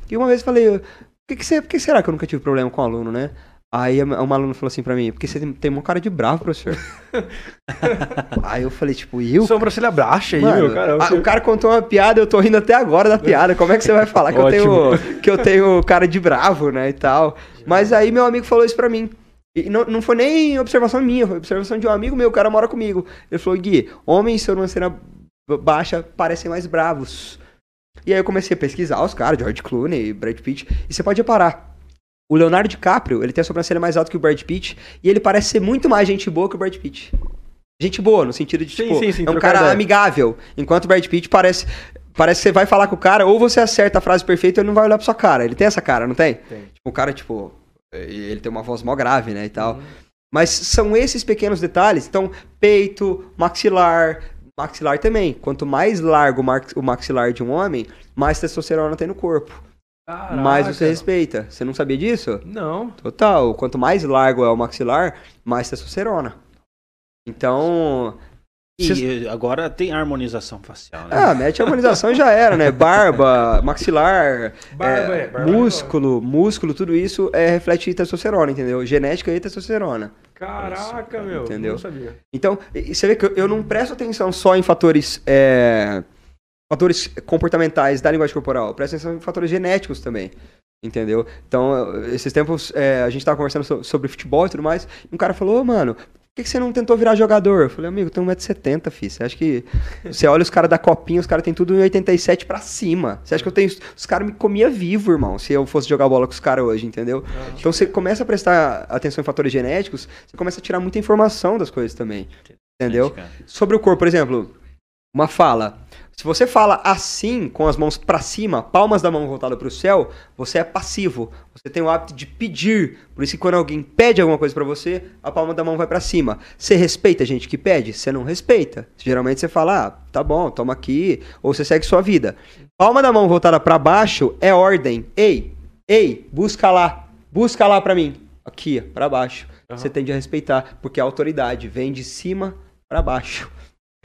E uma vez eu falei, por que, que, que será que eu nunca tive problema com aluno, né? Aí uma aluna falou assim pra mim, porque você tem, uma cara de bravo, professor. [LAUGHS] aí eu falei, tipo, eu? Sobrancelha baixa aí, meu, cara. ah, o cara contou uma piada, eu tô rindo até agora da piada. Como é que você vai falar que eu tenho que eu tenho cara de bravo, né, e tal? Mas aí meu amigo falou isso pra mim. E não, não foi nem observação minha, foi observação de um amigo meu, o cara mora comigo. Ele falou, Gui, homens sobrancelha baixa parecem mais bravos. E aí eu comecei a pesquisar os caras, George Clooney, Brad Pitt, e você pode reparar. O Leonardo DiCaprio, ele tem a sobrancelha mais alta que o Brad Pitt, e ele parece ser muito mais gente boa que o Brad Pitt. Gente boa, no sentido de, Sim, tipo, sim, sim, é um cara ideia. amigável. Enquanto o Brad Pitt parece. Parece que você vai falar com o cara, ou você acerta a frase perfeita ou ele não vai olhar pra sua cara. Ele tem essa cara, não tem? Tem. Tipo, o cara, tipo. Ele tem uma voz mó grave, né? E tal. Mas são esses pequenos detalhes. Então, peito, maxilar. Maxilar também. Quanto mais largo o maxilar de um homem, mais testosterona tem no corpo. Mais você Caraca. respeita. Você não sabia disso? Não. Total. Quanto mais largo é o maxilar, mais testosterona. Então. E agora tem harmonização facial, né? Ah, mete a harmonização e já era, né? Barba, maxilar, Barba, é, é, barba é músculo, músculo, tudo isso é, reflete testosterona, entendeu? Genética e testosterona. Caraca, meu. Entendeu? Não sabia. Então, você vê que eu- eu não presto atenção só em fatores, é, fatores comportamentais da linguagem corporal, eu presto atenção em fatores genéticos também. Entendeu? Então, esses tempos é, a gente tava conversando so- sobre futebol e tudo mais, e um cara falou, ô, mano, por que, que você não tentou virar jogador? Eu falei, amigo, eu tenho 1,70m, filho. Você acha que. Você olha os caras da copinha, os caras têm tudo em 87 pra cima. Você acha que eu tenho. Os caras me comia vivo, irmão, se eu fosse jogar bola com os caras hoje, entendeu? Então você começa a prestar atenção em fatores genéticos, você começa a tirar muita informação das coisas também. Entendeu? Sobre o corpo, por exemplo, uma fala. Se você fala assim, com as mãos pra cima, palmas da mão voltada pro céu, você é passivo. Você tem o hábito de pedir. Por isso que quando alguém pede alguma coisa pra você, a palma da mão vai pra cima. Você respeita a gente que pede? Você não respeita. Geralmente você fala, ah, tá bom, toma aqui, ou você segue sua vida. Palma da mão voltada pra baixo é ordem. Ei, ei, busca lá. Busca lá pra mim. Aqui, pra baixo. Aham. Você tende a respeitar, porque a autoridade vem de cima pra baixo.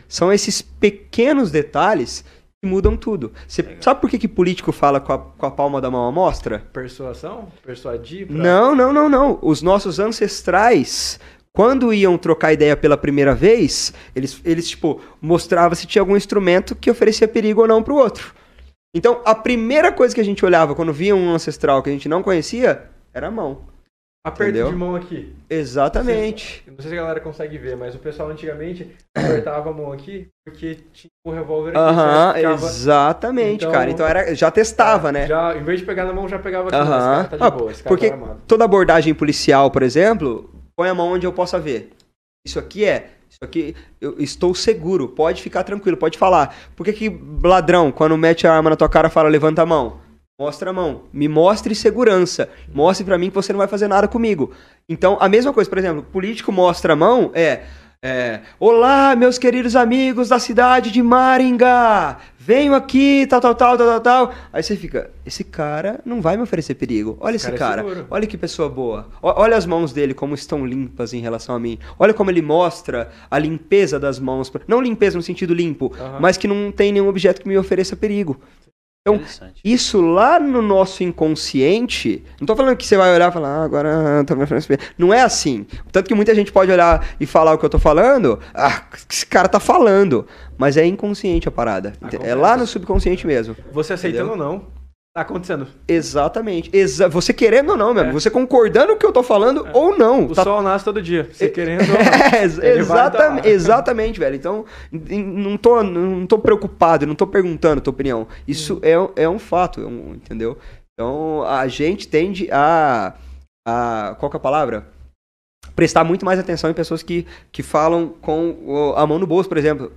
São esses pequenos detalhes que mudam tudo. Você sabe por que, que político fala com a, com a palma da mão à mostra? Persuasão? Persuadir? pra- Não, não, não, não. Os nossos ancestrais, quando iam trocar ideia pela primeira vez, eles, eles tipo, mostravam se tinha algum instrumento que oferecia perigo ou não pro outro. Então, a primeira coisa que a gente olhava quando via um ancestral que a gente não conhecia era a mão. Aperto Entendeu? de mão aqui. Exatamente. Não sei se a galera consegue ver, mas o pessoal antigamente [CLEARS THROAT] apertava a mão aqui porque tinha um revólver aqui. Aham, exatamente, Então- cara. Então era, já testava, né? Já, em vez de pegar na mão, já pegava aqui. Esse cara tá de Ah, boa, esse cara porque tá armado. toda abordagem policial, por exemplo, põe a mão onde eu possa ver. Isso aqui é. Isso aqui, eu estou seguro. Pode ficar tranquilo, pode falar. Por que, que ladrão, quando mete a arma na tua cara, fala levanta a mão? Mostra a mão. Me mostre segurança. Mostre pra mim que você não vai fazer nada comigo. Então, a mesma coisa, por exemplo, político mostra a mão é. é, Olá, meus queridos amigos da cidade de Maringá! Venho aqui, tal, tal, tal, tal, tal, tal. Aí você fica, esse cara não vai me oferecer perigo. Olha esse cara é cara. seguro. Olha que pessoa boa. O- Olha as mãos dele como estão limpas em relação a mim. Olha como ele mostra a limpeza das mãos. Não limpeza no sentido limpo, Aham. mas que não tem nenhum objeto que me ofereça perigo. Então, isso lá no nosso inconsciente, não tô falando que você vai olhar e falar, ah, agora tá me oferecendo perigo. Não é assim. Tanto que muita gente pode olhar e falar o que eu tô falando, ah, esse cara tá falando. Mas é inconsciente a parada. É lá no subconsciente mesmo. Você aceitando ou não, tá acontecendo. Exatamente. Exa você querendo ou não, meu É. Você concordando com o que eu tô falando ou não. O Tá- sol nasce todo dia. Você querendo ou [LAUGHS] não. É, exatamente, tá. exatamente, velho. Então, não tô, não tô preocupado, não tô perguntando a tua opinião. Isso é, um- é um fato, é um- entendeu? Então, a gente tende a, a. Qual que é a palavra? Prestar muito mais atenção em pessoas que, que falam com a mão no bolso, por exemplo.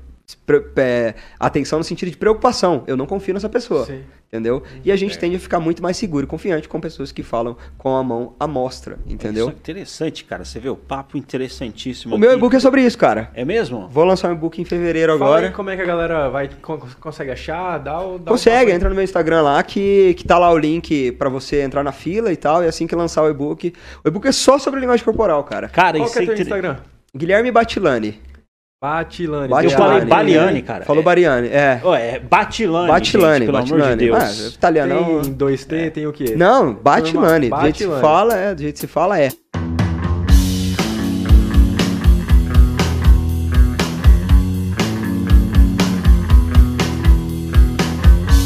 É, atenção no sentido de preocupação. Eu não confio nessa pessoa. Sim. Entendeu? E a gente tende a ficar muito mais seguro e confiante com pessoas que falam com a mão à mostra, entendeu? Isso é interessante, cara. Você vê o papo interessantíssimo. O meu e-book é sobre isso, cara. É mesmo? Vou lançar um e-book em fevereiro Fala aí agora. como é que a galera vai, con- consegue achar, dá o... Dá Consegue, aí. entra no meu Instagram lá que, que tá lá o link pra você entrar na fila e tal. E assim que lançar o e-book. O e-book é só sobre linguagem corporal, cara. Cara, Qual isso que é é teu inter- Instagram? Guilherme Batilani. Batilane. Batilane. Eu falei B-A-L-E. Baliane, cara. Falou É- Bariani, é. Ó, é Batilane, Batilane, gente, pelo Batilane. amor de Deus. Ah, italianão. Tem dois T, tem o quê? Não, Batilane. Do jeito que se fala, é. Do jeito que se fala, é.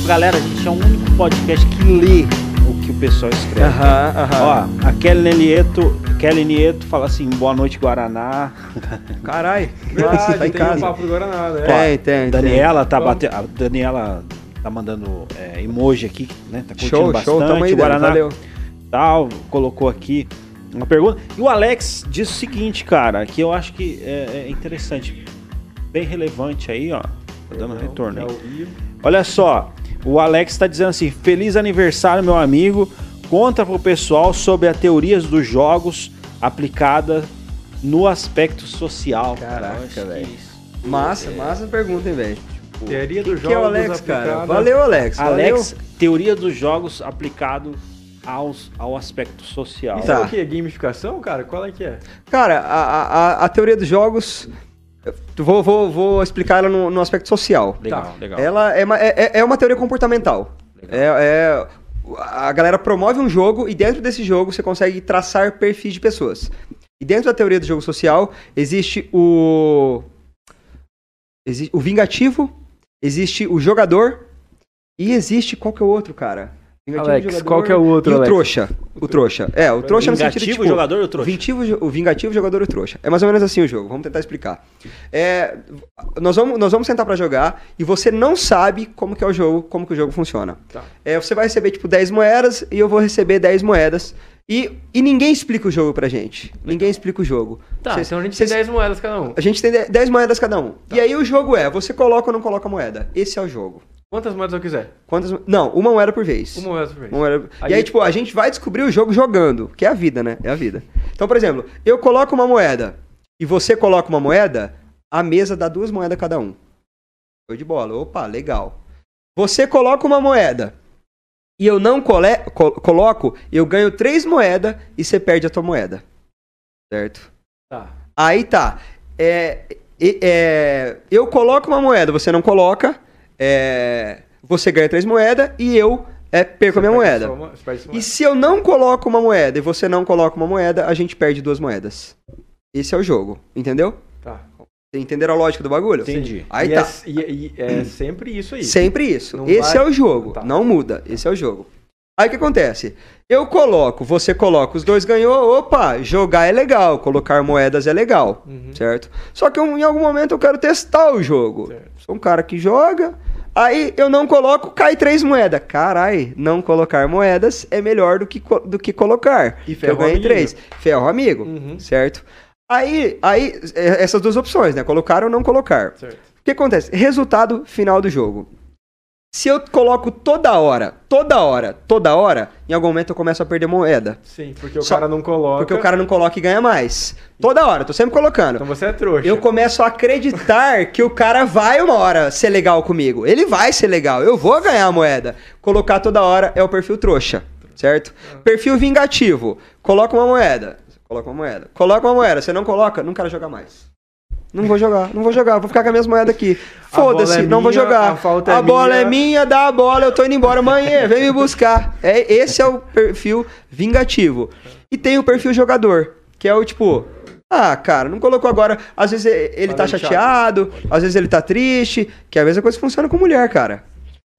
Galera, a gente é o único podcast que lê que o pessoal escreve. Aham, aham. Ó, a Kelly Nieto, Kelly Nieto fala assim, boa noite, Guaraná. [LAUGHS] Carai. Verdade, tá em tem casa. papo do Guaraná, né? Tem, tem. Daniela tá Bom. batendo. A Daniela tá mandando é, emoji aqui, né? Tá tem. curtindo Show, bastante. show. Tamo aí, Guaraná valeu. tal, colocou aqui uma pergunta. E o Alex diz o seguinte, cara, que eu acho que é, é interessante, bem relevante aí, ó. Tá dando retorno aí. É ao vivo. Olha só, o Alex tá dizendo assim: Feliz aniversário, meu amigo. Conta pro pessoal sobre as teorias dos jogos aplicada no aspecto social. Caraca, que velho. isso- Massa, massa pergunta, hein, velho. Teoria Que, dos que é o jogos Alex, cara? Valeu, Alex. Alex, teoria dos jogos aplicado aos, ao aspecto social. Isso Tá. é o quê? Gamificação, cara? Qual é que é? Cara, a, a, a teoria dos jogos. Vou, vou, vou explicar ela no, no aspecto social. Legal, Tá. legal. Ela é uma, é, é uma teoria comportamental. Legal. É, é- a galera promove um jogo e dentro desse jogo você consegue traçar perfis de pessoas. E dentro da teoria do jogo social existe o. exi- o vingativo, existe o jogador e existe qual que é o outro, cara? Vingativo, Alex, qual que é o outro, e o Alex? trouxa. O trouxa. É, o trouxa no sentido Vingativo, tipo, jogador ou trouxa? O vingativo, o vingativo, jogador e o trouxa. É mais ou menos assim o jogo. Vamos tentar explicar. É, nós, vamos, nós vamos sentar pra jogar e você não sabe como que é o jogo, como que o jogo funciona. Tá. É, você vai receber tipo 10 moedas e eu vou receber 10 moedas E, e ninguém explica o jogo pra gente. Ninguém explica o jogo. Tá, Cês- então a gente cês- tem 10 moedas cada um. a gente tem 10 moedas cada um. E aí o jogo é, você coloca ou não coloca moeda. Esse é o jogo. Quantas moedas eu quiser? Quantas... Não, uma moeda por vez. Uma moeda por vez. Uma moeda- Aí- E aí, tipo, a gente vai descobrir o jogo jogando, que é a vida, né? É a vida. Então, por exemplo, eu coloco uma moeda e você coloca uma moeda, a mesa dá duas moedas cada um. Foi de bola. Opa, legal. Você coloca uma moeda e eu não cole... co- coloco, eu ganho três moedas e você perde a tua moeda. Certo? Tá. Aí tá. É, é, eu coloco uma moeda, você não coloca. É, você ganha três moedas e eu é, perco a minha Você moeda. sua mo- você perde sua E moeda. se eu não coloco uma moeda e você não coloca uma moeda, a gente perde duas moedas. Esse é o jogo, entendeu? Tá. Entenderam a lógica do bagulho? Entendi. Aí e tá. É, e, e é sempre isso aí. Sempre isso. Não Esse vai- é o jogo. Tá. Não muda. Esse é o jogo. Aí o que acontece? Eu coloco, você coloca, os dois ganhou. Opa, jogar é legal, colocar moedas é legal, Uhum. certo? Só que eu, em algum momento eu quero testar o jogo. Certo. Sou um cara que joga, aí eu não coloco, cai três moedas. Carai, não colocar moedas é melhor do que, do que colocar. E ferro eu ganhei amigo. três. Ferro amigo, Uhum. certo? Aí, aí, é, essas duas opções, né? Colocar ou não colocar. Certo. O que acontece? Resultado final do jogo. Se eu coloco toda hora, toda hora, toda hora, em algum momento eu começo a perder moeda. Sim, porque o Só- cara não coloca. Porque o cara não coloca e ganha mais. Toda hora, eu tô sempre colocando. Então você é trouxa. Eu começo a acreditar [LAUGHS] que o cara vai uma hora ser legal comigo. Ele vai ser legal, eu vou ganhar a moeda. Colocar toda hora é o perfil trouxa, certo? Perfil vingativo. Coloca uma moeda. Coloca uma moeda. Coloca uma moeda. Você não coloca, não quero jogar mais. Não vou jogar, não vou jogar, vou ficar com as minhas moedas aqui. A Foda-se, é não vou minha, jogar. a falta é bola minha. é minha, dá a bola, eu tô indo embora amanhã, vem me buscar. É, esse é o perfil vingativo. E tem o perfil jogador, que é o tipo, ah, cara, não colocou agora. Às vezes ele tá chateado, às vezes ele tá triste, que é a mesma coisa funciona com mulher, cara.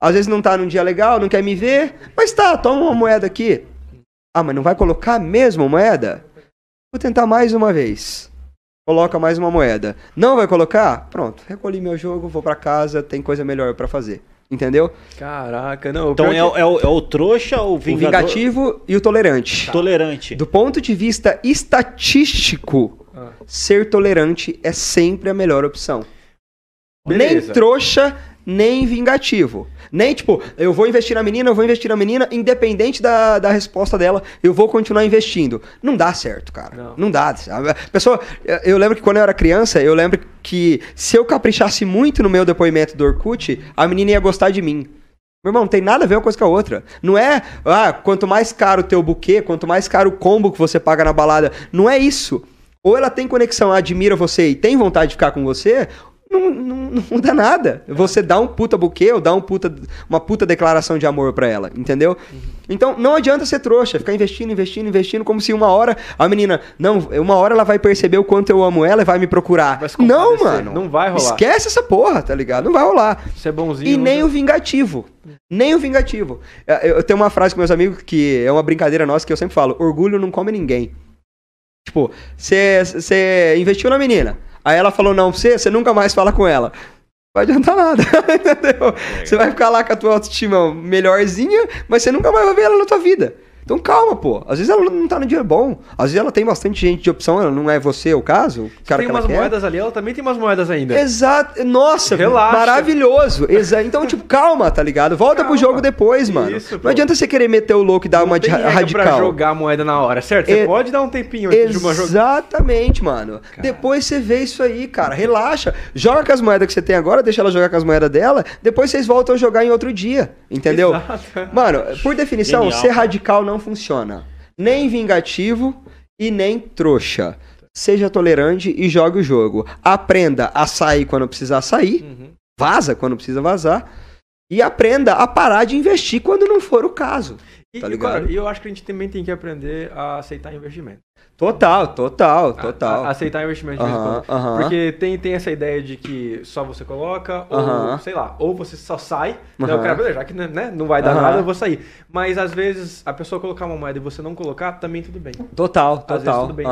Às vezes não tá num dia legal, não quer me ver, mas tá, toma uma moeda aqui. Ah, mas não vai colocar mesmo a moeda? Vou tentar mais uma vez. Coloca mais uma moeda. Não vai colocar? Pronto, recolhi meu jogo, vou pra casa, tem coisa melhor pra fazer. Entendeu? Caraca, não. Então é, o- que- é o, é o trouxa ou o O vingador? vingativo e o tolerante. Tolerante. Do ponto de vista estatístico, Ah, ser tolerante é sempre a melhor opção. Nem Beleza. trouxa, nem vingativo. Nem tipo, eu vou investir na menina, eu vou investir na menina, independente da, da resposta dela, eu vou continuar investindo. Não dá certo, cara. Não. Não, dá. sabe? Pessoa, eu- eu lembro que quando eu era criança, eu lembro que se eu caprichasse muito no meu depoimento do Orkut, a menina ia gostar de mim. Meu irmão, não tem nada a ver uma coisa com a outra. Não é, ah, quanto mais caro o teu buquê, quanto mais caro o combo que você paga na balada. Não é isso. Ou ela tem conexão, admira você e tem vontade de ficar com você, não, não, não muda nada. Você dá um puta buquê ou dá um puta, uma puta declaração de amor pra ela, entendeu? Então não adianta ser trouxa, ficar investindo, investindo, investindo, como se uma hora a menina, não, uma hora ela vai perceber o quanto eu amo ela e vai me procurar. Vai não, mano. não vai rolar. Esquece essa porra, tá ligado? Não vai rolar. Você é bonzinho. E nem o vingativo. Nem o vingativo. É, Eu tenho uma frase com meus amigos que é uma brincadeira nossa que eu sempre falo: orgulho não come ninguém. Tipo, você investiu na menina. Aí ela falou não pra você, você nunca mais fala com ela. Não vai adiantar nada, [LAUGHS] entendeu? Você vai ficar lá com a tua autoestima melhorzinha, mas você nunca mais vai ver ela na tua vida. Então calma, pô. Às vezes ela não tá no dia bom. Às vezes ela tem bastante gente de opção, ela não é você o caso. O cara tem que umas quer. moedas ali, ela também tem umas moedas ainda. Exato. Nossa, Relaxa. maravilhoso. Exa então, [LAUGHS] tipo, calma, tá ligado? Volta pro Calma. jogo depois, mano. Isso, pô. não adianta você querer meter o louco e dar Não uma de tem regra radical. pra jogar a moeda na hora, certo? Você E- pode dar um tempinho antes de uma jogada. Exatamente, mano. Depois você vê isso aí, cara. Relaxa. Joga com as moedas que você tem agora, deixa ela jogar com as moedas dela. Depois vocês voltam a jogar em outro dia. Entendeu? Exato. Mano, por definição, Genial, ser cara. radical não funciona. Nem vingativo e nem trouxa. Seja tolerante e jogue o jogo. Aprenda a sair quando precisar sair. Uhum. Vaza quando precisa vazar. E aprenda a parar de investir quando não for o caso. E, Tá e, ligado? cara, e eu acho que a gente também tem que aprender a aceitar investimento. Total, total, A- total. a- aceitar investimento de vez em quando. Porque tem, tem essa ideia de que só você coloca, ou Aham. sei lá, ou você só sai, né, o cara, beleza, já que né, não vai dar Aham. nada, eu vou sair. Mas às vezes a pessoa colocar uma moeda e você não colocar, também tudo bem. Total, Às vezes total. tudo bem.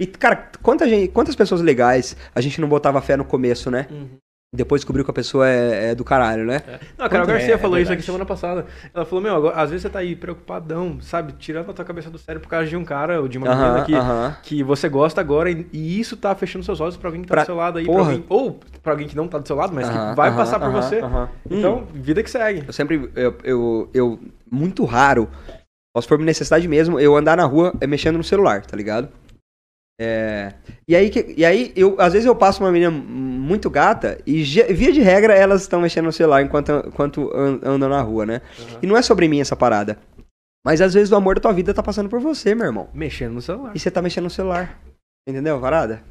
E, cara, quanta gente, quantas pessoas legais a gente não botava fé no começo, né? Depois descobriu que a pessoa é, é do caralho, né? Não, a Carol É, Garcia é falou isso verdade. aqui semana passada. Ela falou, meu, agora, às vezes você tá aí preocupadão, sabe? Tirando a tua cabeça do sério por causa de um cara ou de uma menina Aham, que, aham. que você gosta agora e, e isso tá fechando seus olhos pra alguém que tá Pra- do seu lado aí. pra alguém- ou pra alguém que não tá do seu lado, mas Aham, que vai passar por você. Então, vida que segue. Eu sempre, eu, eu, eu- muito raro, se for necessidade mesmo, eu andar na rua é, mexendo no celular, tá ligado? É, e aí, e aí eu, às vezes eu passo uma menina muito gata e via de regra elas estão mexendo no celular enquanto, enquanto an- andam na rua, né? E não é sobre mim essa parada. Mas às vezes o amor da tua vida tá passando por você, meu irmão. Mexendo no celular. E você tá mexendo no celular. Entendeu a parada?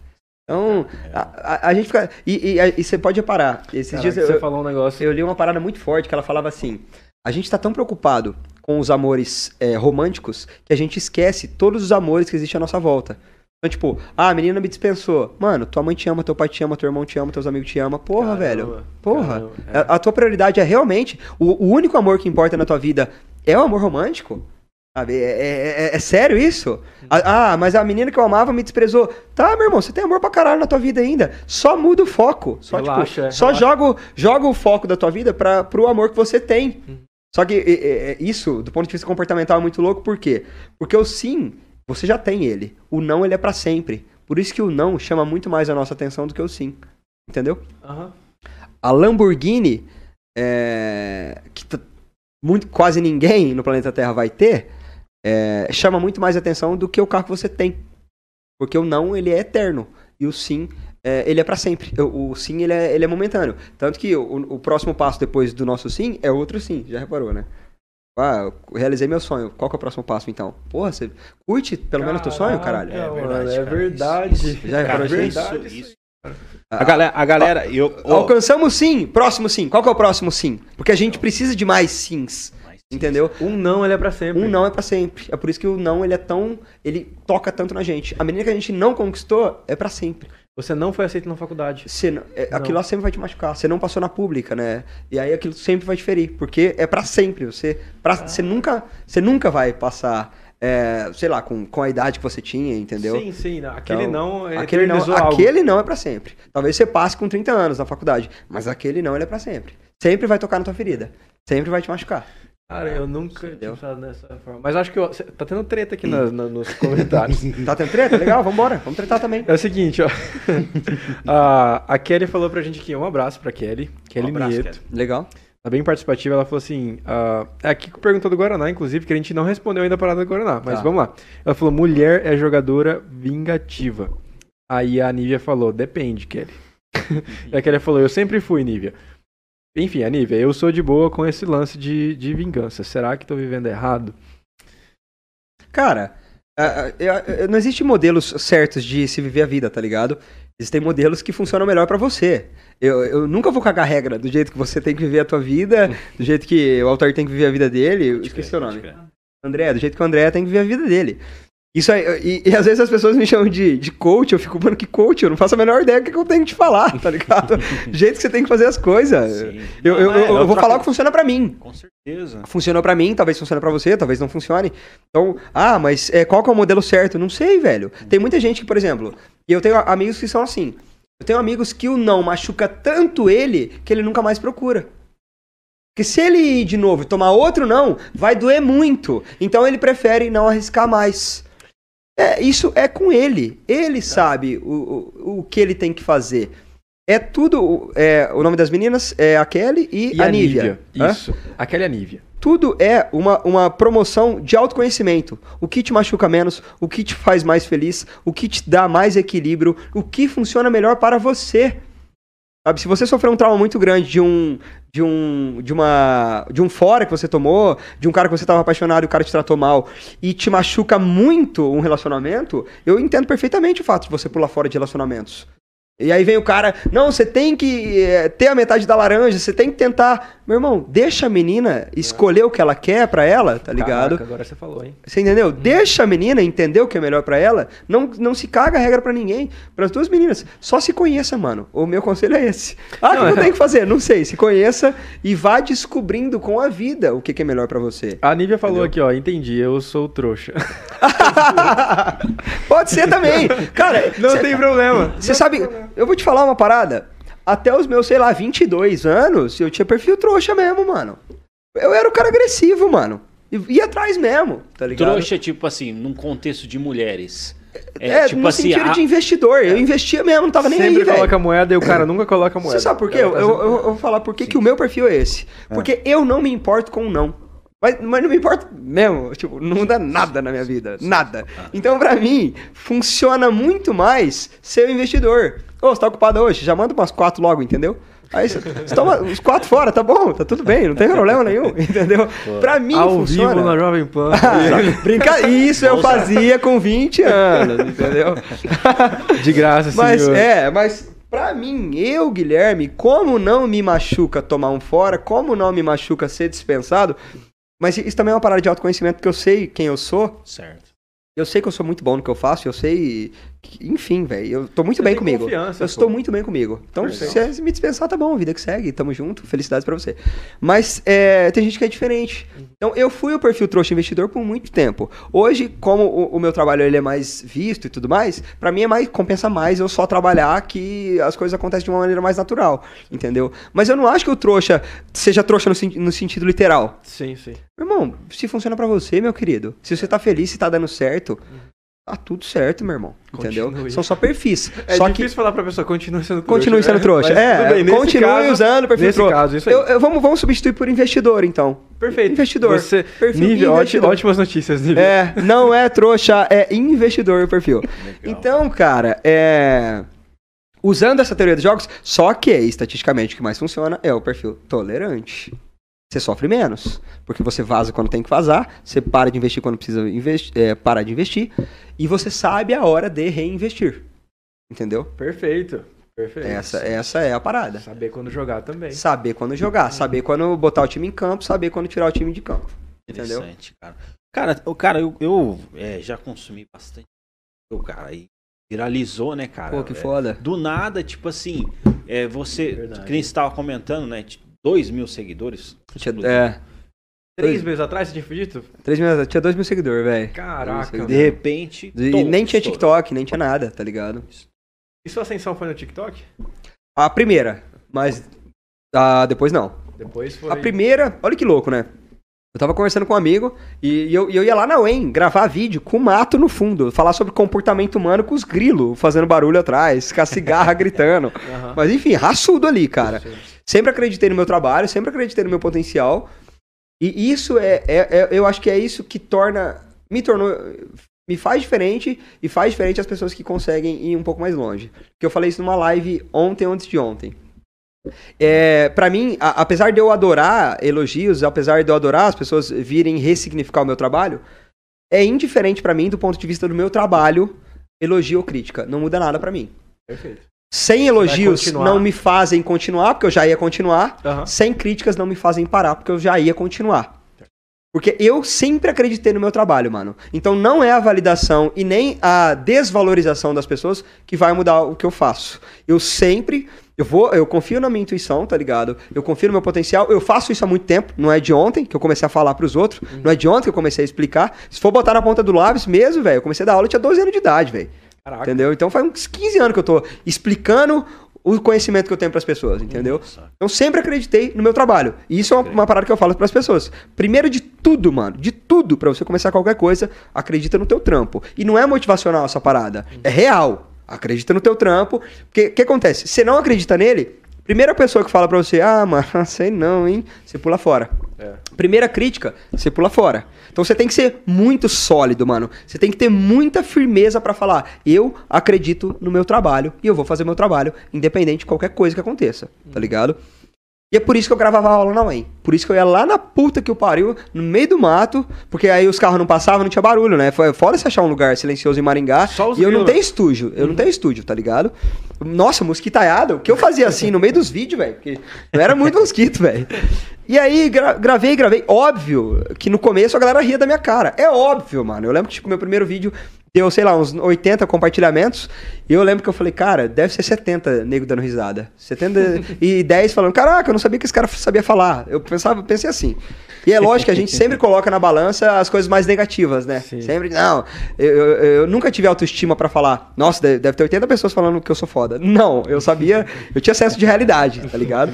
Então, a, a- a gente fica. E, e- e você pode reparar. Esses Caraca, dias eu, você falou um negócio. eu li uma parada muito forte que ela falava assim: a gente tá tão preocupado com os amores é, românticos que a gente esquece todos os amores que existem à nossa volta. Então, tipo, ah, a menina me dispensou. Mano, tua mãe te ama, teu pai te ama, teu irmão te ama, teus amigos te amam. Porra, Caramba, velho. Porra. caramba, é. A, a tua prioridade é realmente. O, o único amor que importa na tua vida é o amor romântico? Sabe? É, é- é- é sério isso? Ah, mas a menina que eu amava me desprezou. Tá, meu irmão, você tem amor pra caralho na tua vida ainda. Só muda o foco. Só, tipo, Relaxa, é, só joga, o- joga o foco da tua vida pra, pro amor que você tem. Só que é, isso, do ponto de vista comportamental, é muito louco. Por quê? Porque o sim, você já tem ele. O não, ele é pra sempre. Por isso que o não chama muito mais a nossa atenção do que o sim. Entendeu? Aham. A Lamborghini, é, que muito, quase ninguém no planeta Terra vai ter, é, chama muito mais atenção do que o carro que você tem. Porque o não, ele é eterno. E o sim, é, ele é pra sempre. O, o sim, ele é, ele é momentâneo. Tanto que o, o próximo passo depois do nosso sim é outro sim. Já reparou, né? Ah, eu realizei meu sonho. Qual que é o próximo passo, então? Porra, você curte pelo menos teu sonho, caralho? Caraca, É mano, verdade, É verdade. Já reparou isso, Verdade, isso. Ah, A galera, a galera eu, ó, Alcançamos sim, próximo sim. Qual que é o próximo sim? Porque a gente precisa de mais sims, entendeu? Um não, ele é pra sempre. Um não é pra sempre. É por isso que o não ele é tão, ele toca tanto na gente. A menina que a gente não conquistou é pra sempre. Você não foi aceito na faculdade. Você não- é, Não. aquilo lá sempre vai te machucar. Você não passou na pública, né? E aí aquilo sempre vai te ferir, porque é pra sempre. Você, pra, Ah. você nunca, você nunca vai passar, é, sei lá, com, com a idade que você tinha, entendeu? Sim, sim. Aquele Então, não é aquele não, algo. aquele não é pra sempre. Talvez você passe com 30 anos na faculdade, mas aquele não ele é pra sempre. Sempre vai tocar na tua ferida. Sempre vai te machucar. Cara, eu nunca tinha Entendeu? pensado dessa forma. Mas acho que eu- tá tendo treta aqui na- na- nos [LAUGHS] comentários. Tá tendo treta? Legal, vambora. Vamos tretar também. É o seguinte, ó. [LAUGHS] a, a Kelly falou pra gente aqui, um abraço pra Kelly. Kelly Um abraço, Nieto. Kelly. Legal. Tá bem participativa, ela falou assim. ah, é aqui que perguntou do Guaraná, inclusive, que a gente não respondeu ainda a parada do Guaraná. Mas Tá. vamos lá. Ela falou: mulher é jogadora vingativa. Aí a Nívia falou: depende, Kelly. [LAUGHS] e a Kelly falou: eu sempre fui, Nívia. Enfim, a Nívia, eu sou de boa com esse lance de, de vingança. Será que tô vivendo errado? Cara, não existe modelos certos de se viver a vida, tá ligado? Existem modelos que funcionam melhor pra você. Eu, eu nunca vou cagar regra do jeito que você tem que viver a tua vida, do jeito que o autor tem que viver a vida dele. Eu esqueci o nome. André, do jeito que o André tem que viver a vida dele. Isso aí, e, e às vezes as pessoas me chamam de, de coach, eu fico, mano, que coach? Eu não faço a menor ideia do que, que eu tenho que te falar, tá ligado? [LAUGHS] do jeito que você tem que fazer as coisas. Eu, eu, Não, é, eu- eu eu vou falar o que funciona pra mim Com certeza. funcionou pra mim, talvez funcione pra você, talvez não funcione. Então, ah, mas é, qual que é o modelo certo? Não sei, velho. Tem muita gente que, por exemplo, e eu tenho amigos que são assim. Eu tenho amigos que o não machuca tanto ele que ele nunca mais procura. Porque se ele ir de novo e tomar outro não, vai doer muito. Então ele prefere não arriscar mais. É, isso é com ele. Ele sabe o, o, o que ele tem que fazer. É tudo. É, o nome das meninas é a Kelly e, a, Nívia. Hã? Isso. A Kelly é a Nívia. Tudo é uma, uma promoção de autoconhecimento. O que te machuca menos, o que te faz mais feliz, o que te dá mais equilíbrio, o que funciona melhor para você. Sabe, se você sofreu um trauma muito grande de um de um de uma de um fora que você tomou, de um cara que você estava apaixonado e o cara te tratou mal e te machuca muito um relacionamento, eu entendo perfeitamente o fato de você pular fora de relacionamentos. E aí vem o cara, não, você tem que eh, ter a metade da laranja, você tem que tentar. Meu irmão, deixa a menina escolher o que ela quer pra ela, tá ligado? Caraca, agora você falou, hein? Você entendeu? Deixa a menina entender o que é melhor pra ela. Não, não se caga a regra pra ninguém. Pras duas meninas. Só se conheça, mano. O meu conselho é esse. Ah, o que eu é- tenho que fazer? Não sei. Se conheça e vá descobrindo com a vida o que, que é melhor pra você. A Nívia falou aqui, ó, entendi, eu sou trouxa. [LAUGHS] Pode ser também. Cara, Não cê- tem problema. Você sabe, eu vou te falar uma parada. Até os meus, sei lá, 22 anos, eu tinha perfil trouxa mesmo, mano. Eu era o cara agressivo, mano. E ia atrás mesmo, tá ligado? Trouxa, tipo assim, num contexto de mulheres. É, tipo no assim, sentido a- de investidor. Eu investia mesmo, não tava nem Sempre aí, velho. coloca moeda e o cara nunca coloca moeda. Você sabe por quê? O Eu, tá eu- eu vou falar por que que o meu perfil é esse. Porque eu não me importo com o não. Mas, mas não me importa mesmo, tipo, não muda nada na minha vida, nada. Então, pra mim, funciona muito mais ser um investidor. Ô, você tá ocupado hoje? Já manda umas quatro logo, entendeu? Aí você toma os quatro fora, tá bom, tá tudo bem, não tem problema nenhum, [LAUGHS] entendeu? Pra mim Ao funciona. vivo na Jovem Pan. Ah, [LAUGHS] brinca... Isso eu fazia com 20 anos, [LAUGHS] entendeu? De graça, Mas senhor. é, mas pra mim, eu, Guilherme, como não me machuca tomar um fora, como não me machuca ser dispensado, mas isso também é uma parada de autoconhecimento, porque eu sei quem eu sou, Certo. eu sei que eu sou muito bom no que eu faço, eu sei. Enfim, velho, eu tô muito Você bem tem comigo. confiança, eu pô. estou muito bem comigo. Então, Perfeito. se você me dispensar, tá bom, vida que segue, tamo junto, felicidades pra você. Mas é, tem gente que é diferente. Então, eu fui o perfil trouxa investidor por muito tempo. Hoje, como o, o meu trabalho ele é mais visto e tudo mais, pra mim é mais compensa mais eu só trabalhar que as coisas acontecem de uma maneira mais natural, entendeu? Mas eu não acho que o trouxa seja trouxa no, no sentido literal. Sim, sim. Meu irmão, se funciona pra você, meu querido, se você tá feliz, se tá dando certo, tá tudo certo, meu irmão. Entendeu? Continue. São só perfis. É só difícil que falar pra pessoa, continue sendo trouxa. continue sendo né? trouxa. É, bem, continue caso- usando o perfil Nesse trouxa. caso, isso aí. Eu- eu- vamos, vamos substituir por investidor, então. Perfeito. Investidor. Você, Perfil nível, investidor. ótimas notícias, nível. É, não é trouxa, é investidor o perfil. Então, cara, é. Usando essa teoria dos jogos, só que estatisticamente o que mais funciona é o perfil tolerante. Você sofre menos, porque você vaza quando tem que vazar, você para de investir quando precisa investi- é, parar de investir, e você sabe a hora de reinvestir. Entendeu? Perfeito. Perfeito. Essa, essa é a parada. Saber quando jogar também. Saber quando jogar, saber quando botar o time em campo, saber quando tirar o time de campo. Entendeu? Interessante, cara. Cara, o cara, eu, eu, é, já consumi bastante. O cara aí viralizou, né, cara? Pô, que É, foda. do nada, tipo assim, é, você, Verdade. que nem você tava comentando, né? Tipo, Dois mil seguidores. Tinha, é, Três meses atrás você tinha dito? três mil, tinha dois mil seguidores, velho. Caraca. De repente. E tom, nem tinha. TikTok, nem tinha nada, tá ligado? E sua ascensão foi no TikTok? A primeira, mas ah, depois não. Depois foi. A primeira, olha que louco, né? Eu tava conversando com um amigo e eu, e eu ia lá na UEM gravar vídeo com mato no fundo, falar sobre comportamento humano com os grilos fazendo barulho atrás, com a cigarra [LAUGHS] gritando. Aham. Mas enfim, raçudo ali, cara. Sempre acreditei no meu trabalho, sempre acreditei no meu potencial. E isso é, é- é- eu acho que é isso que torna, me tornou, me faz diferente e faz diferente as pessoas que conseguem ir um pouco mais longe. Que eu falei isso numa live ontem, antes de ontem. É, para mim, a- apesar de eu adorar elogios, apesar de eu adorar as pessoas virem ressignificar o meu trabalho, é indiferente pra mim do ponto de vista do meu trabalho, elogio ou crítica. Não muda nada pra mim. Perfeito. Sem elogios não me fazem continuar, porque eu já ia continuar. Aham. Sem críticas não me fazem parar, porque eu já ia continuar. Porque eu sempre acreditei no meu trabalho, mano. Então não é a validação e nem a desvalorização das pessoas que vai mudar o que eu faço. Eu sempre, eu vou, eu confio na minha intuição, tá ligado? Eu confio no meu potencial. Eu faço isso há muito tempo, não é de ontem que eu comecei a falar pros outros, não é de ontem que eu comecei a explicar. Se for botar na ponta do lápis mesmo, velho, eu comecei a dar aula, eu tinha 12 anos de idade, velho. Caraca. Entendeu? Então faz uns 15 anos que eu tô explicando o conhecimento que eu tenho pras pessoas, entendeu? Nossa. Eu sempre acreditei no meu trabalho. E isso é uma, uma parada que eu falo pras pessoas. Primeiro de tudo, mano, de tudo, pra você começar qualquer coisa, acredita no teu trampo. E não é motivacional essa parada, é real. Acredita no teu trampo. Porque o que acontece? Você não acredita nele, primeira pessoa que fala pra você, ah, mano, [LAUGHS] sei não, hein? Você pula fora. É. Primeira crítica, você pula fora. Então você tem que ser muito sólido, mano. Você tem que ter muita firmeza pra falar: eu acredito no meu trabalho e eu vou fazer meu trabalho, independente de qualquer coisa que aconteça, tá ligado? E é por isso que eu gravava aula na UEM. Por isso que eu ia lá na puta que o pariu, no meio do mato, porque aí os carros não passavam, não tinha barulho, né? Foi foda você achar um lugar silencioso em Maringá. Só os e eu não tenho estúdio, eu não tenho estúdio, tá ligado? Nossa, mosquitaiada, o que eu fazia assim no meio dos vídeos, velho? Porque não era muito mosquito, velho. E aí, gra- gravei, gravei. Óbvio que no começo a galera ria da minha cara. É óbvio, mano. Eu lembro que, tipo, meu primeiro vídeo deu, sei lá, uns 80 compartilhamentos. E eu lembro que eu falei, cara, deve ser 70 nego dando risada. 70 [LAUGHS] e 10 falando, caraca, eu não sabia que esse cara sabia falar. Eu pensava, pensei assim. E é lógico que a gente [LAUGHS] sempre coloca na balança as coisas mais negativas, né? Sim. Sempre, não. Eu, eu, eu nunca tive autoestima pra falar, nossa, deve, deve ter 80 pessoas falando que eu sou foda. Não, eu sabia, eu tinha senso de realidade, tá ligado?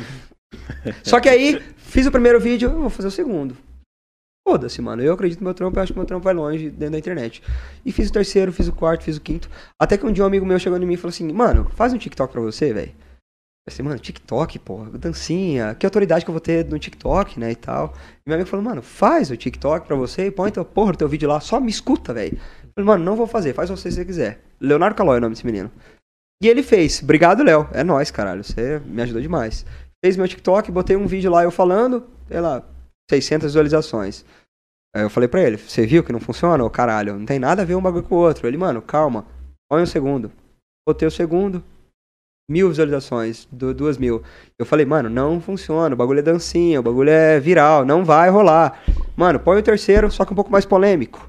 [LAUGHS] Só que aí, fiz o primeiro vídeo, eu vou fazer o segundo. Foda-se, mano. Eu acredito no meu trampo, eu acho que meu trampo vai longe dentro da internet. E fiz o terceiro, fiz o quarto, fiz o quinto. Até que um dia um amigo meu chegou em mim e falou assim: Mano, faz um TikTok pra você, velho. Eu falei, mano, TikTok, porra, dancinha, que autoridade que eu vou ter no TikTok, né, e tal. E meu amigo falou, mano, faz o TikTok pra você e põe tua porra teu vídeo lá, só me escuta, velho. Falei, mano, não vou fazer, faz você se você quiser. Leonardo Calói é o nome desse menino. E ele fez, obrigado, Léo, é nóis, caralho, você me ajudou demais. Fez meu TikTok, botei um vídeo lá eu falando, sei lá, 600 visualizações. Aí eu falei pra ele, você viu que não funciona? Ô caralho, não tem nada a ver um bagulho com o outro. Ele, mano, calma, põe um segundo. Botei o segundo, mil visualizações, du- duas mil. Eu falei, mano, não funciona, o bagulho é dancinha, o bagulho é viral, não vai rolar. Mano, põe o terceiro, só que um pouco mais polêmico.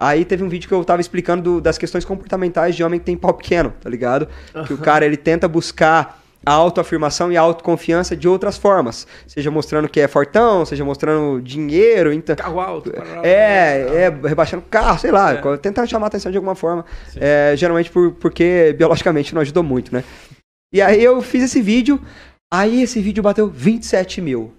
Aí teve um vídeo que eu tava explicando do- das questões comportamentais de homem que tem pau pequeno, tá ligado? Que o cara, ele tenta buscar a autoafirmação e a autoconfiança de outras formas. Seja mostrando que é fortão, seja mostrando dinheiro, então... Carro alto. parará. É, é, rebaixando o carro, sei lá, É. tentando chamar a atenção de alguma forma. É, geralmente por, porque biologicamente não ajudou muito, né? E aí eu fiz esse vídeo, aí esse vídeo bateu 27 mil.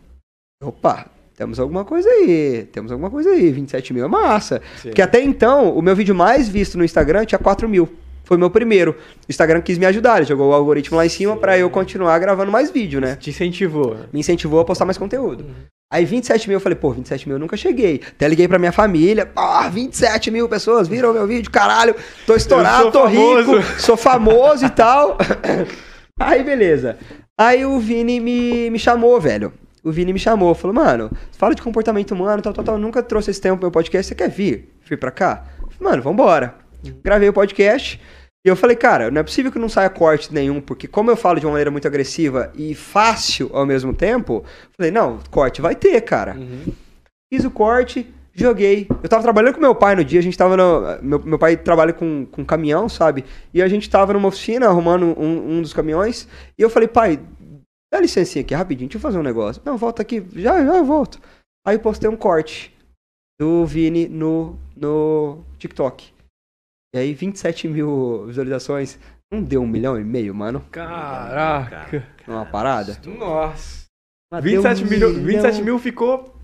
Opa, temos alguma coisa aí, temos alguma coisa aí, 27 mil é massa. Sim. Porque até então, o meu vídeo mais visto no Instagram tinha 4 mil. Foi meu primeiro. O Instagram quis me ajudar, ele jogou o algoritmo lá em cima pra eu continuar gravando mais vídeo, né? Te incentivou. me incentivou a postar mais conteúdo. Aí 27 mil, eu falei, pô, 27 mil eu nunca cheguei. Até liguei pra minha família, pô, 27 mil pessoas viram meu vídeo, caralho, tô estourado, tô famoso. rico, sou famoso e tal. [LAUGHS] Aí, beleza. Aí o Vini me, me chamou, velho. O Vini me chamou, falou, mano, fala de comportamento humano, tal, tal, tal, nunca trouxe esse tema pro meu podcast, você quer vir? Vir pra cá? Falei, Mano, vambora. Gravei o podcast, e eu falei, cara, não é possível que não saia corte nenhum, porque como eu falo de uma maneira muito agressiva e fácil ao mesmo tempo, falei, não, corte vai ter, cara. Fiz o corte, joguei. Eu tava trabalhando com meu pai no dia, a gente tava no. Meu, meu pai trabalha com, com caminhão, sabe? E a gente tava numa oficina arrumando um, um dos caminhões. E eu falei, pai, dá licencinha aqui rapidinho, deixa eu fazer um negócio. Não, volta aqui, já, já eu volto. Aí eu postei um corte do Vini no, no TikTok. E aí, 27 mil visualizações. Não deu um milhão e meio, mano? Caraca. Numa parada? Nossa. Mas deu 27 um mil, milhão. 27 mil ficou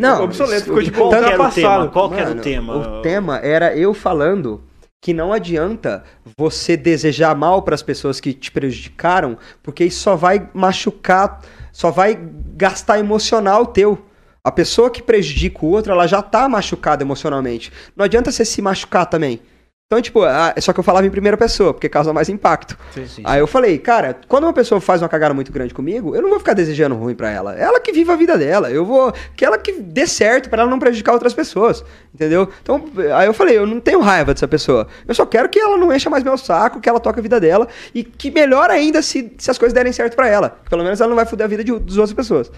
Não, obsoleto, ficou de qual que era o tema? Qual que era o Mano, tema? O tema era eu falando que não adianta você desejar mal para as pessoas que te prejudicaram, porque isso só vai machucar, só vai gastar emocional teu. A pessoa que prejudica o outro, ela já tá machucada emocionalmente. Não adianta você se machucar também. Então, tipo, ah, só que eu falava em primeira pessoa, porque causa mais impacto. Sim. Sim. Aí eu falei, cara, quando uma pessoa faz uma cagada muito grande comigo, eu não vou ficar desejando ruim pra ela. Ela que viva a vida dela. Eu vou. Que ela que dê certo pra ela não prejudicar outras pessoas. Entendeu? Então, aí eu falei, eu não tenho raiva dessa pessoa. Eu só quero que ela não encha mais meu saco, que ela toque a vida dela. E que melhor ainda se, se as coisas derem certo pra ela. Pelo menos ela não vai foder a vida de, das outras pessoas.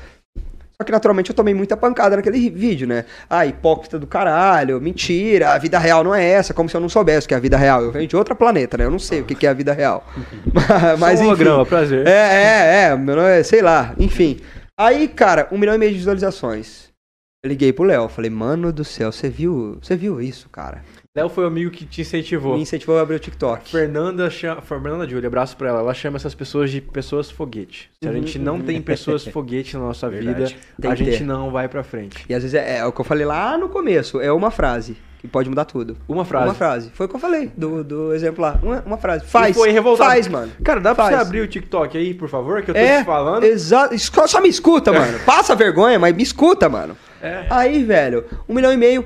Só que naturalmente eu tomei muita pancada naquele vídeo, né? Ah, hipócrita do caralho, mentira, a vida real não é essa, como se eu não soubesse o que é a vida real. Eu venho de outra planeta, né? Eu não sei o que que é a vida real. [LAUGHS] Mas, Só um enfim. holograma, prazer. É, é, é, meu nome é, sei lá, enfim. Aí, cara, um milhão e meio de visualizações. Eu liguei pro Léo, falei, mano do céu, você viu, você viu isso, cara? Léo foi o amigo que te incentivou. Me incentivou a abrir o TikTok. Fernanda, chama, Fernanda Júlia, abraço pra ela. Ela chama essas pessoas de pessoas foguete. Se a Uhum, gente não tem pessoas [LAUGHS] foguete na nossa Verdade. vida, Tem a gente ter. não vai pra frente. E às vezes é, é o que eu falei lá no começo, é uma frase que pode mudar tudo. Uma frase. Uma frase. Foi o que eu falei do, do exemplo lá. Uma, uma frase. Faz. foi revoltado. Faz, mano. Cara, dá pra Faz. você abrir o TikTok aí, por favor, que eu tô É, te falando? exato. Só, só me escuta, [LAUGHS] mano. Passa vergonha, mas me escuta, mano. É. Aí, velho, um milhão e meio.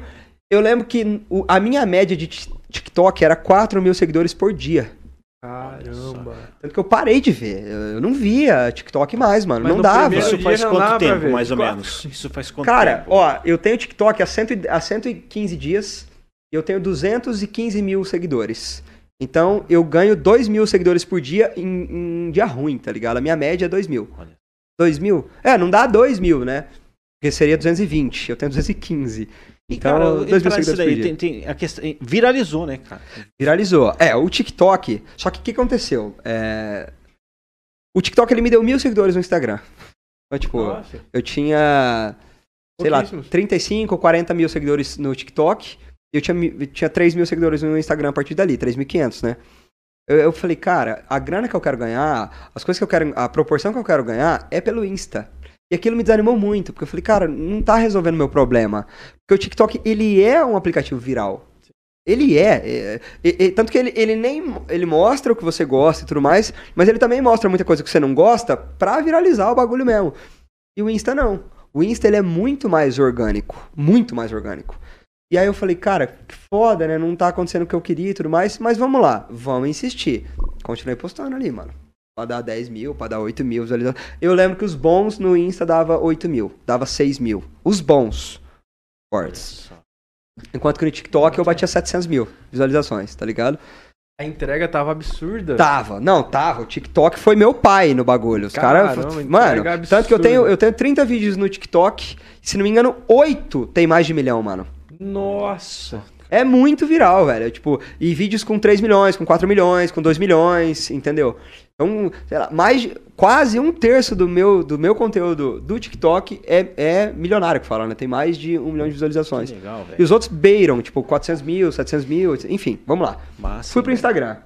Eu lembro que o- a minha média de ti- TikTok era 4 mil seguidores por dia. Caramba. Tanto que eu parei de ver. Eu, eu não via TikTok mais, mano. Mas não dava. Isso faz quanto tempo, mais ou menos? Isso faz quanto Cara, tempo? ó, eu tenho TikTok há, cento, e- há 115 dias e eu tenho 215 mil seguidores. Então, eu ganho 2 mil seguidores por dia em, em dia ruim, tá ligado? A minha média é 2 mil. Olha. 2 mil? É, não dá 2 mil, né? Porque seria 220. Eu tenho 215. E, Então, cara, dois mil seguidores daí, tem, tem a questão, viralizou, né, cara? Viralizou. É, o TikTok. Só que o que aconteceu? É, O TikTok ele me deu mil seguidores no Instagram. Então, tipo, Nossa, eu tinha, sei lá, pouquíssimos. 35 ou 40 mil seguidores no TikTok. E eu tinha, eu tinha 3 mil seguidores no Instagram a partir dali, 3.500, né? Eu, eu falei, cara, a grana que eu quero ganhar, as coisas que eu quero, a proporção que eu quero ganhar é pelo Insta. E aquilo me desanimou muito, porque eu falei, cara, não tá resolvendo meu problema. Porque o TikTok, ele é um aplicativo viral. Ele é. é, é, é, tanto que ele, ele nem ele mostra o que você gosta e tudo mais, mas ele também mostra muita coisa que você não gosta pra viralizar o bagulho mesmo. E o Insta não. O Insta ele é muito mais orgânico. Muito mais orgânico. E aí eu falei, cara, que foda, né? Não tá acontecendo o que eu queria e tudo mais, mas vamos lá, vamos insistir. Continuei postando ali, mano. Pra dar 10 mil, pra dar 8 mil visualizações. Eu lembro que os bons no Insta dava 8 mil, dava 6 mil. Os bons. Cortes. Enquanto que no TikTok eu batia 700 mil visualizações, tá ligado? A entrega tava absurda. Tava, não, tava. O TikTok foi meu pai no bagulho. Os caras. Mano, entrega tanto que eu absurda. tenho, eu tenho 30 vídeos no TikTok. Se não me engano, 8 tem mais de milhão, mano. Nossa. É muito viral, velho. Tipo, e vídeos com 3 milhões, com 4 milhões, com 2 milhões, entendeu? Então, sei lá, mais quase um terço do meu, do meu conteúdo do TikTok é, é milionário que fala, né? Tem mais de um milhão de visualizações. Que legal, E velho. os outros beiram, tipo, 400 mil, 700 mil, enfim, vamos lá. Massa, Fui pro velho. Instagram.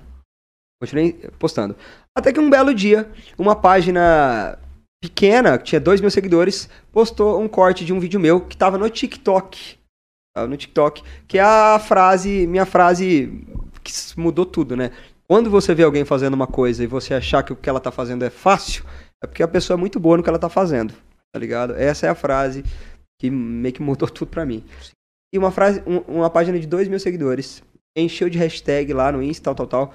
Continuei postando. Até que um belo dia, uma página pequena, que tinha 2 mil seguidores, postou um corte de um vídeo meu que tava no TikTok. Tava no TikTok. Que é a frase, minha frase que mudou tudo, né? Quando você vê alguém fazendo uma coisa e você achar que o que ela tá fazendo é fácil, é porque a pessoa é muito boa no que ela tá fazendo. Tá ligado? Essa é a frase que meio que mudou [LAUGHS] tudo pra mim. E uma frase, um- uma página de 2 mil seguidores. Encheu de hashtag lá no Insta, tal, tal, tal.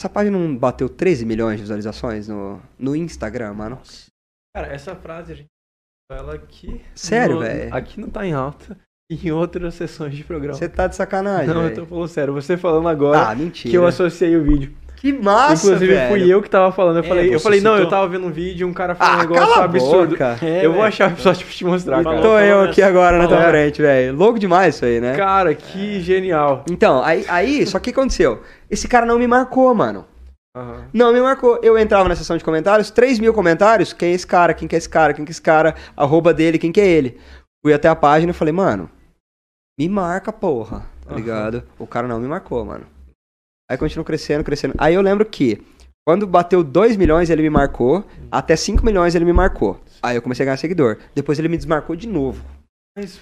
Essa página não bateu 13 milhões de visualizações no, no Instagram, mano. Cara, essa frase a gente ela aqui. Sério, velho? Aqui não tá em alta. [LAUGHS] Em outras sessões de programa. Você tá de sacanagem, não, eu velho. tô falando sério. Você falando agora Ah, mentira. que eu associei o vídeo. Que massa, Inclusive, velho. fui eu que tava falando. Eu É, falei, eu falei não, eu tava vendo um vídeo e um cara falou um Ah, negócio cala a absurdo. boca. É, eu vou achar só pra te mostrar, cara. Tô eu aqui agora na tua frente, velho. Louco demais isso aí, né? Cara, que genial. Então, aí, aí, só que o que aconteceu? Esse cara não me marcou, mano. Aham. Não me marcou. Eu entrava na seção de comentários, 3 mil comentários. Quem é esse cara? Quem que é esse cara? Quem que é esse cara? Arroba dele, quem que é ele? Fui até a página e falei, mano, me marca, porra. Tá Aham. ligado? O cara não me marcou, mano. Aí continuou crescendo, crescendo. Aí eu lembro que quando bateu 2 milhões, ele me marcou. Até 5 milhões ele me marcou. Aí eu comecei a ganhar seguidor. Depois ele me desmarcou de novo. Mas,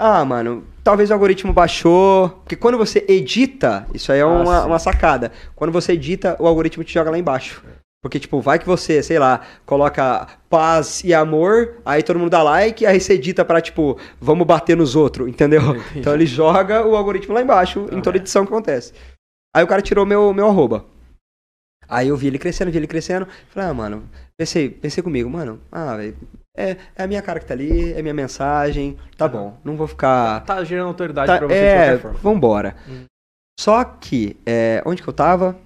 Ah, mano, talvez o algoritmo baixou. Porque quando você edita, isso aí é Ah, uma, uma sacada. Quando você edita, o algoritmo te joga lá embaixo. Porque, tipo, vai que você, sei lá, coloca paz e amor, aí todo mundo dá like, aí você edita pra, tipo, vamos bater nos outros, entendeu? Entendi. [LAUGHS] Então ele joga o algoritmo lá embaixo em toda edição que acontece. Aí o cara tirou meu, meu arroba. Aí eu vi ele crescendo, vi ele crescendo. Falei, ah, mano, pensei, pensei comigo, mano, ah, velho, é, é a minha cara que tá ali, é minha mensagem, tá bom, não vou ficar. tá gerando autoridade Tá, pra você de é, qualquer forma. vambora. Hum. Só que, é, onde que eu tava?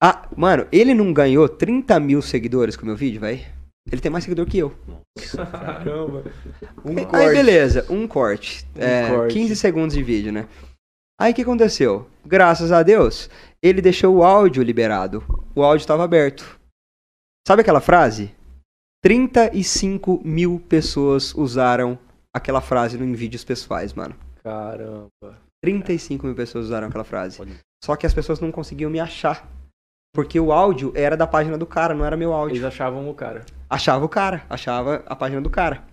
Ah, mano, ele não ganhou 30 mil seguidores com o meu vídeo, velho? Ele tem mais seguidor que eu. Caramba. Um Aí, corte. beleza, um corte. Um é, corte. 15 segundos de vídeo, né? Aí o que aconteceu? Graças a Deus, ele deixou o áudio liberado. O áudio estava aberto. Sabe aquela frase? 35 mil pessoas usaram aquela frase em vídeos pessoais, mano. Caramba. 35 mil pessoas usaram aquela frase. Só que as pessoas não conseguiam me achar. Porque o áudio era da página do cara, não era meu áudio. Eles achavam o cara. Achava o cara, achava a página do cara.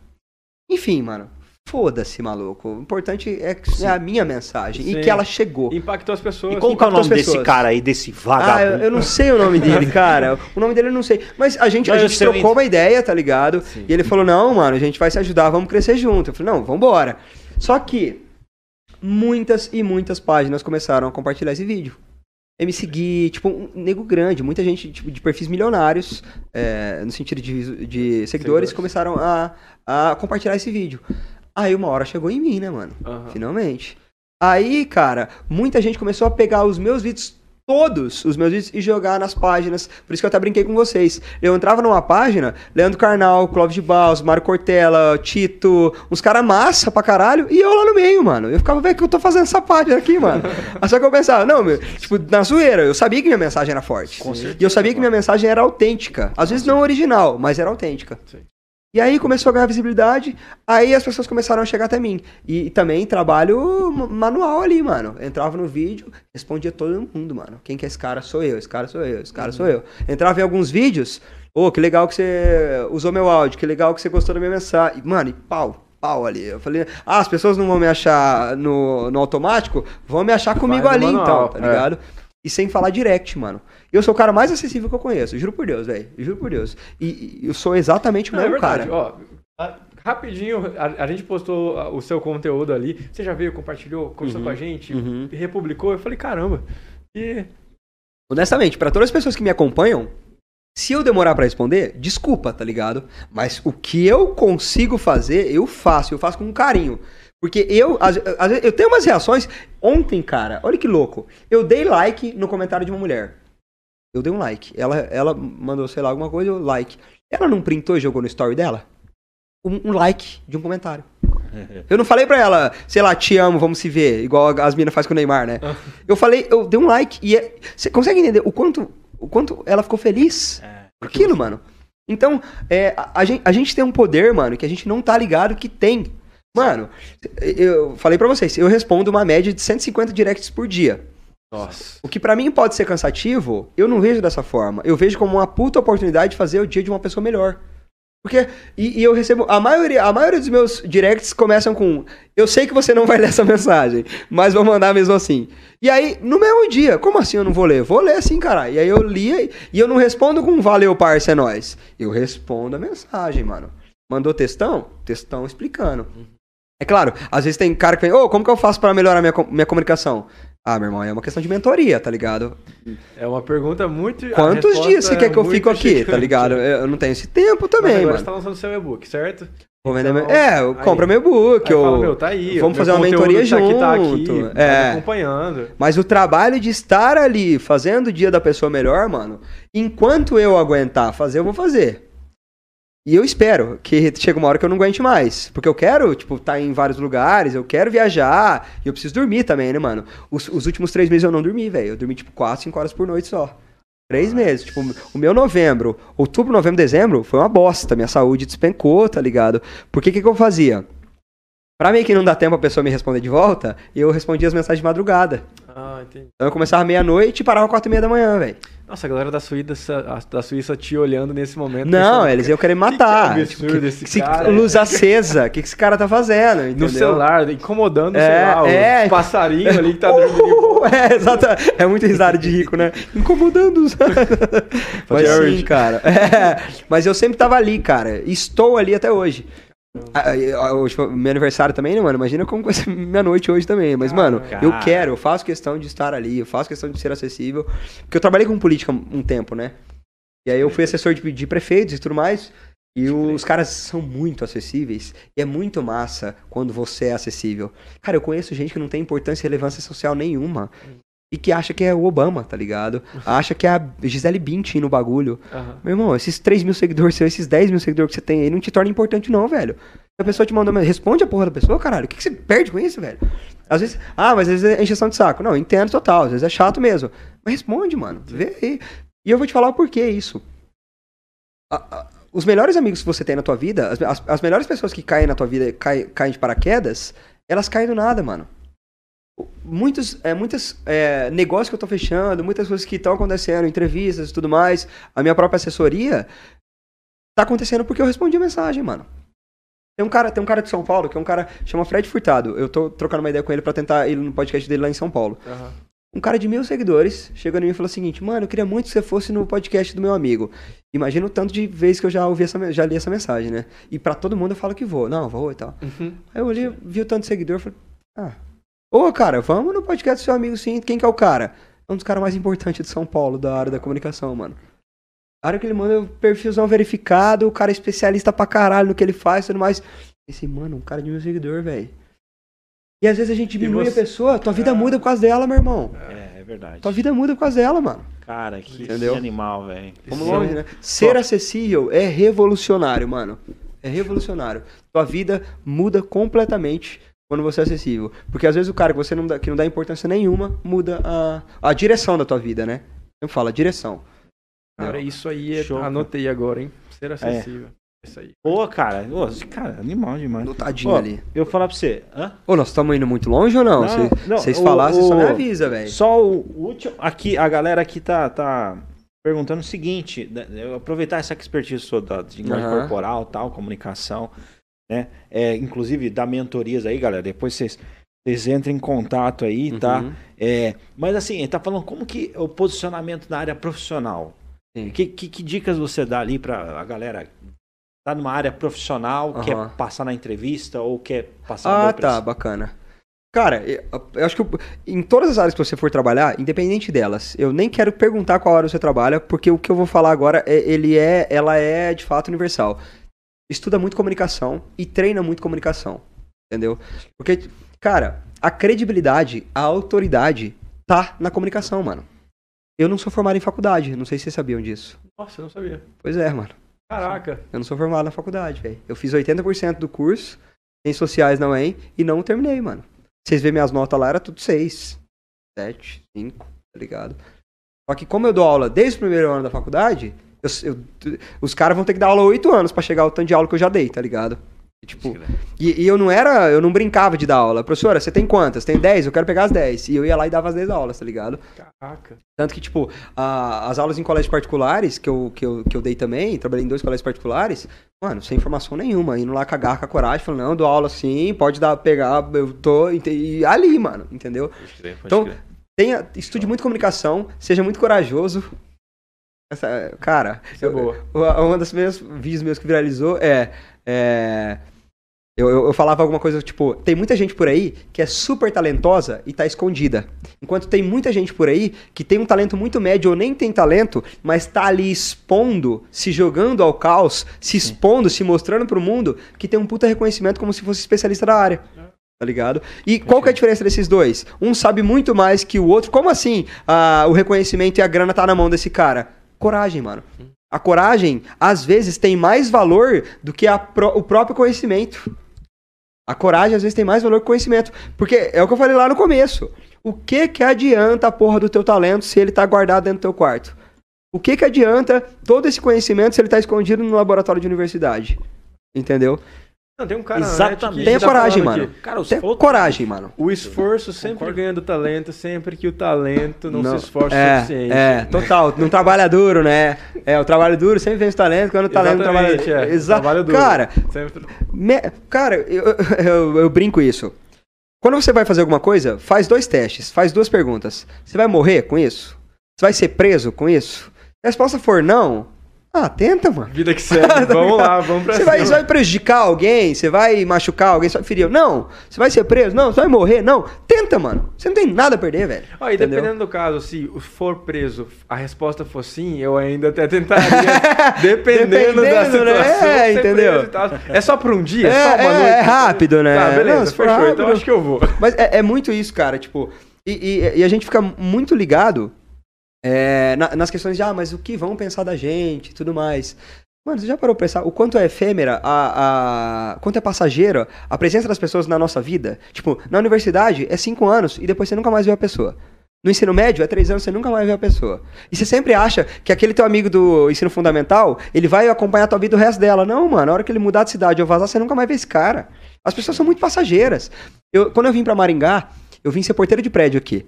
Enfim, mano. Foda-se, maluco. O importante é, que- é a minha mensagem e Sim. que ela chegou. Impactou as pessoas. E qual que é o nome desse cara aí, desse Ah, vagabundo? eu, eu não sei o nome dele, [LAUGHS] cara. O nome dele eu não sei. Mas a gente, Não, a gente trocou uma ideia, tá ligado? Sim. E ele falou: não, mano, a gente vai se ajudar, vamos crescer junto. Eu falei, não, vambora. Só que muitas e muitas páginas começaram a compartilhar esse vídeo. Me seguir, tipo, um nego grande, muita gente tipo, de perfis milionários, é, no sentido de, de seguidores, Seguidores. começaram a, a compartilhar esse vídeo. Aí uma hora chegou em mim, né, mano? Aham. Finalmente. Aí, cara, muita gente começou a pegar os meus vídeos todos os meus vídeos e jogar nas páginas. Por isso que eu até brinquei com vocês. Eu entrava numa página, Leandro Carnal, Clóvis de Baus, Mário Cortella, Tito, uns caras massa pra caralho, e eu lá no meio, mano. Eu ficava, velho, o que eu tô fazendo essa página aqui, mano? [LAUGHS] Só que eu pensava, não, meu, tipo, na zoeira, eu sabia que minha mensagem era forte. e eu sabia que minha mensagem era autêntica. Às vezes não original, mas era autêntica. Sim. E aí começou a ganhar visibilidade, aí as pessoas começaram a chegar até mim. E, também trabalho ma- manual ali, mano. Entrava no vídeo, respondia todo mundo, mano. Quem que é esse cara? Sou eu, esse cara sou eu, esse cara sou eu. Entrava em alguns vídeos, ô, que legal que você usou meu áudio, que legal que você gostou da minha mensagem. Mano, e pau, pau ali. Eu falei, ah, as pessoas não vão me achar no, no automático, vão me achar comigo ali manual, então, tá é. E sem falar direct, mano. Eu sou o cara mais acessível que eu conheço, juro por Deus, velho. Juro por Deus. E, e eu sou exatamente o Não, é mesmo verdade. cara. Ó, a- rapidinho, a, a gente postou o seu conteúdo ali. Você já veio, compartilhou, conversou com a gente, uhum. republicou. Eu falei, caramba. E Honestamente, pra todas as pessoas que me acompanham, se eu demorar pra responder, desculpa, tá ligado? Mas o que eu consigo fazer, eu faço, eu faço com carinho. Porque eu, às, às vezes, eu tenho umas reações. Ontem, cara, olha que louco. Eu dei like no comentário de uma mulher. Eu dei um like. Ela, ela mandou, sei lá, alguma coisa, eu like. Ela não printou e jogou no story dela? Um, um like de um comentário. [LAUGHS] Eu não falei pra ela, sei lá, te amo, vamos se ver, igual as minas fazem com o Neymar, né? Eu falei, eu dei um like e é- você consegue entender o quanto, o quanto ela ficou feliz É. por aquilo, mano? Então, é, a, a gente, a gente tem um poder, mano, que a gente não tá ligado que tem. Mano, eu falei pra vocês, eu respondo uma média de 150 directs por dia. Nossa. O que pra mim pode ser cansativo, eu não vejo dessa forma. Eu vejo como uma puta oportunidade de fazer o dia de uma pessoa melhor. Porque, e, e eu recebo, a maioria, a maioria dos meus directs começam com, eu sei que você não vai ler essa [LAUGHS] mensagem, mas vou mandar mesmo assim. E aí, no mesmo dia, como assim eu não vou ler? Vou ler assim, cara. E aí eu li e eu não respondo com valeu, parça, é nóis. Eu respondo a mensagem, mano. Mandou textão? Textão explicando. É claro, às vezes tem cara que vem, ô, como que eu faço pra melhorar minha, minha comunicação? Ah, meu irmão, é uma questão de mentoria, tá ligado? É uma pergunta muito. Quantos dias você é quer que eu fico aqui, chegante. tá ligado? Eu não tenho esse tempo também, Mas agora mano. você tá lançando seu e-book, certo? Vou vender Então, meu... É, compra meu book, Aí eu... fala, meu, tá aí. Vamos fazer uma mentoria tá aqui, tá aqui, junto. É. acompanhando. Mas o trabalho de estar ali fazendo o dia da pessoa melhor, mano, enquanto eu aguentar fazer, eu vou fazer. E eu espero que chegue uma hora que eu não aguente mais. Porque eu quero, tipo, estar em vários lugares, eu quero viajar. E eu preciso dormir também, né, mano? Os, os últimos três meses eu não dormi, velho. Eu dormi, tipo, quatro, cinco horas por noite só. Três meses. Tipo, o meu novembro, outubro, novembro, dezembro, foi uma bosta. Minha saúde despencou, tá ligado? Porque o que, que eu fazia? Pra meio que não dar tempo a pessoa me responder de volta, eu respondia as mensagens de madrugada. Ah, entendi. Então eu começava meia-noite e parava quatro e meia da manhã, velho. Nossa, a galera da Suíça, da Suíça te olhando nesse momento. Não, pensando, eles iam querer me matar. que Tipo, absurdo que- esse que- cara. Luz acesa. O que, que esse cara tá fazendo? No entendeu? celular, incomodando, É, sei lá, é. os passarinhos ali que tá [LAUGHS] dormindo. Uh, [LAUGHS] é, exato. É muito risada de rico, né? [LAUGHS] Incomodando os. mas sim, cara. É, mas eu sempre tava ali, cara. Estou ali até hoje. Ah, ah, Hoje foi meu aniversário também, né, mano? Imagina como vai ser [LAUGHS] minha noite hoje também. Mas, mano, eu Cara. quero, eu faço questão de estar ali, eu faço questão de ser acessível. Porque eu trabalhei com política um tempo, né? E aí eu fui assessor de, de prefeitos e tudo mais. E os caras são muito acessíveis. E é muito massa quando você é acessível. Cara, eu conheço gente que não tem importância e relevância social nenhuma. E que acha que é o Obama, tá ligado? Acha que é a Gisele Bündchen no bagulho. Aham. Meu irmão, esses 3 mil seguidores seus, esses 10 mil seguidores que você tem aí, não te torna importante não, velho. Se a pessoa te mandou, mas responde a porra da pessoa, caralho. O que, que você perde com isso, velho? Às vezes, ah, mas às vezes é encheção de saco. Não, entendo total. Às vezes é chato mesmo. Mas responde, mano. Vê aí. E eu vou te falar o porquê isso. A- a- os melhores amigos que você tem na tua vida, as, as- as melhores pessoas que caem na tua vida, caem, caem de paraquedas, elas caem do nada, mano. Muitos, é, muitos é, negócios que eu tô fechando, muitas coisas que estão acontecendo, entrevistas e tudo mais, a minha própria assessoria, tá acontecendo porque eu respondi a mensagem, mano. Tem um cara, tem um cara de São Paulo, que é um cara, chama Fred Furtado. Eu tô trocando uma ideia com ele pra tentar ir no podcast dele lá em São Paulo. Aham. Um cara de mil seguidores chegou em mim e falou o seguinte: Mano, eu queria muito que você fosse no podcast do meu amigo. Imagina o tanto de vezes que eu já ouvi essa, já li essa mensagem, né? E pra todo mundo eu falo que vou. Não, vou e tal. Uhum. Aí eu olhei, vi o tanto de seguidor e falei: Ah, ô cara, vamos no podcast do seu amigo sim. Quem que é o cara? É um dos caras mais importantes de São Paulo, da área da comunicação, mano. A hora que ele manda o perfilzão verificado, o cara é especialista pra caralho no que ele faz e tudo mais. Esse, mano, um cara de mil seguidor, velho. E às vezes a gente diminui você- a pessoa, tua vida Ah. muda por causa dela, meu irmão. É, é verdade. Tua vida muda por causa dela, mano. Cara, que, Entendeu? que animal, velho. Vamos longe, né? Ser acessível é revolucionário, mano. É revolucionário. Tua vida muda completamente quando você é acessível. Porque às vezes o cara que você não dá, que não dá importância nenhuma muda a, a direção da tua vida, né? Eu falo, a direção. Cara, isso aí é, Show, anotei agora, hein? Ser acessível. Isso aí. Pô, cara, ô, cara, animal demais. Notadinho ali. Eu vou falar pra você. Hã? Ô, nós estamos indo muito longe ou não? Não, vocês falassem, só me avisa, velho. Só o último. Aqui, a galera aqui tá, tá perguntando o seguinte: né, eu aproveitar essa expertise sua da de linguagem Aham. corporal, tal, comunicação, né? É, inclusive dar mentorias aí, galera. Depois vocês, vocês entrem em contato aí, tá? Uhum. É, mas assim, ele tá falando como que é o posicionamento na área profissional. Que, que, que dicas você dá ali pra a galera tá numa área profissional, Aham. quer passar na entrevista ou quer passar Ah, tá, bacana. Cara, eu, eu acho que eu- em todas as áreas que você for trabalhar, independente delas, eu nem quero perguntar qual área você trabalha, porque o que eu vou falar agora, é, ele é, ela é de fato universal. Estuda muito comunicação e treina muito comunicação, entendeu? Porque, cara, a credibilidade, a autoridade tá na comunicação, mano. Eu não sou formado em faculdade, não sei se vocês sabiam disso. Nossa, eu não sabia. Pois é, mano. Caraca. Eu não sou formado na faculdade, velho. Eu fiz 80% do curso em sociais na UEM e não terminei, mano. Vocês vêem minhas notas lá, era tudo 6, 7, 5, tá ligado? Só que como eu dou aula desde o primeiro ano da faculdade, eu- eu- os caras vão ter que dar aula 8 anos pra chegar ao tanto de aula que eu já dei, tá ligado? E, tipo, e, e eu não era, eu não brincava de dar aula. Professora, você tem quantas? Tem 10? Eu quero pegar as 10. E eu ia lá e dava as 10 aulas, tá ligado? Caraca. Tanto que, tipo, a- as aulas em colégios particulares, que eu, que, eu, que eu dei também, trabalhei em dois colégios particulares, mano, sem informação nenhuma, indo lá cagar com a coragem, falando, não, dou aula sim, pode dar, pegar, eu tô. E ali, mano, entendeu? Então, tenha, estude muito comunicação, seja muito corajoso. Essa, cara, Isso é eu- boa. uma uma das primeiras vídeos meus que viralizou é. é, eu, eu, eu falava alguma coisa tipo: tem muita gente por aí que é super talentosa e tá escondida. Enquanto tem muita gente por aí que tem um talento muito médio ou nem tem talento, mas tá ali expondo, se jogando ao caos, se expondo, se mostrando pro mundo, que tem um puta reconhecimento como se fosse especialista da área. Tá ligado? E qual que é a diferença desses dois? Um sabe muito mais que o outro. Como assim ah, o reconhecimento e a grana tá na mão desse cara? Coragem, mano. A coragem, às vezes, tem mais valor do que a pró- o próprio conhecimento. A coragem, às vezes, tem mais valor que o conhecimento. Porque é o que eu falei lá no começo. O que que adianta a porra do teu talento se ele tá guardado dentro do teu quarto? O que que adianta todo esse conhecimento se ele tá escondido no laboratório de universidade? Entendeu? Não, tem um cara na Exatamente. tá coragem, falando mano. que Cara, os Tenha fotos- coragem, mano. O esforço sempre Concordo. ganha do talento, sempre que o talento não, se esforça o é, suficiente. É, total. Não trabalha duro, né? É, o trabalho duro sempre vem o talento, quando o talento não trabalha Exatamente, é. Exa- Trabalho duro. Cara, Sempre... me- cara eu, [LAUGHS] eu, eu brinco isso. Quando você vai fazer alguma coisa, faz dois testes, faz duas perguntas. Você vai morrer com isso? Você vai ser preso com isso? Se a resposta for não, ah, tenta, mano. Vida que segue. [LAUGHS] vamos lá, vamos pra Você vai, cima. você vai prejudicar alguém? Você vai machucar alguém? Você vai ferir? Não. Você vai ser preso? Não. Você vai morrer? Não. Tenta, mano. Você não tem nada a perder, velho. Ó, e Entendeu? dependendo do caso, se for preso, a resposta for sim, eu ainda até tentaria. [LAUGHS] dependendo, da Dependendo, né? situação. É, ser entendeu? É só por um dia? É, só uma é, noite? é rápido, né? Tá, beleza, Não, fechou. Então rápido- acho que eu vou. Mas é, é muito isso, cara. Tipo, e, e- e a gente fica muito ligado é, na- nas questões de, ah, mas o que vão pensar da gente e tudo mais. Mano, você já parou pra pensar o quanto é efêmera, a, a, quanto é passageira a presença das pessoas na nossa vida? Tipo, na universidade é cinco anos e depois você nunca mais vê a pessoa. No ensino médio, é três anos, você nunca mais vê a pessoa. E você sempre acha que aquele teu amigo do ensino fundamental, ele vai acompanhar a tua vida o resto dela. Não, mano, a hora que ele mudar de cidade ou vazar, você nunca mais vê esse cara. As pessoas são muito passageiras. Eu, quando eu vim pra Maringá, eu vim ser porteiro de prédio aqui.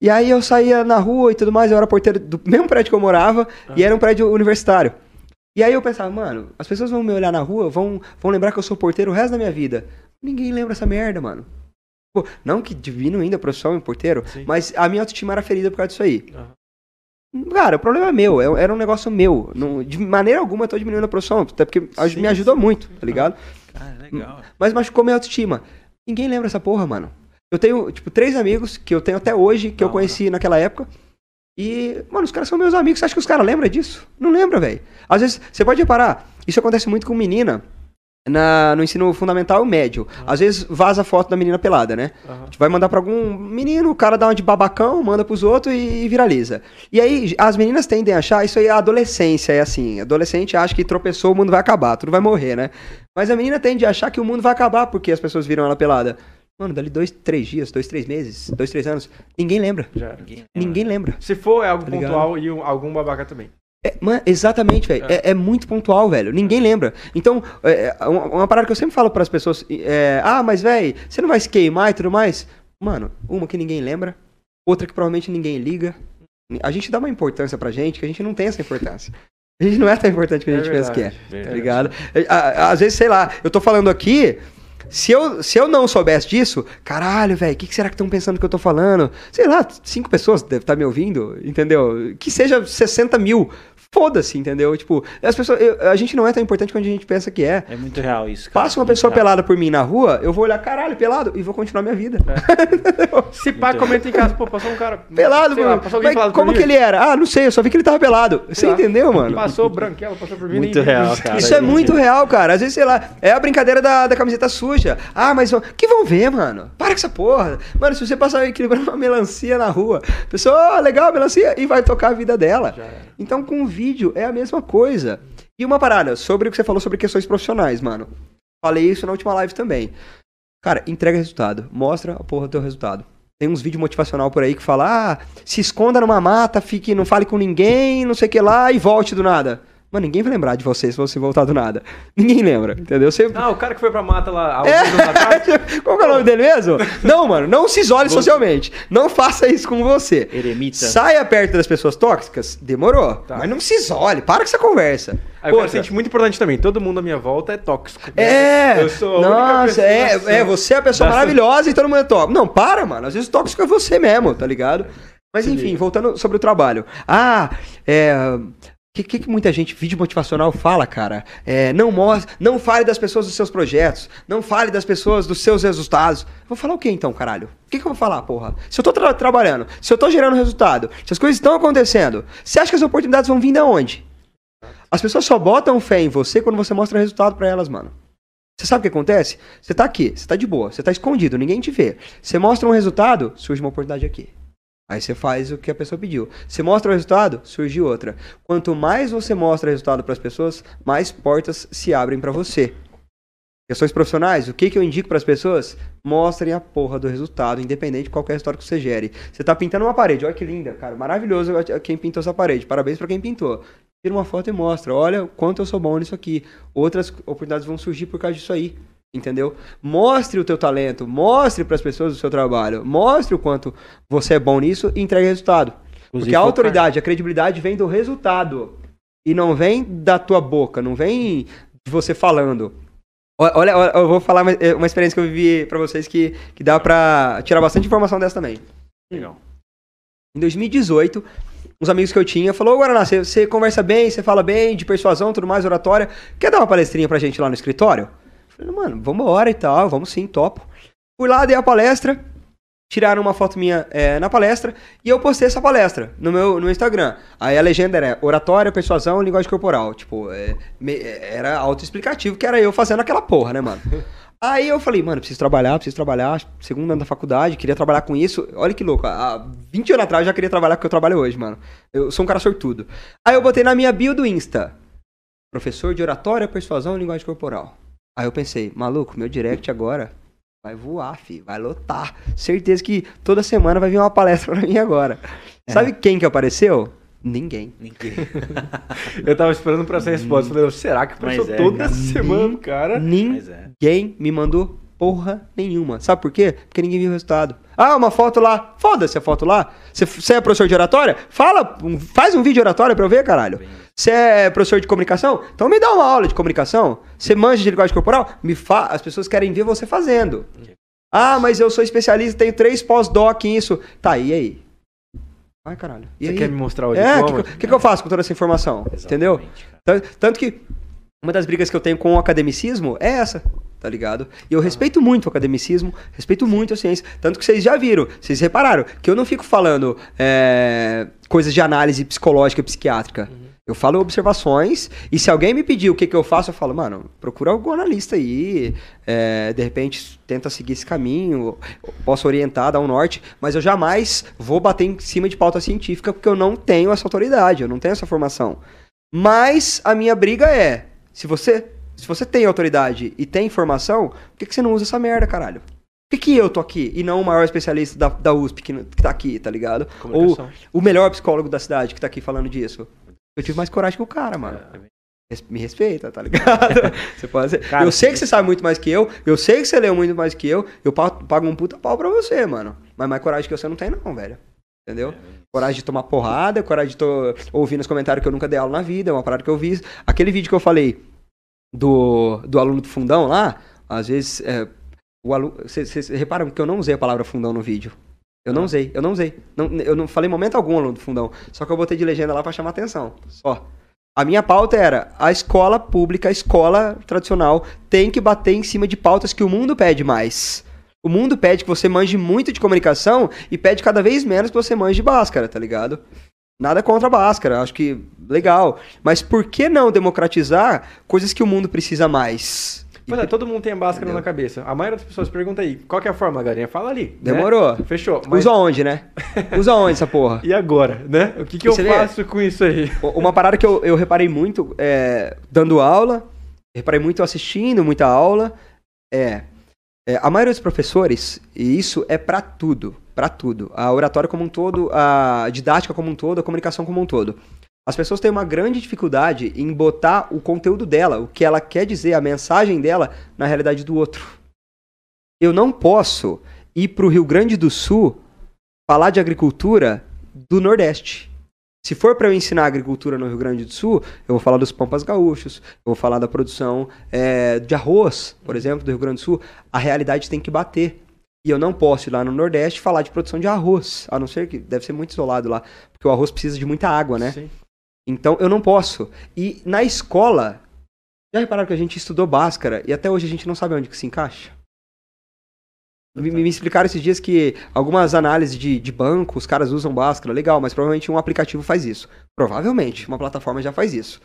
E aí eu saía na rua e tudo mais, eu era porteiro do mesmo prédio que eu morava, e era um prédio universitário. E aí eu pensava, mano, as pessoas vão me olhar na rua, vão, vão lembrar que eu sou porteiro o resto da minha vida. Ninguém lembra essa merda, mano. Pô, não que diminuindo a profissão em porteiro, Sim. mas a minha autoestima era ferida por causa disso aí. Aham. Cara, o problema é meu, é- era um negócio meu. Não- de maneira alguma eu tô diminuindo a profissão, até porque Sim, me ajudou sim. muito, tá ligado? Cara, legal. Mas machucou minha autoestima. Ninguém lembra essa porra, mano. Eu tenho, tipo, três amigos que eu tenho até hoje, que eu Da hora. conheci naquela época. E, mano, os caras são meus amigos. Você acha que os caras lembram disso? Não lembra, velho. Às vezes, você pode reparar, isso acontece muito com menina. na- no ensino fundamental médio. Às vezes vaza foto da menina pelada, né? Aham. A gente vai mandar pra algum menino, o cara dá uma de babacão, manda pros outros e, viraliza. E aí, as meninas tendem a achar, isso aí é a adolescência, é assim. Adolescente acha que tropeçou, o mundo vai acabar, tudo vai morrer, né? Mas a menina tende a achar que o mundo vai acabar porque as pessoas viram ela pelada. Mano, dali dois, três dias, dois, três meses, dois, três anos, ninguém lembra. Já era. Ninguém lembra. Se for, é algo Tá ligado? pontual e um- algum babaca também. É, mano, exatamente, velho. É. é muito pontual, velho. Ninguém lembra. Então, é, é, uma, uma parada que eu sempre falo para as pessoas: é, ah, mas, velho, você não vai se queimar e tudo mais? Mano, uma que ninguém lembra, outra que provavelmente ninguém liga. A gente dá uma importância pra gente que a gente não tem essa importância. A gente não é tão importante que a É gente pensa que é. verdade, Tá ligado? É, a- Às vezes, sei lá, eu tô falando aqui. Se eu, se eu não soubesse disso, caralho, velho, o que, que será que estão pensando que eu tô falando? Sei lá, cinco pessoas devem estar me ouvindo, entendeu? Que seja 60 mil. Foda-se, entendeu? Tipo, as pessoas. eu- a gente não é tão importante quanto a gente pensa que é. É muito real isso, cara. Passa uma Muito pessoa real. pelada por mim na rua, eu vou olhar, caralho, pelado, e vou continuar minha vida. [LAUGHS] Se pá, Muito comenta em casa, pô, passou um cara. [LAUGHS] Pelado, sei lá, mano. passou alguém Mas pelado por como mim. que ele era? Ah, não sei, eu só vi que ele tava pelado. Você lá. entendeu, mano? Passou branquela, passou por mim. Muito nem- real, cara. Isso é muito real, cara. Às vezes, sei lá, é a brincadeira da, da camiseta suja. Ah, mas que vão ver, mano? Para com essa porra. Mano, se você passar equilibrando uma melancia na rua, a pessoa, ó, legal, melancia, e vai tocar a vida dela. Então, com o vídeo é a mesma coisa. E uma parada, sobre o que você falou sobre questões profissionais, mano. Falei isso na última live também. Cara, entrega resultado. Mostra a porra do teu resultado. Tem uns vídeos motivacional por aí que fala, ah, se esconda numa mata, fique, não fale com ninguém, não sei o que lá, e volte do nada. Mano, ninguém vai lembrar de você se você voltar do nada. Ninguém lembra, entendeu? Você... Ah, o cara que foi pra mata lá há É. anos atrás. [LAUGHS] Qual que é o nome dele mesmo? Não, mano, não se isole socialmente. Não faça isso com você. Eremita. Saia perto das pessoas tóxicas, demorou. Tá. Mas não se isole, para com essa conversa. Aí eu Outra. sentir muito importante também. Todo mundo à minha volta é tóxico. É, Eu sou a nossa, pessoa é, assim. é, você é a pessoa maravilhosa e todo mundo é tóxico. Não, para, mano. Às vezes o tóxico é você mesmo, tá ligado? Mas enfim, voltando sobre o trabalho. Ah, é. Que, que, que muita gente, vídeo motivacional, fala, cara? É, não mostre, não fale das pessoas dos seus projetos, não fale das pessoas dos seus resultados. Vou falar o que então, caralho? O que, que eu vou falar, porra? Se eu tô tra- trabalhando, se eu tô gerando resultado, se as coisas estão acontecendo, você acha que as oportunidades vão vir de onde? As pessoas só botam fé em você quando você mostra resultado pra elas, mano. Você sabe o que acontece? Você tá aqui, você tá de boa, você tá escondido, ninguém te vê. Você mostra um resultado, surge uma oportunidade aqui. Aí você faz o que a pessoa pediu. Você mostra o resultado, surge outra. Quanto mais você mostra resultado para as pessoas, mais portas se abrem para você. Questões profissionais, o que, que eu indico para as pessoas? Mostrem a porra do resultado, independente de qualquer resultado que você gere. Você tá pintando uma parede, olha que linda, cara, maravilhoso quem pintou essa parede. Parabéns para quem pintou. Tira uma foto e mostra, olha o quanto eu sou bom nisso aqui. Outras oportunidades vão surgir por causa disso aí. Entendeu? Mostre o teu talento, mostre para as pessoas o seu trabalho, mostre o quanto você é bom nisso e entregue resultado. Inclusive, Porque a autoridade, a credibilidade vem do resultado. E não vem da tua boca, não vem de você falando. Olha, olha, eu vou falar uma, eh, experiência que eu vivi pra vocês que, que dá pra tirar bastante informação dessa também. Legal. Em 2018, uns amigos que eu tinha falou, Guaraná, você, você conversa bem, você fala bem, de persuasão, tudo mais, oratória. Quer dar uma palestrinha pra gente lá no escritório? Falei, mano, vamos embora e tal, vamos sim, topo. Fui lá, dei a palestra, tiraram uma foto minha é, na palestra e eu postei essa palestra no meu no Instagram. Aí a legenda era oratória, persuasão, linguagem corporal. Tipo, é, me- era autoexplicativo, que era eu fazendo aquela porra, né, mano? [LAUGHS] Aí eu falei, mano, preciso trabalhar, preciso trabalhar. Segundo ano da faculdade, queria trabalhar com isso. Olha que louco, há 20 anos atrás eu já queria trabalhar com o que eu trabalho hoje, mano. Eu sou um cara sortudo. Aí eu botei na minha bio do Insta, professor de oratória, persuasão linguagem corporal. Aí eu pensei, maluco, meu direct agora vai voar, fi, vai lotar. Certeza que toda semana vai vir uma palestra [LAUGHS] pra mim agora. Sabe quem que apareceu? Ninguém. Ninguém. [LAUGHS] Eu tava esperando pra essa resposta. Falei, será que passou é, toda cara. semana, cara? É. Ninguém me mandou porra nenhuma. Sabe por quê? Porque ninguém viu o resultado. Ah, uma foto lá. Foda-se a foto lá. Você- é professor de oratória? Fala, um- faz um vídeo de oratória pra eu ver, caralho. Você é professor de comunicação? Então me dá uma aula de comunicação. Você manja de linguagem corporal? Me fa... As pessoas querem ver você fazendo. Ah, mas eu sou especialista, tenho três pós-doc em isso. Tá, e aí? Ai, caralho. E Você aí? quer me mostrar o É, o diploma? que, que, que eu faço com toda essa informação? Entendeu? Exatamente, cara. Tanto, que uma das brigas que eu tenho com o academicismo é essa, tá ligado? E eu respeito muito o academicismo, respeito muito a ciência. Tanto que vocês já viram, vocês repararam, que eu não fico falando é, coisas de análise psicológica e psiquiátrica. Eu falo observações, e se alguém me pedir o que, que eu faço, eu falo, mano, procura algum analista aí, é, de repente tenta seguir esse caminho, posso orientar, dar um norte, mas eu jamais vou bater em cima de pauta científica, porque eu não tenho essa autoridade, eu não tenho essa formação. Mas a minha briga é, se você, se você tem autoridade e tem informação, por que, que você não usa essa merda, caralho? Por que, que eu tô aqui e não o maior especialista da, da USP que, que tá aqui, tá ligado? Ou o melhor psicólogo da cidade que tá aqui falando disso? Eu tive mais coragem que o cara, mano. Res- Me respeita, tá ligado? [LAUGHS] você pode ser. Cara, eu sei que você sabe muito mais que eu, eu sei que você leu muito mais que eu, eu pa- pago um puta pau pra você, mano. Mas mais coragem que você não tem, não, velho. Entendeu? Coragem de tomar porrada, coragem de tô ouvir nos comentários que eu nunca dei aula na vida, é uma parada que eu vi. Aquele vídeo que eu falei do, do aluno do fundão lá, às vezes. É, o aluno. Vocês reparam que eu não usei a palavra fundão no vídeo. Eu não usei, eu não usei. Não, eu não falei momento algum aluno do fundão. Só que eu botei de legenda lá pra chamar atenção. Só. A minha pauta era a escola pública, a escola tradicional, tem que bater em cima de pautas que o mundo pede mais. O mundo pede que você manje muito de comunicação e pede cada vez menos que você manje de Bhaskara, tá ligado? Nada contra a Bhaskara, acho que legal. Mas por que não democratizar coisas que o mundo precisa mais? Pois é, todo mundo tem a Bhaskara Entendeu? na cabeça. A maioria das pessoas pergunta aí, qual que é a forma, galerinha? Fala ali. né? Demorou. Fechou. Mas... Usa onde, né? Usa onde essa porra? [LAUGHS] E agora, né? O que, que eu vê? faço com isso aí? Uma parada que eu, eu reparei muito é, dando aula, reparei muito assistindo muita aula, é, é, a maioria dos professores, e isso é pra tudo, pra tudo, a oratória como um todo, a didática como um todo, a comunicação como um todo. As pessoas têm uma grande dificuldade em botar o conteúdo dela, o que ela quer dizer, a mensagem dela, na realidade do outro. Eu não posso ir pro Rio Grande do Sul falar de agricultura do Nordeste. Se for para eu ensinar agricultura no Rio Grande do Sul, eu vou falar dos pampas gaúchos, eu vou falar da produção é, de arroz, por exemplo, do Rio Grande do Sul. A realidade tem que bater. E eu não posso ir lá no Nordeste falar de produção de arroz, a não ser que deve ser muito isolado lá, porque o arroz precisa de muita água, né? Sim. Então eu não posso. E na escola, já repararam que a gente estudou Bhaskara e até hoje a gente não sabe onde que se encaixa? Me, me explicaram esses dias que algumas análises de, de banco, os caras usam Bhaskara, legal, mas provavelmente um aplicativo faz isso. Provavelmente, uma plataforma já faz isso.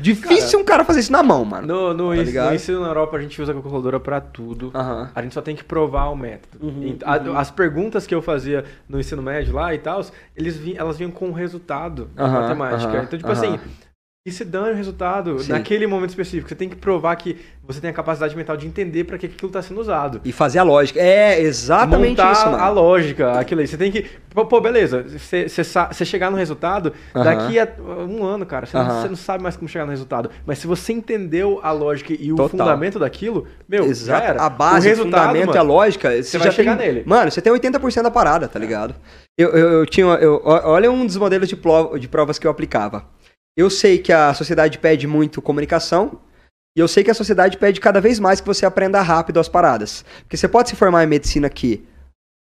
Difícil um cara fazer isso na mão, mano. No, no, Tá ens- ligado? no ensino na Europa, a gente usa a calculadora pra tudo. Aham. A gente só tem que provar o método. Uhum, a- As perguntas que eu fazia no ensino médio lá e tal, eles elas vinham com o resultado da Aham, matemática. então, tipo assim, e se dane o resultado Sim. naquele momento específico. Você tem que provar que você tem a capacidade mental de entender pra que aquilo tá sendo usado. E fazer a lógica. É exatamente montar isso, mano. a lógica, aquilo aí. Você tem que. Pô, beleza. Você, você, sa- você chegar no resultado, Aham. daqui a um ano, cara, você, não, Aham. você não sabe mais como chegar no resultado. Mas se você entendeu a lógica e o Total. fundamento daquilo, meu, já Exato. era. A base, o o, resultado, fundamento mano, e a lógica, você, vai já chegar tem, nele. Mano, você tem 80% da parada, tá ligado? Eu, eu, eu tinha. Eu, olha um dos modelos de, plo- de provas que eu aplicava. Eu sei que a sociedade pede muito comunicação. E eu sei que a sociedade pede cada vez mais que você aprenda rápido as paradas. Porque você pode se formar em medicina aqui.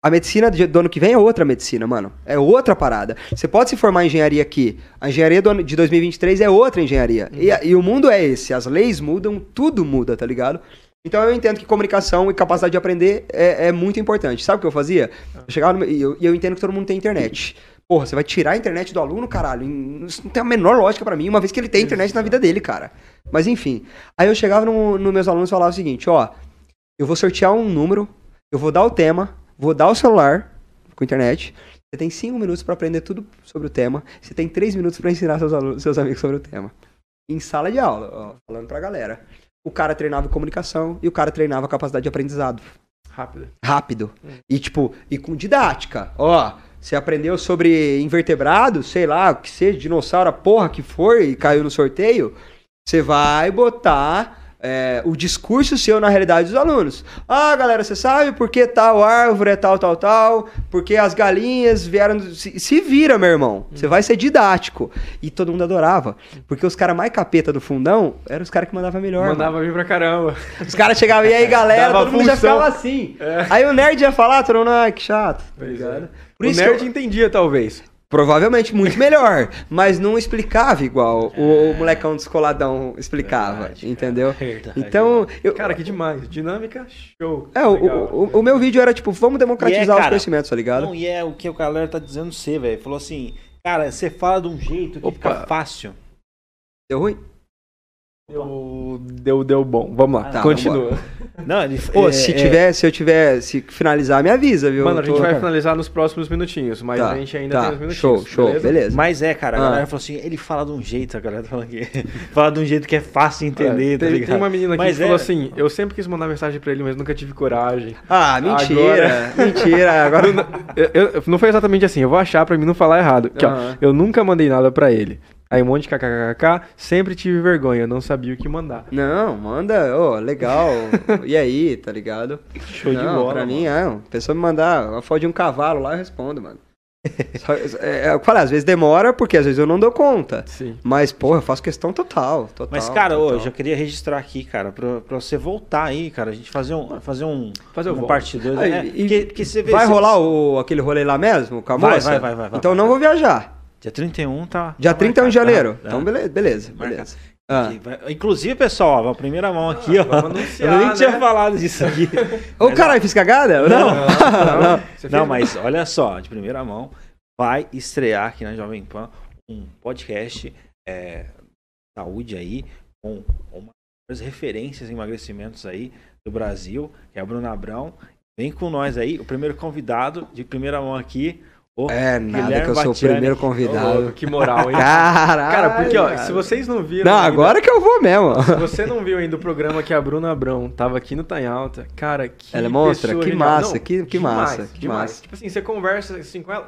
A medicina do ano que vem é outra medicina, mano. É outra parada. Você pode se formar em engenharia aqui. A engenharia do ano, de 2023 é outra engenharia. E, e o mundo é esse. As leis mudam, tudo muda, tá ligado? Então eu entendo que comunicação e capacidade de aprender é, é muito importante. Sabe o que eu fazia? Eu chegava no, e eu, e eu entendo que todo mundo tem internet. Porra, você vai tirar a internet do aluno, caralho? Isso não tem a menor lógica pra mim, uma vez que ele tem internet na vida dele, cara. Mas enfim. Aí eu chegava nos no meus alunos e falava o seguinte, ó. Eu vou sortear um número, eu vou dar o tema, vou dar o celular com internet. Você tem cinco minutos pra aprender tudo sobre o tema. Você tem três minutos pra ensinar seus, alunos, seus amigos sobre o tema. Em sala de aula, ó, falando pra galera. O cara treinava comunicação e o cara treinava capacidade de aprendizado Rápido. rápido. E tipo, e com didática. Ó, você aprendeu sobre invertebrados, sei lá, o que seja, dinossauro, a porra que for, e caiu no sorteio, você vai botar é, o discurso seu na realidade dos alunos. Ah, galera, você sabe por que tal árvore é tal, tal, tal? Porque as galinhas vieram. Se, se vira, meu irmão. Você vai ser didático. E todo mundo adorava. Porque os caras mais capeta do fundão eram os caras que mandavam melhor. mano. Mandava vir pra caramba. Os caras chegavam, e aí, [LAUGHS] galera, Dava todo mundo já função. ficava assim. É. Aí o nerd ia falar, todo mundo, ai, que chato. Tá. Por o isso nerd que eu- entendia, talvez. provavelmente muito [LAUGHS] melhor, mas não explicava igual o, o molecão descoladão explicava, Verdade, entendeu? [LAUGHS] Verdade. Então, eu, Cara, que demais. Dinâmica, show. é, o, Legal. o, o- o meu vídeo era tipo, vamos democratizar é, os cara, conhecimentos, tá ligado? Não, e é o que o galera tá dizendo você, velho. Falou assim, cara, você fala de um jeito que Opa. fica fácil. Deu ruim? Deu, deu, deu bom. Vamos lá, Tá, continua. Não, ele, Pô, é, se é, tiver, se eu tiver, se finalizar, me avisa, viu? Mano, a gente tô- vai finalizar nos próximos minutinhos, mas Tá, a gente ainda tá, tem uns minutinhos. Show, show, beleza. Mas é, cara, a Ah. galera falou assim, ele fala de um jeito, a galera tá falando que [LAUGHS] fala de um jeito que é fácil de entender, É, tá tem, ligado? tem uma menina aqui Mas que falou é- assim: eu sempre quis mandar mensagem pra ele, mas nunca tive coragem. Ah, mentira, [LAUGHS] mentira. Agora [LAUGHS] Eu- eu- não foi exatamente assim, eu vou achar pra mim não falar errado. Aqui, ó, Aham. eu nunca mandei nada pra ele. Aí um monte de kkkk, sempre tive vergonha, não sabia o que mandar. Não, manda, ô, legal. [LAUGHS] E aí, tá ligado? Show de Não, bola, Pra mano. mim, é. A pessoa me mandar uma foto de um cavalo lá, eu respondo, mano. Só- é, eu falei, às vezes demora, porque às vezes eu não dou conta. Sim. Mas, porra, eu faço questão total. total Mas, cara, total. hoje eu queria registrar aqui, cara, pra, pra você voltar aí, cara, a gente fazer um, fazer um, Fazer um parte 2. Aí, É, e porque, porque você vê, Vai você- rolar o, aquele rolê lá mesmo, com a Vai, moça? vai, vai, vai, vai, Então vai. não vou viajar. Dia 31 tá. Dia tá 31 de marcado, janeiro. tá? Então, Tá. beleza, beleza. Marca. beleza. Ah. Aqui, Inclusive, pessoal, ó, a primeira mão aqui, ó. vamos anunciar, eu nem tinha né? falado disso aqui. [LAUGHS] Ô, caralho, fiz cagada? Não. Não, [LAUGHS] você Não, fez- mas olha só, de primeira mão, vai estrear aqui na Jovem Pan um podcast é, saúde aí, com uma das referências em emagrecimentos aí do Brasil, que é a Bruna Abrão. Vem com nós aí, o primeiro convidado de primeira mão aqui, o É nada Guilherme que eu sou o Batiani. primeiro convidado. louco, que moral, hein? Caralho. Cara, porque, ó, cara. se vocês não viram. Não, ainda- agora que eu vou mesmo. Se você não viu ainda o programa que a Bruna Abrão tava aqui no Tá em Alta, cara, que Ela é pessoa que massa, Não, que- que demais, massa, que demais. massa. Tipo assim, você conversa assim com ela,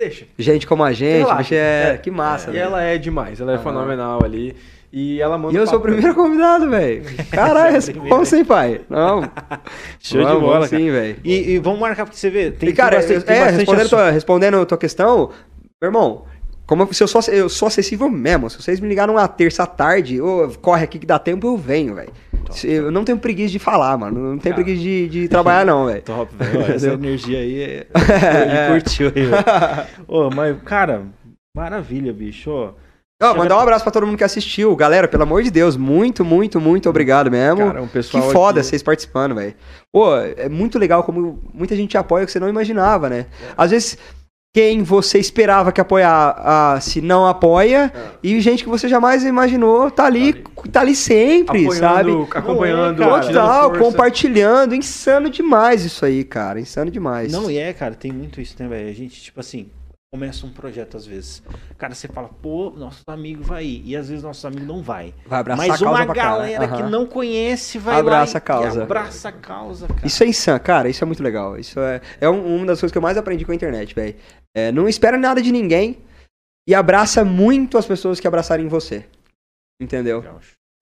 deixa. Gente como a gente, bicho, é... É. que massa, E velho. ela é demais, ela é Ah. fenomenal ali. E ela manda E eu sou o primeiro convidado, velho. [LAUGHS] Caralho, é o primeiro. responsa, hein, pai? Não. [LAUGHS] show de Vamos, bola, vamos cara. sim, velho. E, e vamos marcar, porque você vê, tem, E, cara, tem bastante, tem é, bastante respondendo, assunto. tua, respondendo a tua questão, meu irmão, como eu- se eu sou, eu sou acessível mesmo. Se vocês me ligaram uma terça tarde, ô, corre aqui que dá tempo, eu venho, velho. Eu não tenho preguiça de falar, mano. Não tenho Cara. preguiça de, de trabalhar, não, velho. [LAUGHS] Top, velho. Essa energia aí é... É. curtiu aí, velho. Ô, mas, cara, maravilha, bicho. Ó, mandar um abraço pra todo mundo que assistiu. Galera, pelo amor de Deus, muito, muito, muito obrigado mesmo. Cara, um que pessoal foda aqui- vocês participando, velho. Pô, é muito legal como muita gente apoia que você não imaginava, né? Às vezes, quem você esperava que apoiasse não apoia, e gente que você jamais imaginou tá ali, tá ali sempre, sabe? Apoiando, acompanhando, Não é, Total, compartilhando. Insano demais isso aí, cara. Insano demais. Não, e é, cara, tem muito isso, né, velho? A gente, tipo assim, começa um projeto às vezes. Cara, você fala, pô, nosso amigo vai ir. E às vezes nosso amigo não vai. Vai abraçar Mas a causa uma galera que não conhece vai Abraça lá a causa. Abraça a causa, cara. Isso é insano, cara, isso é muito legal. Isso é, é um- uma das coisas que eu mais aprendi com a internet, velho. É, não espera nada de ninguém e abraça muito as pessoas que abraçarem você. Entendeu?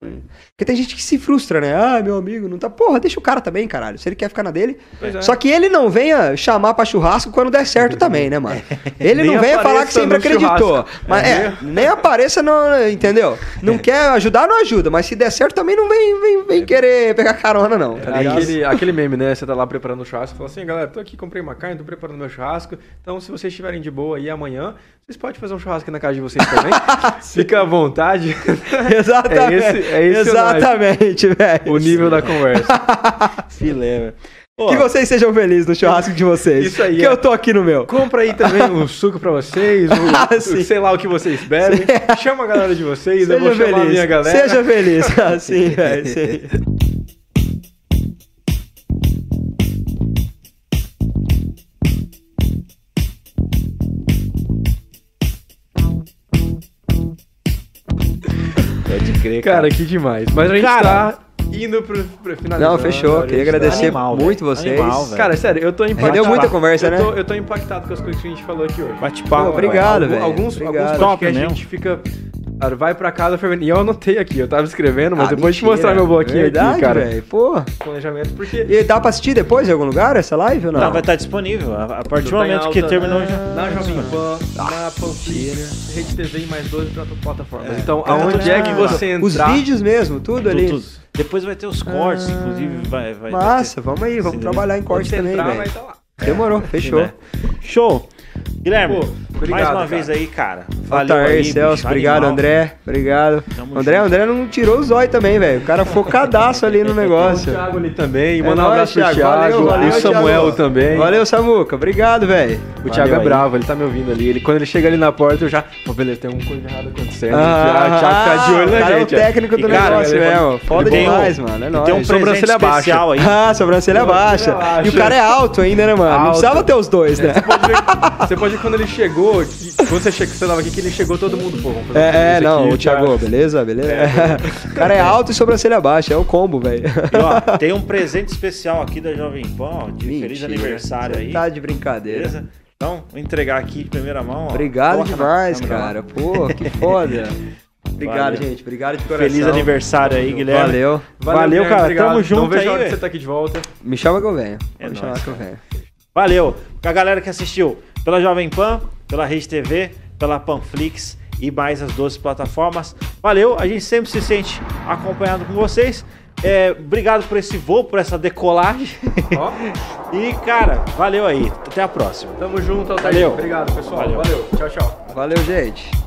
Legal. Porque tem gente que se frustra, né? Ah, meu amigo, não tá. Porra, deixa o cara também, caralho. Se ele quer ficar na dele. É. Só que ele não venha chamar pra churrasco quando der certo também, né, mano? [LAUGHS] Ele não venha falar que sempre acreditou. churrasco. Mas é, nem apareça, não, entendeu? Não quer ajudar, não ajuda. Mas se der certo, também não vem, vem, vem querer pegar carona, não. Tá É aquele, aquele meme, né? Você tá lá preparando o churrasco, fala assim, galera, tô aqui, comprei uma carne, tô preparando meu churrasco. Então, se vocês estiverem de boa aí amanhã, vocês podem fazer um churrasco na casa de vocês também. [LAUGHS] Fica à vontade. [LAUGHS] Exatamente. É esse- é esse Exatamente, velho. o nível da conversa. [LAUGHS] Filé, velho. Que vocês sejam felizes no churrasco de vocês. Isso aí, Que é. eu tô aqui no meu. Compra aí também um suco pra vocês, um, Ah, sei lá o que vocês bebem. Chama a galera de vocês, eu vou Seja chamar a feliz. minha galera. Seja feliz. Assim, velho. Crer, Cara, que demais. Mas a gente Cara. tá indo pro, pro finalizar. Não, fechou. Queria agradecer Animal, muito velho. vocês. Animal. Cara, sério, eu tô impactado. Rendeu muita conversa, eu né? Tô, eu tô impactado com as coisas que a gente falou aqui hoje. Bate-papo. Obrigado, velho. Alguns, alguns Top podcasts a gente fica. Cara, vai pra casa fervendo. E eu anotei aqui, eu tava escrevendo, mas Ah, depois de mentira. mostrar meu bloquinho Verdade, aqui, cara. velho. Pô. Planejamento, porque. E dá pra assistir depois em algum lugar essa live ou não? Não, vai estar disponível. A a partir do Tá momento que terminou na, já. Na Jovem Pan, na Panflix, Rede TV e mais 12 plata- plataformas. É. Então, aonde é que ah, você Os entrar... vídeos mesmo, tudo ali. Tudo. Depois vai ter os cortes, Ah, inclusive. Vai, vai Massa, vamos aí, vamos Sim, trabalhar em onde corte você também, entrar, vai velho. estar lá. Demorou, ter- fechou. né? Show. Guilherme, Pô, mais uma cara. vez aí, cara. Valeu Altair, aí, Celso, bicho, obrigado, animal. André. Obrigado. Tamo André, junto. André não tirou o zóio também, velho. O cara focadaço ali no O negócio. Thiago ali também. É Manda um nóis, abraço pro Thiago. Valeu, valeu, o Samuel Thiago. também. Valeu, Samuca. Obrigado, velho. O Thiago Valeu é aí. bravo, ele tá me ouvindo ali. Ele, quando ele chega ali na porta, eu já. Pô, beleza, tem alguma coisa errada acontecendo. Ah, o Thiago, o tá de olho na o cara gente. é o técnico do E, negócio mesmo. Foda um- demais, mano. É E nóis. tem um Sobrancelha baixa. Ah, sobrancelha baixa. E o cara é alto ainda, né, mano? Não precisava ter os dois, né? Você pode, ver, pode ver quando ele chegou, que- quando você, chega, você tava aqui, que ele chegou todo mundo, pô, vamos fazer um É, é, não, aqui, o Thiago, beleza, beleza. [LAUGHS] o cara é alto e sobrancelha baixa, é o combo, velho. E, ó, tem um presente especial aqui da Jovem Pan, ó, de feliz Mentira. aniversário aí. Tá de brincadeira. Beleza? Então, vou entregar aqui de primeira mão. ó. Obrigado na demais, lá. cara. Pô, que foda. [LAUGHS] Obrigado, Valeu. gente. Obrigado de coração. Feliz aniversário aí, Guilherme. Valeu. Valeu, Guilherme, cara. obrigado. Tamo junto Não vejo aí, que você tá aqui de volta. Me chama que eu venho. É Me nóis, chamar que eu venho. Valeu. Com a galera que assistiu pela Jovem Pan, pela Rede TV, pela Panflix e mais as 12 plataformas. Valeu. A gente sempre se sente acompanhado com vocês. É, obrigado por esse voo, por essa decolagem. Ó, [LAUGHS] e, cara, valeu aí. Até a próxima. tamo junto, Altair. Valeu. Obrigado, pessoal. Valeu. Valeu. Tchau, tchau. Valeu, gente.